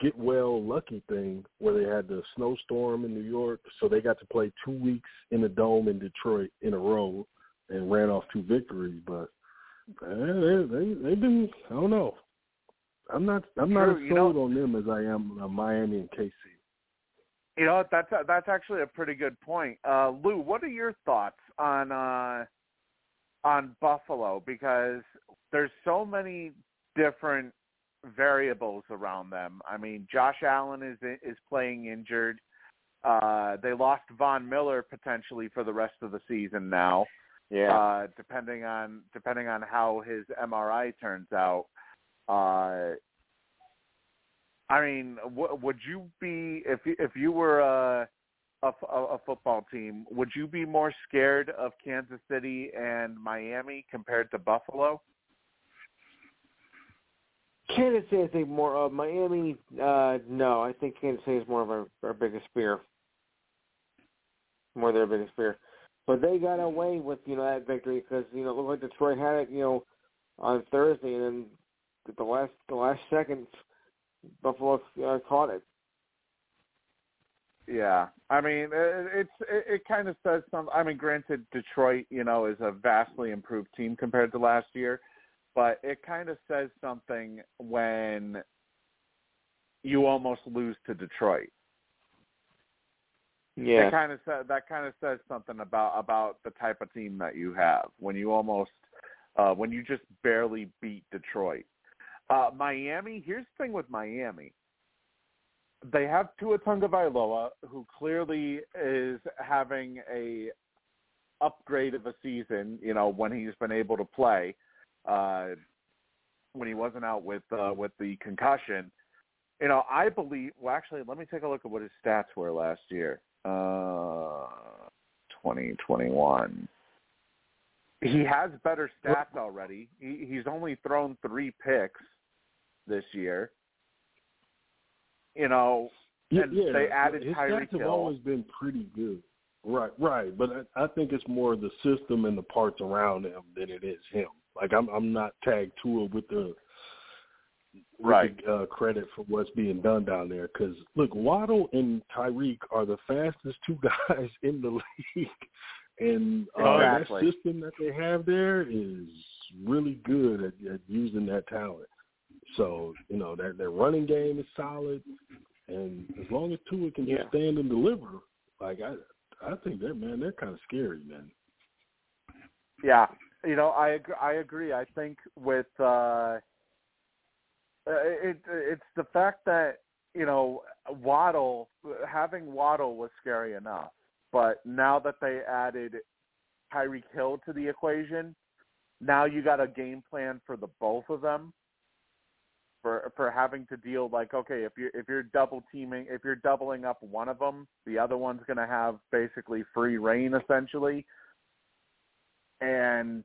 get well lucky thing where they had the snowstorm in New York, so they got to play two weeks in the dome in Detroit in a row and ran off two victories. But they, they they've been I don't know. I'm not I'm not True, as you know- sold on them as I am on Miami and KC. You know that's a, that's actually a pretty good point. Uh, Lou, what are your thoughts on uh, on Buffalo? Because there's so many different variables around them. I mean, Josh Allen is is playing injured. Uh, they lost Von Miller potentially for the rest of the season now. Yeah. uh, depending on depending on how his MRI turns out. Uh, I mean, w- would you be if if you were a, a f- a football team, would you be more scared of Kansas City and Miami compared to Buffalo? Kansas City, I think more of Miami. Uh, no, I think Kansas City is more of our, our biggest fear. More their biggest fear, but they got away with you know that victory because you know it looked like Detroit had it you know on Thursday and then the last the last seconds Buffalo uh, caught it. Yeah, I mean, it, it's it, it kind of says something. I mean, granted, Detroit, you know, is a vastly improved team compared to last year, but it kind of says something when you almost lose to Detroit. Yeah, It kind of sa- that kind of says something about about the type of team that you have when you almost uh, when you just barely beat Detroit. Uh, Miami. Here's the thing with Miami. They have Tua Tagovailoa, who clearly is having a upgrade of a season. You know when he's been able to play, uh, when he wasn't out with uh, with the concussion. You know, I believe. Well, actually, let me take a look at what his stats were last year. Uh, 2021. He has better stats already. He, he's only thrown three picks this year. You know, Yeah, And yeah. they added his Tyreek stats have always been pretty good. Right, right. But I, I think it's more the system and the parts around him than it is him. Like I'm, I'm not tagged to it with the Right. the, uh, credit for what's being done down there. Because look, Waddle and Tyreek are the fastest two guys in the league, and uh, Exactly. that system that they have there is really good at, at using that talent. So you know their their running game is solid, and as long as Tua can just Yeah. stand and deliver, like I, I think that man, they're kind of scary, man. Yeah, you know, I ag- I agree. I think with uh, it it's the fact that you know Waddle having Waddle was scary enough, but now that they added Tyreek Hill to the equation, now you got a game plan for the both of them. For for having to deal like okay if you're if you're double teaming if you're doubling up one of them the other one's going to have basically free reign essentially and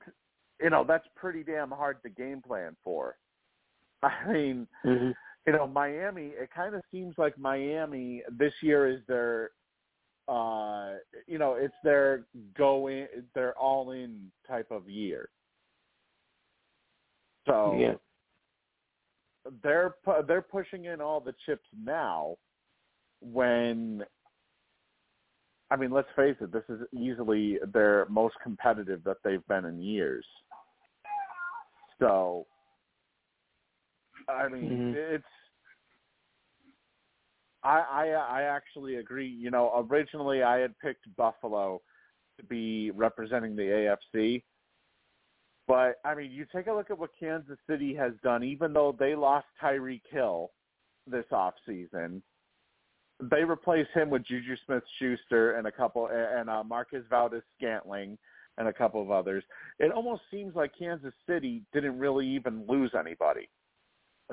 you know that's pretty damn hard to game plan for. I mean, mm-hmm. you know, Miami. It kind of seems like Miami this year is their, uh, you know, it's their go in, their all in type of year. So yeah. They're pu- they're pushing in all the chips now. When I mean, let's face it, this is easily their most competitive that they've been in years. So, I mean, Mhm. it's. I, I I actually agree. You know, originally I had picked Buffalo to be representing the AFC, but I mean, you take a look at what Kansas City has done. Even though they lost Tyreek Hill this off season, they replaced him with Juju Smith-Schuster and a couple and uh, Marcus Valdes-Scantling and a couple of others. It almost seems like Kansas City didn't really even lose anybody,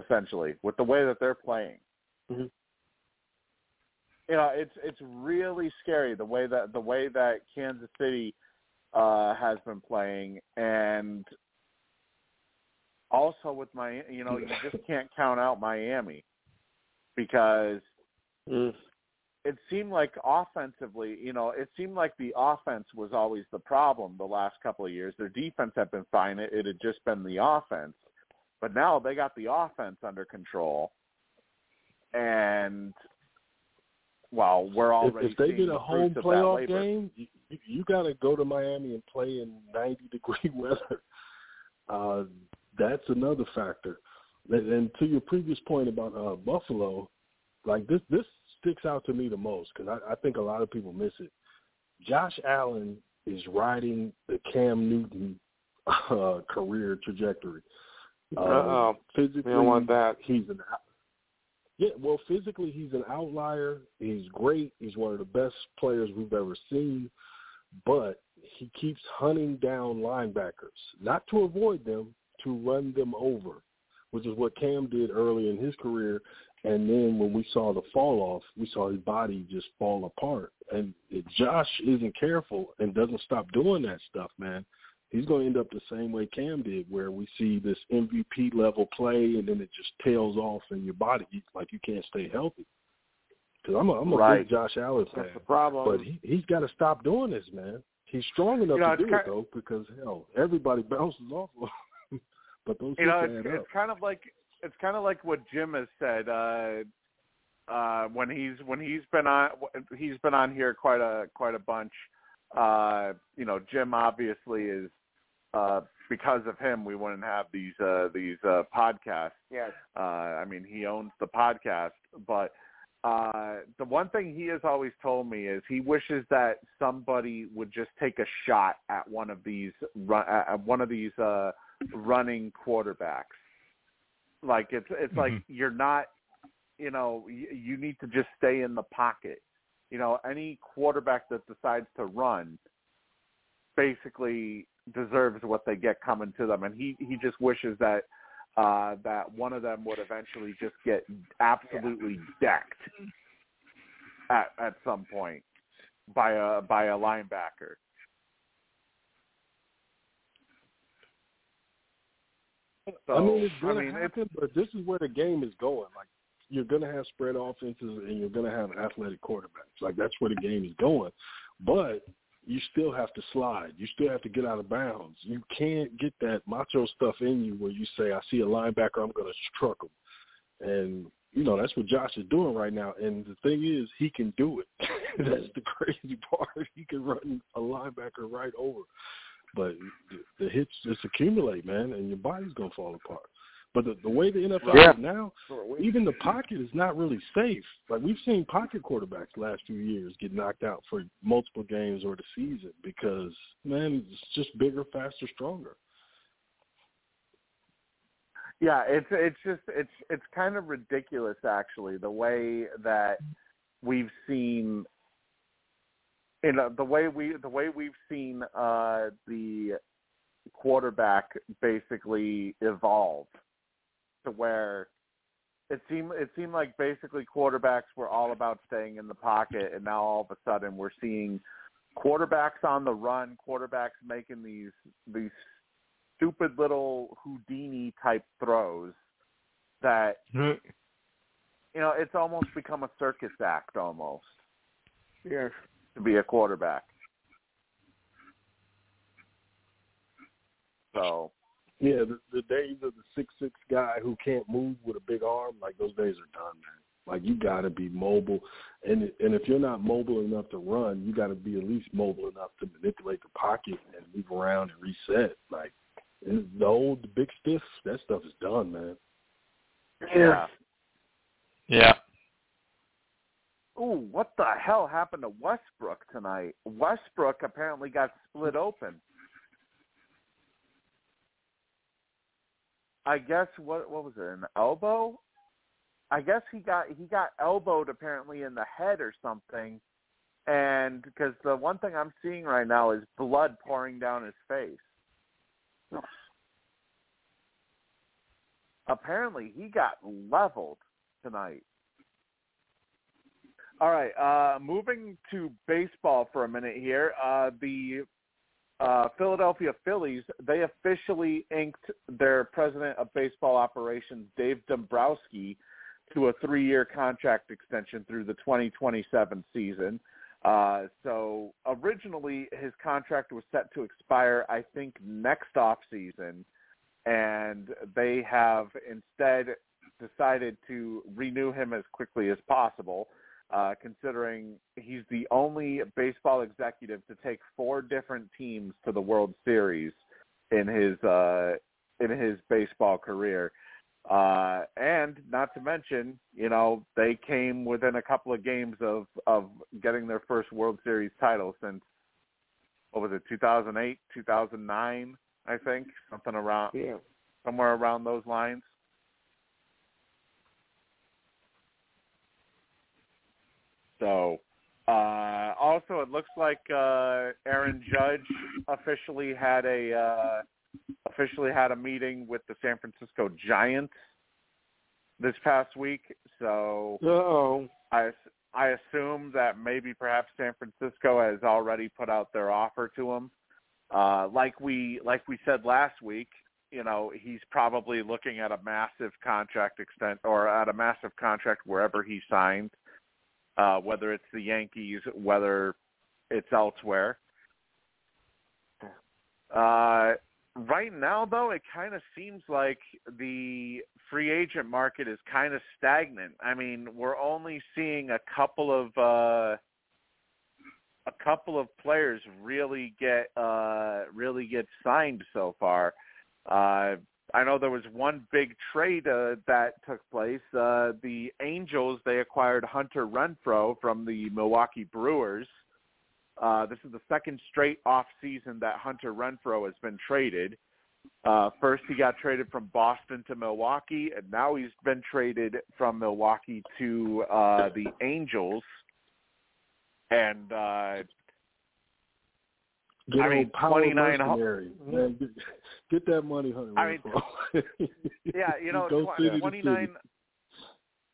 essentially, with the way that they're playing. Mhm. You know, it's it's really scary the way that the way that Kansas City uh has been playing and also with my you know, you just can't count out Miami because Mm. it seemed like offensively, you know, it seemed like the offense was always the problem the last couple of years. Their defense had been fine. It, it had just been the offense. But now they got the offense under control. And well, we're If, already if they seeing get the a home fruits of that playoff game, you, you, you got to go to Miami and play in 90 degree weather. Uh, that's another factor. And, and to your previous point about uh, Buffalo, like this, this sticks out to me the most because I, I think a lot of people miss it. Josh Allen is riding the Cam Newton uh, career trajectory. Uh, Uh-oh. physically, We don't want that. he's an out- yeah. Well, physically, he's an outlier. He's great. He's one of the best players we've ever seen, but he keeps hunting down linebackers, not to avoid them, to run them over, which is what Cam did early in his career. And then when we saw the fall off, we saw his body just fall apart. And if Josh isn't careful and doesn't stop doing that stuff, man, he's going to end up the same way Cam did, where we see this MVP level play and then it just tails off in your body like you can't stay healthy. Because I'm a, I'm a Right. big Josh Allen fan, That's the problem. but he he's got to stop doing this, man. He's strong enough You know, to do it though, because hell, everybody bounces off. of him. but those you know, it's, it's kind of like it's kind of like what Jim has said uh, uh, when he's when he's been on he's been on here quite a quite a bunch. Uh, you know, Jim obviously is uh, because of him we wouldn't have these uh, these uh, podcasts. yes. Uh, I mean, he owns the podcast, but uh, the one thing he has always told me is he wishes that somebody would just take a shot at one of these run, at one of these uh, running quarterbacks. Like it's it's like Mhm. you're not, you know, you, you need to just stay in the pocket. You know, any quarterback that decides to run basically deserves what they get coming to them, and he he just wishes that uh, that one of them would eventually just get absolutely decked at at some point by a by a linebacker. So I mean, it's gonna I mean, it's, happen, but this is where the game is going. Like you're gonna have spread offenses and you're gonna have athletic quarterbacks. Like that's where the game is going. But you still have to slide. You still have to get out of bounds. You can't get that macho stuff in you where you say, "I see a linebacker, I'm gonna truck him," and you know that's what Josh is doing right now. And the thing is, he can do it. that's the crazy part. He can run a linebacker right over but the, hits just accumulate, man, and your body's gonna fall apart. But the, the way the NFL Yeah. is now, even the pocket is not really safe. Like we've seen pocket quarterbacks last few years get knocked out for multiple games or the season because man, it's just bigger, faster, stronger. Yeah, it's it's just it's it's kind of ridiculous actually the way that we've seen you know the way we the way we've seen uh the quarterback basically evolve to where it seemed it seemed like basically quarterbacks were all about staying in the pocket and now all of a sudden we're seeing quarterbacks on the run, quarterbacks making these these stupid little Houdini type throws that mm-hmm. you know it's almost become a circus act almost Yes. to be a quarterback. So Yeah, the, the days of the six six guy who can't move with a big arm, like those days are done, man. Like you got to be mobile, and and if you're not mobile enough to run, you got to be at least mobile enough to manipulate the pocket and move around and reset. Like the old the big stiff, that stuff is done, man. Yeah. Yeah. Ooh, what the hell happened to Westbrook tonight? Westbrook apparently got split open. I guess what what was it? An elbow? I guess he got he got elbowed apparently in the head or something. And because the one thing I'm seeing right now is blood pouring down his face. Apparently he got leveled tonight. All right, uh, moving to baseball for a minute here. Uh, the uh, Philadelphia Phillies, they officially inked their president of baseball operations, Dave Dombrowski, to a three-year contract extension through the 2027 season. Uh, so originally his contract was set to expire, I think, next off season, and they have instead decided to renew him as quickly as possible uh, considering he's the only baseball executive to take four different teams to the World Series in his uh, in his baseball career. Uh, and not to mention, you know, they came within a couple of games of of getting their first World Series title since what was it, 2008, 2009, I think, something around Yeah. somewhere around those lines. So, uh, also it looks like uh, Aaron Judge officially had a uh, officially had a meeting with the San Francisco Giants this past week. So Oh. I I assume that maybe perhaps San Francisco has already put out their offer to him. Uh, like we like we said last week, you know, he's probably looking at a massive contract extent or at a massive contract wherever he signs, uh, whether it's the Yankees, whether it's elsewhere. Uh, right now, though, it kind of seems like the free agent market is kind of stagnant. I mean, we're only seeing a couple of uh, a couple of players really get uh, really get signed so far. Uh, I know there was one big trade uh, that took place. Uh, the Angels they acquired Hunter Renfroe from the Milwaukee Brewers. Uh, this is the second straight off season that Hunter Renfroe has been traded. Uh, first, he got traded from Boston to Milwaukee, and now he's been traded from Milwaukee to uh, the Angels. And uh, Get I mean, power 29 ho- mercenary. Man, get, that money, Hunter. I mean, yeah, you know, tw- 29.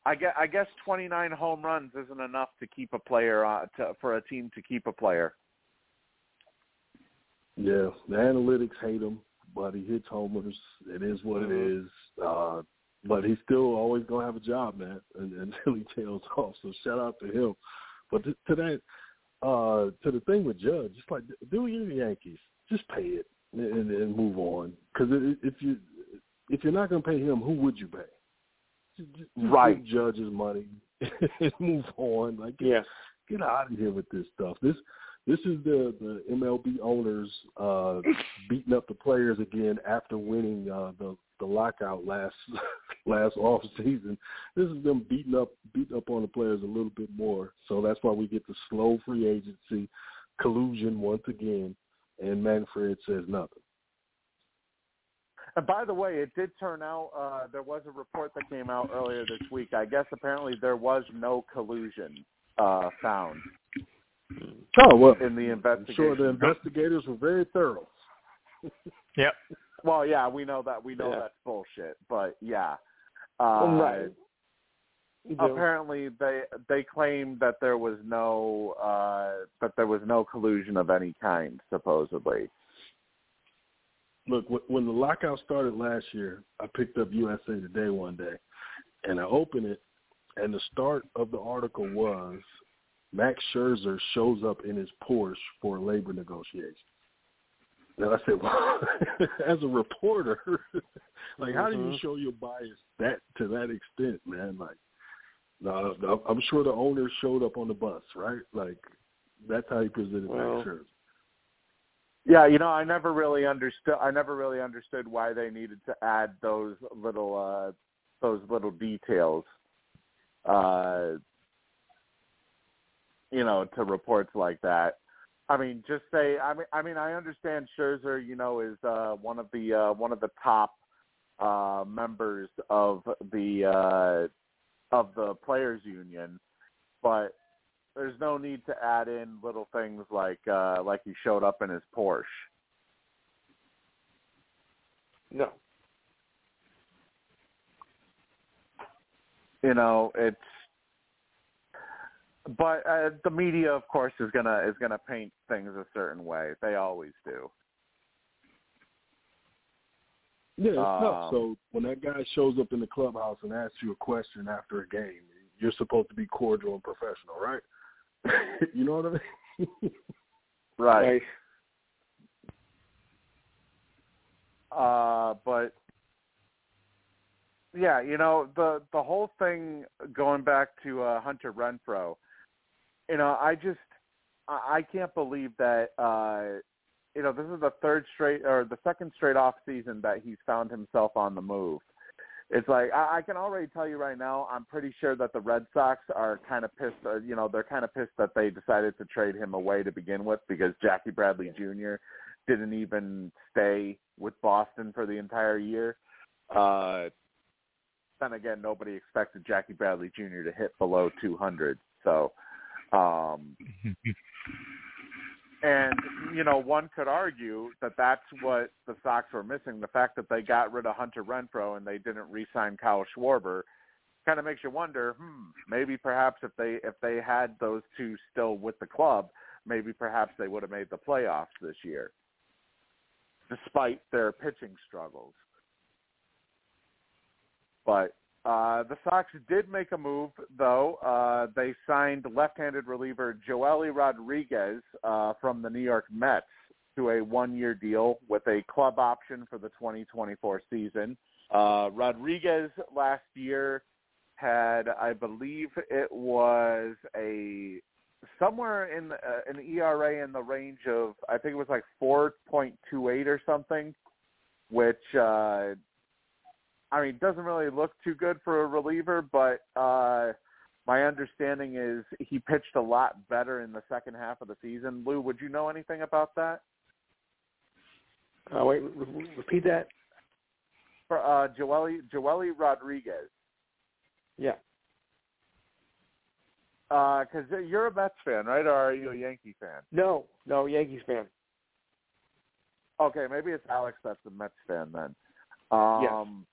I guess, I guess 29 home runs isn't enough to keep a player uh, to, for a team to keep a player. Yeah, the analytics hate him, but he hits homers. It is what it Mhm. is. Uh, but he's still always gonna have a job, man, and, until he tails off. So shout out to him. But to, to that, uh, to the thing with Judge, it's like do you the Yankees just pay it and, and move on. Because if you if you're not gonna pay him, who would you pay? Just, just Right. give Judge his money and move on. Like get, Yeah. get out of here with this stuff. This this is the the MLB owners uh beating up the players again after winning uh the the lockout last last off season. This is them beating up beating up on the players a little bit more. So that's why we get the slow free agency collusion once again and Manfred says nothing. And by the way, it did turn out uh, there was a report that came out earlier this week. I guess apparently there was no collusion uh, found Oh well in the I'm investigation. sure the investigators were very thorough. Yep. Well, yeah, we know that. We know Yeah. that's bullshit. But yeah, uh, right. You do. apparently they they claimed that there was no uh, that there was no collusion of any kind, supposedly. Look, when the lockout started last year, I picked up USA Today one day, and I opened it, and the start of the article was Max Scherzer shows up in his Porsche for labor negotiations. And I said, well, as a reporter, like, how do you Mhm. show your bias that to that extent, man? Like, no, no, I'm sure the owner showed up on the bus, right? Like, that's how he presented Well, Max Scherzer. Yeah, you know, I never really understood. I never really understood why they needed to add those little uh, those little details. Uh, you know, to reports like that. I mean, just say. I mean, I mean, I understand Scherzer. You know, is uh, one of the uh, one of the top uh, members of the uh, of the players union, but there's no need to add in little things like uh, like he showed up in his Porsche. No. You know, it's but uh, the media, of course, is gonna is gonna paint things a certain way. They always do. Yeah, it's Um, tough. So when that guy shows up in the clubhouse and asks you a question after a game, you're supposed to be cordial and professional, right? you know what I mean? Right. Uh, but yeah, you know the the whole thing going back to uh, Hunter Renfroe. You know, I just I, I can't believe that uh, you know this is the third straight or the second straight off season that he's found himself on the move. It's like I, I can already tell you right now. I'm pretty sure that the Red Sox are kind of pissed. Uh, you know, they're kind of pissed that they decided to trade him away to begin with because Jackie Bradley Jr. didn't even stay with Boston for the entire year. Uh, then again, nobody expected Jackie Bradley Jr. to hit below 200. So, um, and you know, one could argue that that's what the Sox were missing. The fact that they got rid of Hunter Renfroe and they didn't re-sign Kyle Schwarber kind of makes you wonder. Hmm, maybe perhaps if they if they had those two still with the club, maybe perhaps they would have made the playoffs this year, despite their pitching struggles. But uh, the Sox did make a move, though. Uh, they signed left-handed reliever Joely Rodriguez uh, from the New York Mets to a one-year deal with a club option for the 2024 season. Uh, Rodriguez last year had, I believe, it was a somewhere in uh, an ERA in the range of, I think it was like 4.28 or something, which. Uh, I mean, doesn't really look too good for a reliever, but uh, my understanding is he pitched a lot better in the second half of the season. Lou, would you know anything about that? Uh, wait, re- re- repeat that. For uh, Joely Joely Rodriguez, Yeah. because uh, you're a Mets fan, right? Or are you a Yankee fan? No, no, Yankees fan. Okay, maybe it's Alex that's a Mets fan then. Um,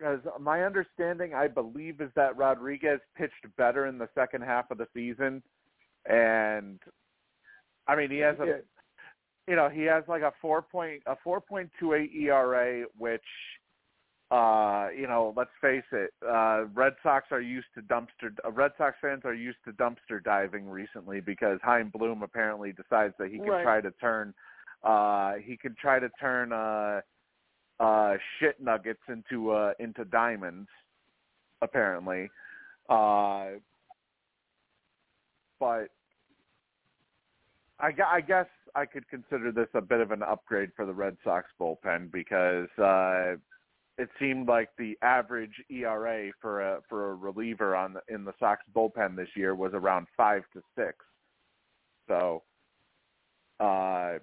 Because my understanding, I believe, is that Rodriguez pitched better in the second half of the season, and I mean he has a, you know, he has like a four point a four point two eight ERA, which, uh, you know, let's face it, uh, Red Sox are used to dumpster. Uh, Red Sox fans are used to dumpster diving recently because Chaim Bloom apparently decides that he can Right. try to turn, uh, he can try to turn. uh uh shit nuggets into uh into diamonds apparently. Uh but I, I guess I could consider this a bit of an upgrade for the Red Sox bullpen because uh it seemed like the average ERA for a for a reliever on the, in the Sox bullpen this year was around 5 to 6 so uh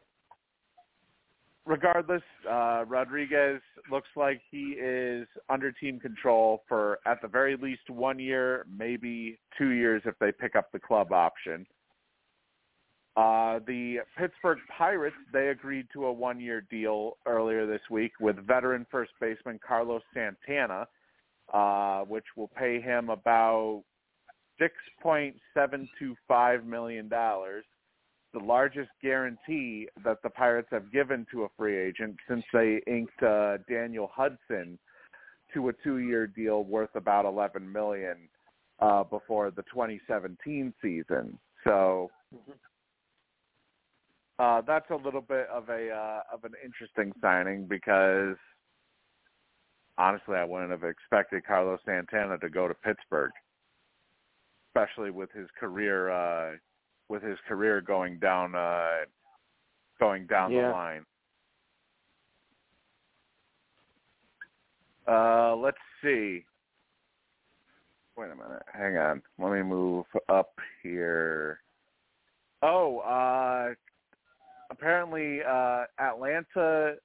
regardless, uh, Rodriguez looks like he is under team control for at the very least one year, maybe two years if they pick up the club option. Uh, the Pittsburgh Pirates, they agreed to a one-year deal earlier this week with veteran first baseman Carlos Santana, uh, which will pay him about $6.725 million the largest guarantee that the Pirates have given to a free agent since they inked uh, Daniel Hudson to a two-year deal worth about 11 million uh, before the 2017 season. So uh, that's a little bit of a uh, of an interesting signing because honestly, I wouldn't have expected Carlos Santana to go to Pittsburgh, especially with his career. With his career going down uh going down Yeah. the line. Uh, let's see. Wait a minute. Hang on. Let me move up here. Oh, uh, apparently uh, Atlanta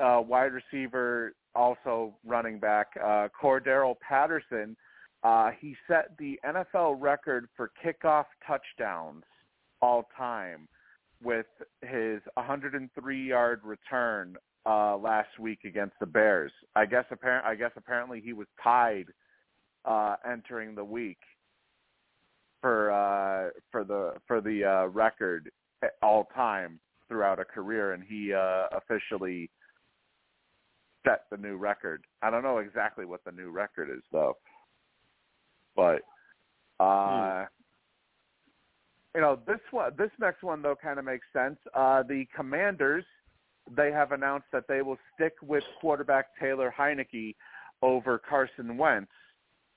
uh, wide receiver, also running back, uh, Cordarrelle Patterson. Uh, he set the NFL record for kickoff touchdowns all time with his 103-yard return uh, last week against the Bears. I guess apparent. I guess apparently he was tied uh, entering the week for uh, for the for the uh, record all time throughout a career, and he uh, officially set the new record. I don't know exactly what the new record is though, but uh, you know this one, this next one though kind of makes sense. Uh, the Commanders they have announced that they will stick with quarterback Taylor Heinicke over Carson Wentz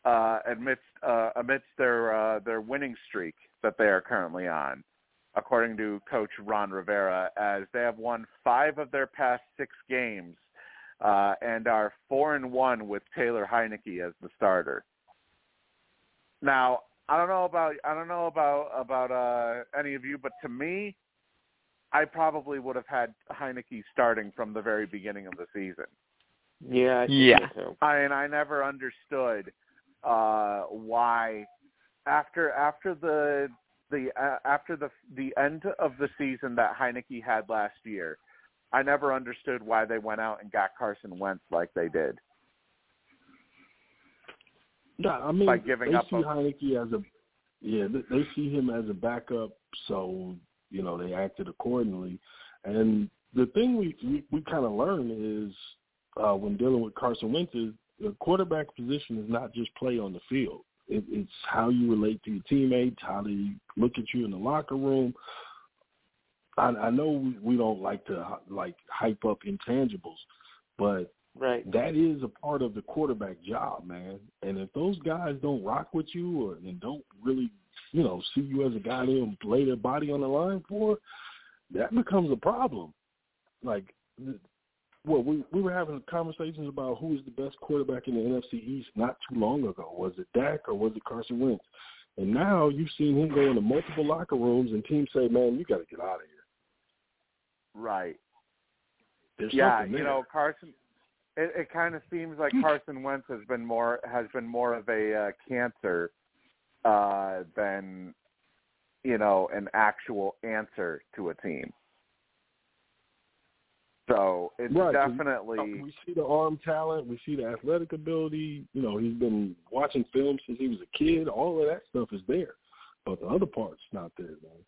uh, amidst uh, amidst their uh, their winning streak that they are currently on, according to Coach Ron Rivera, as they have won five of their past six games uh, and are four and one with Taylor Heinicke as the starter. Now, I don't know about I don't know about about uh, any of you, but to me, I probably would have had Heinicke starting from the very beginning of the season. Yeah, I think Yeah. so. I and I never understood uh why after after the the uh, after the the end of the season that Heinicke had last year, I never understood why they went out and got Carson Wentz like they did. Yeah, I mean, By giving they up see a- Heinicke as a yeah, they, they see him as a backup, so you know they acted accordingly. And the thing we we, we kind of learn is uh, when dealing with Carson Wentz is the quarterback position is not just play on the field. It, it's how you relate to your teammates, how they look at you in the locker room. I, I know we, we don't like to like hype up intangibles, but Right. that is a part of the quarterback job, man. And if those guys don't rock with you or and don't really, you know, see you as a guy they'll lay their body on the line for, that becomes a problem. Like, well, we we were having conversations about who is the best quarterback in the NFC East not too long ago. Was it Dak or was it Carson Wentz? And now you've seen him go into multiple locker rooms and teams say, "Man, you got to get out of here." Right. There's yeah, you know, Carson. It, it kind of seems like Carson Wentz has been more has been more of a uh, cancer uh, than you know an actual answer to a team. So it's Right, definitely Uh, we see the arm talent, we see the athletic ability. You know, he's been watching film since he was a kid. All of that stuff is there, but the other part's not there, man.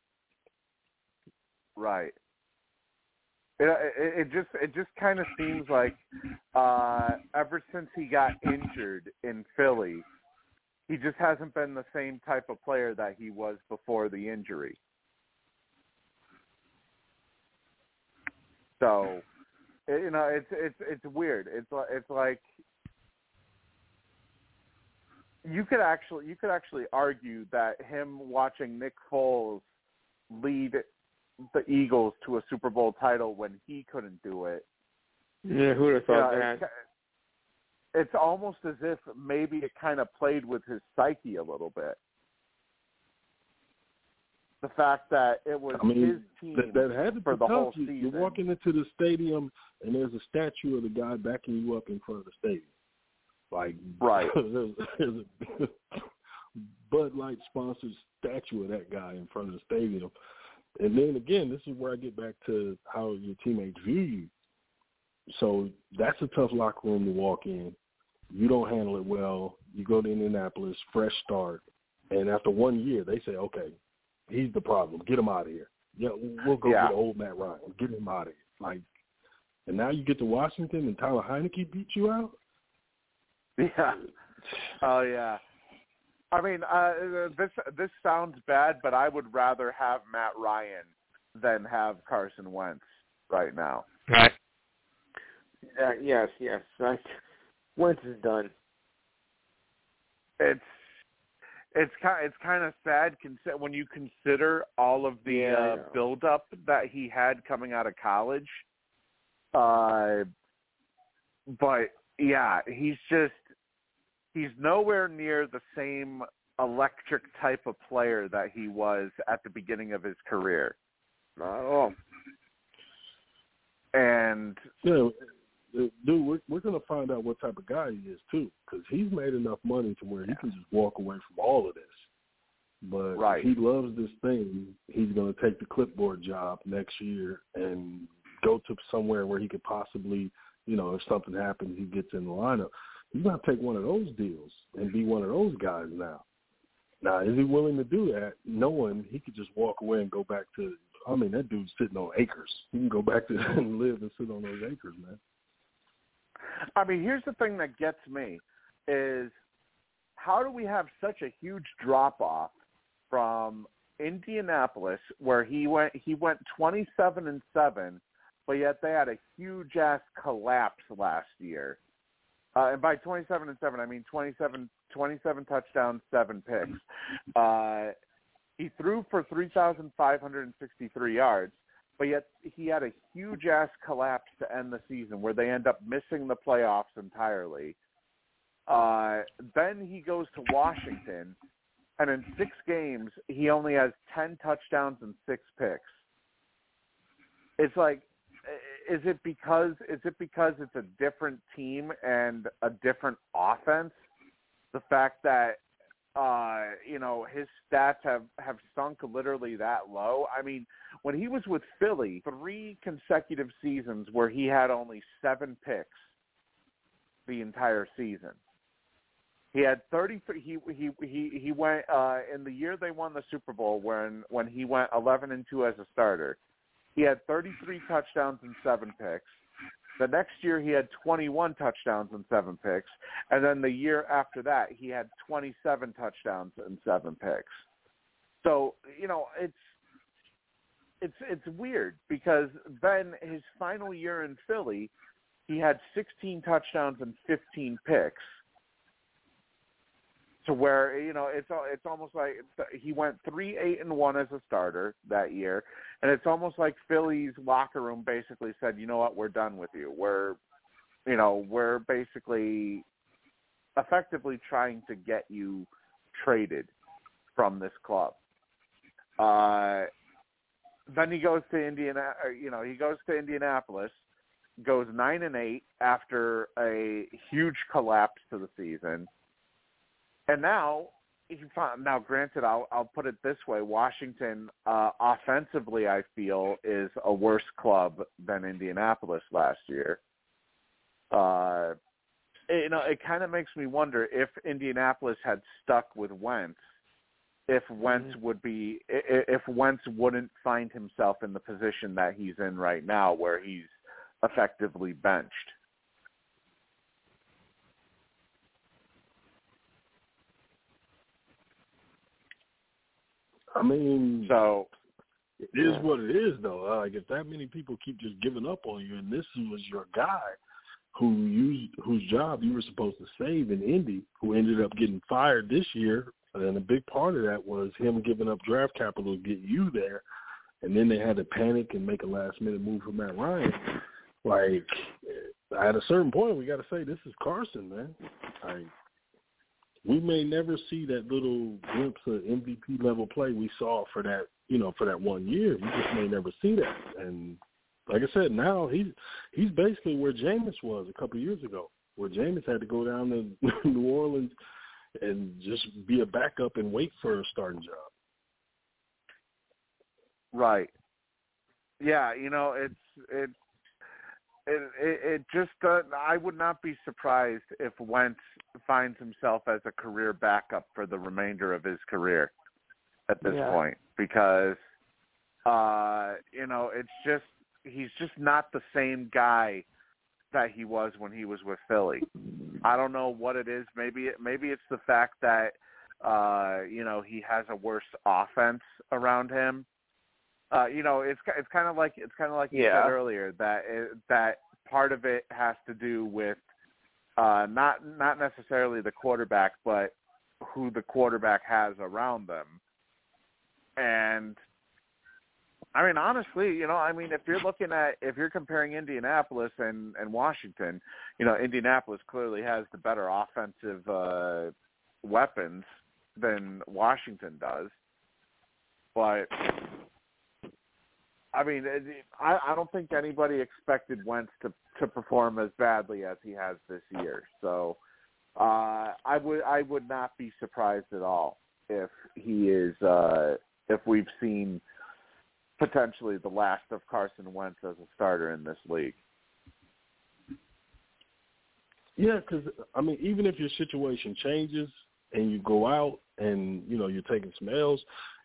Right. It, it, it just it just kind of seems like uh, ever since he got injured in Philly, he just hasn't been the same type of player that he was before the injury. So, you know, it's it's it's weird. It's it's like you could actually you could actually argue that him watching Nick Foles lead the Eagles to a Super Bowl title when he couldn't do it. Yeah, who would have you thought know, that? it's, it's almost as if maybe it kind of played with his psyche a little bit. The fact that it was I mean, his team That, that had to for the tough. whole You- season. You're walking into the stadium and there's a statue of the guy backing you up in front of the stadium. Like Right. there's, there's a Bud Light sponsored statue of that guy in front of the stadium. And then again, this is where I get back to how your teammates view you. So that's a tough locker room to walk in. You don't handle it well. You go to Indianapolis, fresh start, and after one year, they say, "Okay, he's the problem. Get him out of here. Yeah, we'll go Yeah. get old Matt Ryan. Get him out of here." Like, and now you get to Washington, and Tyler Heinicke beat you out. Yeah. Oh yeah. I mean, uh, this this sounds bad, but I would rather have Matt Ryan than have Carson Wentz right now. Right. Uh, yes, yes. I, Wentz is done. It's it's kind it's kind of sad consi- when you consider all of the Yeah, uh, know. build up that he had coming out of college. Uh, but yeah, he's just he's nowhere near the same electric type of player that he was at the beginning of his career. Not at all. And Yeah, uh, dude, we're we're gonna find out what type of guy he is too, because he's made enough money to where he can just walk away from all of this. But Right. he loves this thing, he's gonna take the clipboard job next year and go to somewhere where he could possibly, you know, if something happens, he gets in the lineup. He's gonna take one of those deals and be one of those guys now. Now, is he willing to do that, knowing he could just walk away and go back to? I mean, that dude's sitting on acres. He can go back to and live and sit on those acres, man. I mean, here's the thing that gets me is how do we have such a huge drop off from Indianapolis where he went he went 27 and 7 but yet they had a huge ass collapse last year. Uh, and by 27 and 7 I mean 27 27 touchdowns, 7 picks. Uh he threw for 3,563 yards but yet he had a huge ass collapse to end the season where they end up missing the playoffs entirely. Uh, then he goes to Washington, and in six games he only has ten touchdowns and six picks. It's like, is it because is it because it's a different team and a different offense? The fact that uh, you know, his stats have have sunk literally that low. I mean, when he was with Philly, three consecutive seasons where he had only seven picks the entire season. He had 33 he he he he went uh in the year they won the Super Bowl when when he went 11 and 2 as a starter. He had 33 touchdowns and 7 picks. The next year he had 21 touchdowns and 7 picks, and then the year after that he had 27 touchdowns and 7 picks. So, you know, it's it's it's weird because then his final year in Philly, he had 16 touchdowns and 15 picks. To where you know it's it's almost like he went three eight and one as a starter that year, and it's almost like Philly's locker room basically said, you know what, we're done with you. We're, you know, we're basically effectively trying to get you traded from this club. Uh, then he goes to Indiana. You know, he goes to Indianapolis, goes nine and eight after a huge collapse to the season, and now now granted, I'll I'll put it this way: Washington uh, offensively, I feel, is a worse club than Indianapolis last year. Uh, you know, it kind of makes me wonder if Indianapolis had stuck with Wentz, if Wentz would be if Wentz wouldn't find himself in the position that he's in right now, where he's effectively benched. I mean, So it is what it is, though. Uh, like if that many people keep just giving up on you, and this was your guy who you whose job you were supposed to save in Indy, who ended up getting fired this year, and a big part of that was him giving up draft capital to get you there, and then they had to panic and make a last minute move for Matt Ryan. Like at a certain point, we got to say this is Carson, man. Like we may never see that little glimpse of MVP level play we saw for that, you know, for that one year. We just may never see that. And like I said, now he's he's basically where Jameis was a couple of years ago, where Jameis had to go down to New Orleans and just be a backup and wait for a starting job. Right. Yeah, you know, it's it it it, it just uh, I would not be surprised if Wentz finds himself as a career backup for the remainder of his career at this Yeah. point because uh you know, it's just he's just not the same guy that he was when he was with Philly. I don't know what it is. Maybe it maybe it's the fact that uh you know, he has a worse offense around him uh, you know, it's it's kind of like it's kind of like you Yeah. said earlier that it, that part of it has to do with uh, not not necessarily the quarterback, but who the quarterback has around them. And I mean, honestly, you know, I mean, if you're looking at if you're comparing Indianapolis and and Washington, you know, Indianapolis clearly has the better offensive uh, weapons than Washington does. But I mean, I, I don't think anybody expected Wentz to to perform as badly as he has this year. So uh, I would I would not be surprised at all if he is uh, if we've seen potentially the last of Carson Wentz as a starter in this league. Yeah, because I mean, even if your situation changes and you go out and you know you're taking some L's,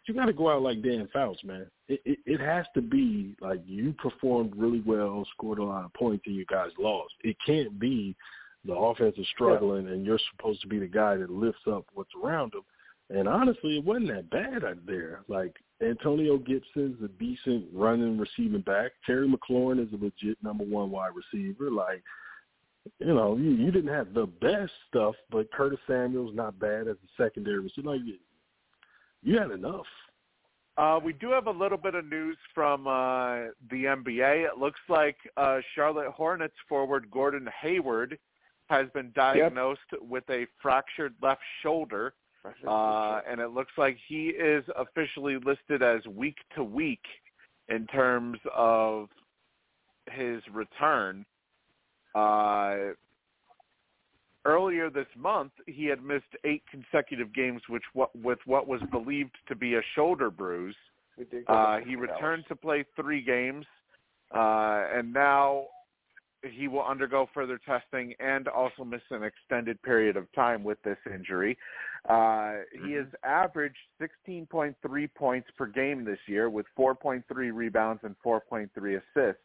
you got to go out like Dan Fouts, man. It, it it has to be like you performed really well, scored a lot of points, and you guys lost. It can't be the offense is struggling, yeah. and you're supposed to be the guy that lifts up what's around them. And honestly, it wasn't that bad out there. Like Antonio Gibson's a decent running receiving back. Terry McLaurin is a legit number one wide receiver. Like, you know, you, you didn't have the best stuff, but Curtis Samuel's not bad as a secondary receiver. Like, you had enough. Uh, we do have a little bit of news from uh, the NBA. It looks like uh, Charlotte Hornets forward Gordon Hayward has been diagnosed yep. with a fractured left shoulder, uh, and it looks like he is officially listed as week to week in terms of his return. Uh, earlier this month, he had missed eight consecutive games, which what, with what was believed to be a shoulder bruise. Uh, he returned to play three games, uh, and now he will undergo further testing and also miss an extended period of time with this injury. Uh, he has averaged 16.3 points per game this year with 4.3 rebounds and 4.3 assists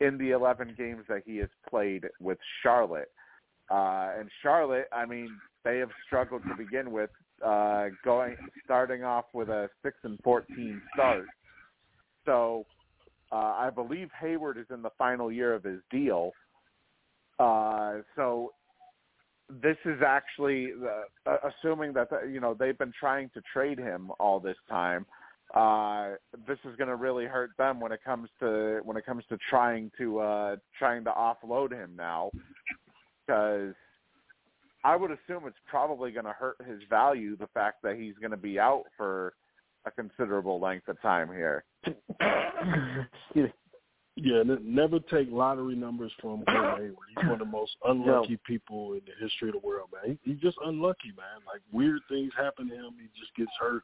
in the 11 games that he has played with Charlotte. Uh, and Charlotte, I mean, they have struggled to begin with, uh, going starting off with a six and 14 start. So uh, I believe Hayward is in the final year of his deal. Uh, so this is actually uh, assuming that the, you know they've been trying to trade him all this time. Uh, this is going to really hurt them when it comes to when it comes to trying to uh, trying to offload him now because I would assume it's probably going to hurt his value the fact that he's going to be out for a considerable length of time here. yeah, never take lottery numbers from Gordon Hayward. He's one of the most unlucky no. people in the history of the world, man. He, he's just unlucky, man. Like weird things happen to him. He just gets hurt,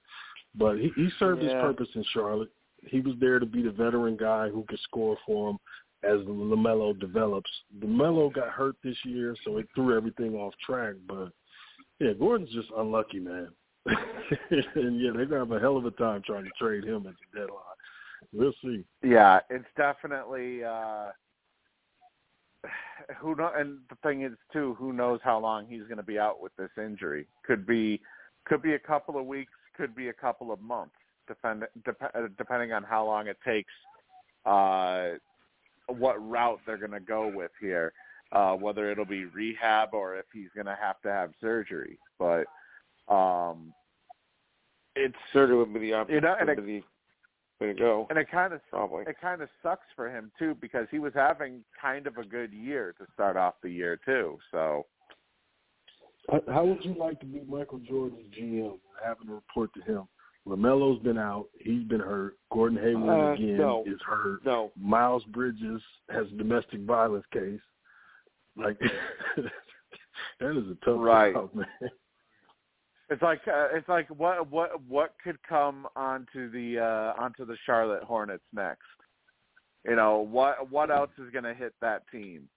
but he, he served yeah. his purpose in Charlotte. He was there to be the veteran guy who could score for him as LaMelo develops. LaMelo got hurt this year, so it threw everything off track. But yeah, Gordon's just unlucky, man. and yeah, they're gonna have a hell of a time trying to trade him at the deadline. We'll see. Yeah, it's definitely uh who know and the thing is too, who knows how long he's gonna be out with this injury. Could be could be a couple of weeks, could be a couple of months, depend, dep- depending on how long it takes uh what route they're going to go with here, uh, whether it'll be rehab or if he's going to have to have surgery. But um, it's surgery would be the option. You know, and it, the way to go. And it kind of probably it kind of sucks for him too because he was having kind of a good year to start off the year too. So. How would you like to be Michael Jordan's GM, having to report to him? LaMelo's been out. He's been hurt. Gordon Hayward uh, again no. is hurt. No. Miles Bridges has a domestic violence case. Like that is a tough right. job, man. It's like uh, it's like what what what could come onto the uh onto the Charlotte Hornets next? You know, what what else is going to hit that team?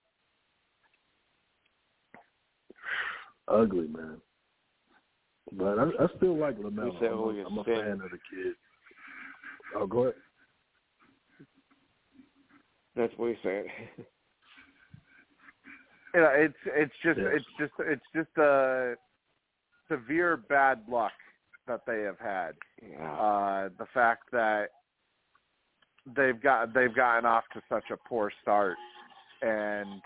Ugly, man. But I, I still like LaMelo. I'm, I'm a fan of the kid. Oh, go ahead. That's what he said. you know, it's it's just yes. it's just it's just a severe bad luck that they have had. Yeah. Uh, the fact that they've got they've gotten off to such a poor start, and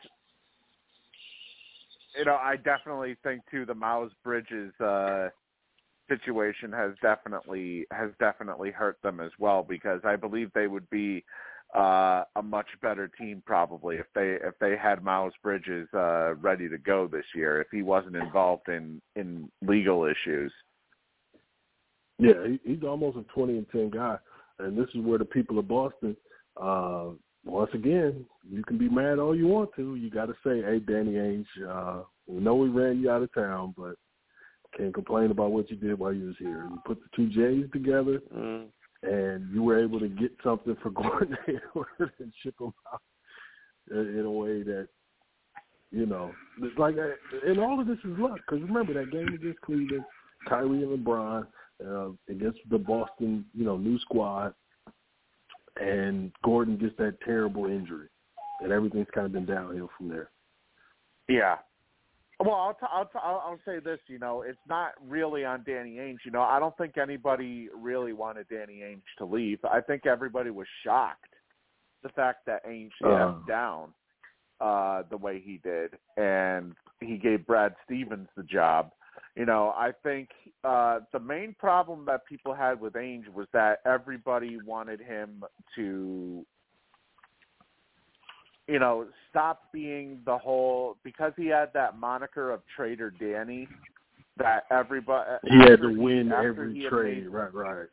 you know, I definitely think too the Miles Bridges uh situation has definitely has definitely hurt them as well because I believe they would be uh, a much better team probably if they if they had Miles Bridges uh, ready to go this year if he wasn't involved in in legal issues. Yeah, he, he's almost a twenty and ten guy, and this is where the people of Boston. Uh, once again, you can be mad all you want to. You got to say, "Hey, Danny Ainge, uh, we know we ran you out of town, but can't complain about what you did while you was here. You put the two J's together, Mm. and you were able to get something for Gordon Hayward and ship him out in a way that, you know, it's like, uh, and all of this is luck. Because remember that game against Cleveland, Kyrie and LeBron uh, against the Boston, you know, new squad, and Gordon gets that terrible injury, and everything's kind of been downhill from there. Yeah. Well, I'll, t- I'll, t- I'll I'll say this. You know, it's not really on Danny Ainge. You know, I don't think anybody really wanted Danny Ainge to leave. I think everybody was shocked the fact that Ainge Uh. down uh, the way he did, and he gave Brad Stevens the job. You know, I think uh, the main problem that people had with Ainge was that everybody wanted him to you know, stop being the whole because he had that moniker of Trader Danny that everybody He had to win every trade, made- right? Right.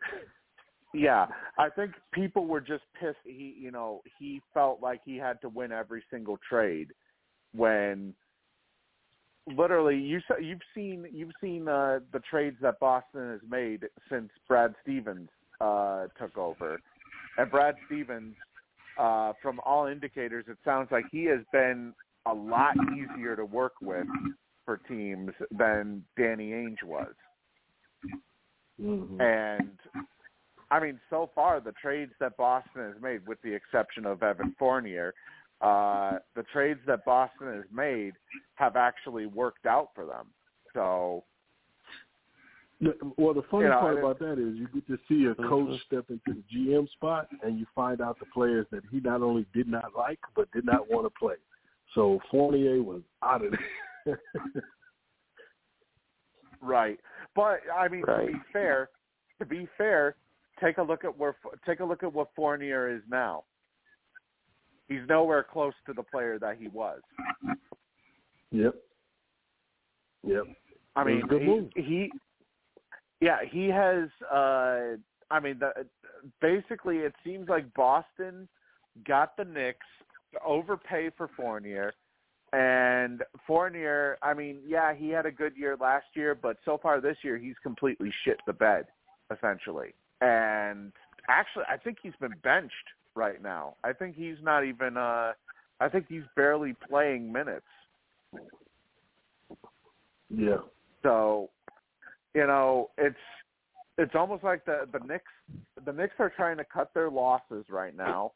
yeah, I think people were just pissed. He, you know, he felt like he had to win every single trade when literally you you've seen you've seen uh, the trades that Boston has made since Brad Stevens uh, took over, and Brad Stevens, uh, from all indicators, it sounds like he has been a lot easier to work with for teams than Danny Ainge was. hmm And I mean, so far the trades that Boston has made, with the exception of Evan Fournier, uh, the trades that Boston has made have actually worked out for them. So Yeah, Well, the funny You know, part about that is you get to see a coach Mhm. step into the GM spot, and you find out the players that he not only did not like but did not want to play. So Fournier was out of there. right, but I mean, to be fair, to be fair, take a look at where take a look at what Fournier is now. He's nowhere close to the player that he was. yep. Yep. I mean, he, he, yeah, he has. uh I mean, the, basically, it seems like Boston got the Knicks to overpay for Fournier, and Fournier. I mean, yeah, he had a good year last year, but so far this year, he's completely shit the bed, essentially. And actually, I think he's been benched right now. I think he's not even. uh I think he's barely playing minutes. Yeah. So, you know, it's it's almost like the the Knicks the Knicks are trying to cut their losses right now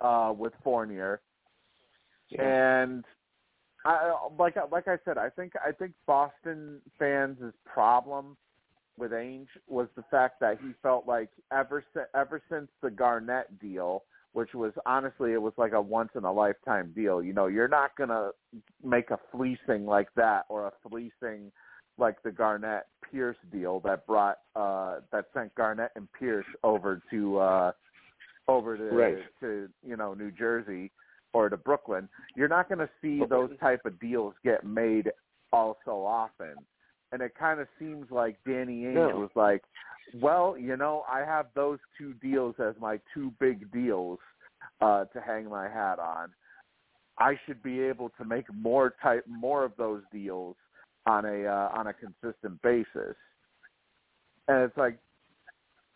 uh with Fournier. yeah. And I like like I said, I think I think Boston fans' is problem with Ainge was the fact that he felt like ever si- ever since the Garnett deal, which was honestly it was like a once in a lifetime deal. You know, you're not gonna make a fleecing like that or a fleecing like the Garnett Pierce deal that brought uh that sent Garnett and Pierce over to uh over to Right. to you know New Jersey or to Brooklyn. You're not going to see those type of deals get made all so often. And it kind of seems like Danny Ainge No. was like, well, you know, I have those two deals as my two big deals uh, to hang my hat on. I should be able to make more type more of those deals on a uh, on a consistent basis. And it's like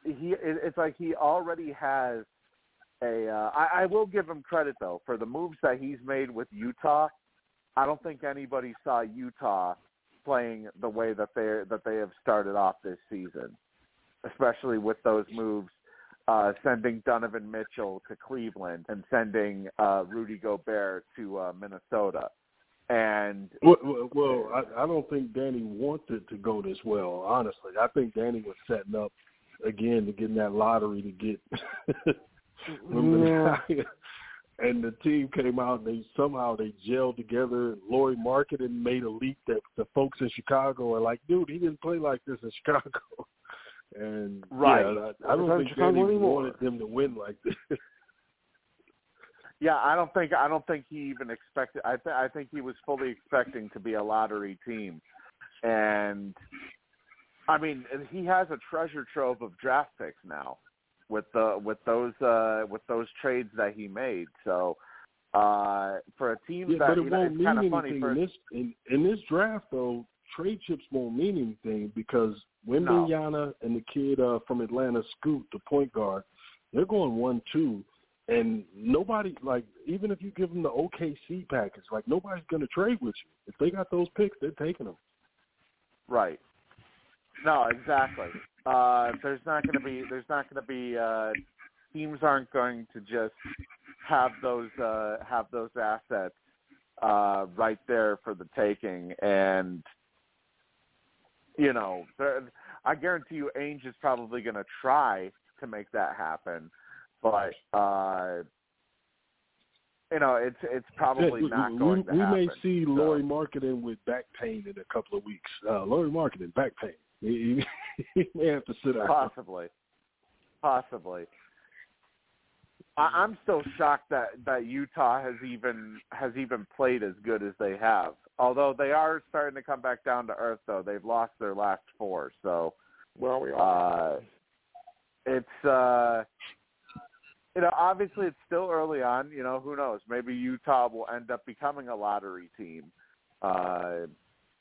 he it's like he already has a uh, I, I will give him credit though for the moves that he's made with Utah. I don't think anybody saw Utah playing the way that they that they have started off this season, especially with those moves, uh, sending Donovan Mitchell to Cleveland and sending uh, Rudy Gobert to uh, Minnesota. And Well, well, well I, I don't think Danny wanted to go this well. Honestly, I think Danny was setting up again to get in that lottery to get. Remember, and the team came out and they somehow they gelled together. Lauri Markkanen made a leap that the folks in Chicago are like, dude, he didn't play like this in Chicago. And Right. yeah, I, I don't think Chicago Danny anymore. wanted them to win like this. Yeah, I don't think I don't think he even expected. I th- I think he was fully expecting to be a lottery team, and I mean he has a treasure trove of draft picks now with the with those uh with those trades that he made. So uh for a team Yeah, that but it you know, won't mean kind of funny anything for in this in, in this draft though. Trade chips won't mean anything because Wembanyama and the kid uh, from Atlanta, Scoot, the point guard, they're going one two, and nobody like even if you give them the OKC package, like nobody's going to trade with you. If they got those picks, they're taking them. Right. No, exactly. Uh, there's not going to be. There's not going to be. Uh, teams aren't going to just have those uh, have those assets uh, right there for the taking, and you know, there- I guarantee you, Ainge is probably going to try to make that happen, but uh, you know, it's it's probably Yeah, not going we, to we happen. may see So- Lauri Markkanen with back pain in a couple of weeks. Uh, Lauri Markkanen back pain. He, he, he may have to sit out. Possibly, possibly. I, I'm still shocked that that Utah has even has even played as good as they have. Although they are starting to come back down to earth, though they've lost their last four. So Well, we all. uh, it's uh, you know obviously it's still early on. You know who knows? Maybe Utah will end up becoming a lottery team uh,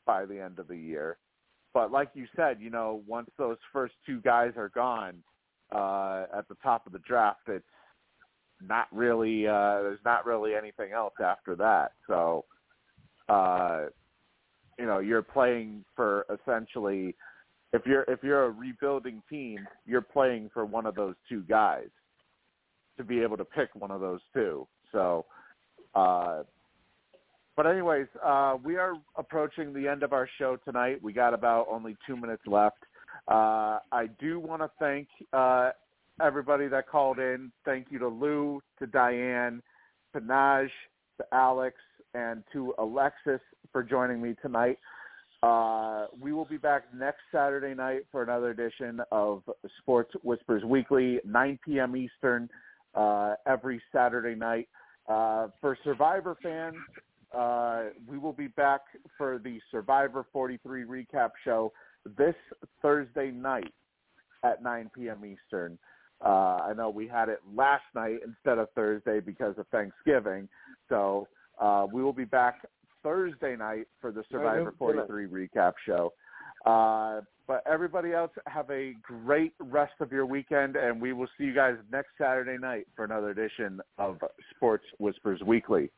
by the end of the year. But like you said, you know once those first two guys are gone uh, at the top of the draft, it's not really uh, there's not really anything else after that. So uh, you know you're playing for essentially if you're if you're a rebuilding team, you're playing for one of those two guys to be able to pick one of those two. So, uh, but anyways, uh, we are approaching the end of our show tonight. We got about only two minutes left. Uh, I do want to thank uh, everybody that called in. Thank you to Lou, to Diane, to Naj, to Alex, and to Alexis for joining me tonight. Uh, we will be back next Saturday night for another edition of Sports Whispers Weekly, 9 p.m. Eastern, uh, every Saturday night. Uh, for Survivor fans, uh, we will be back for the Survivor 43 recap show this Thursday night at 9 p.m. Eastern. Uh, I know we had it last night instead of Thursday because of Thanksgiving, so uh, we will be back Thursday night for the Survivor 43 recap show. Uh, but everybody else, have a great rest of your weekend, and we will see you guys next Saturday night for another edition of Sports Whispers Weekly.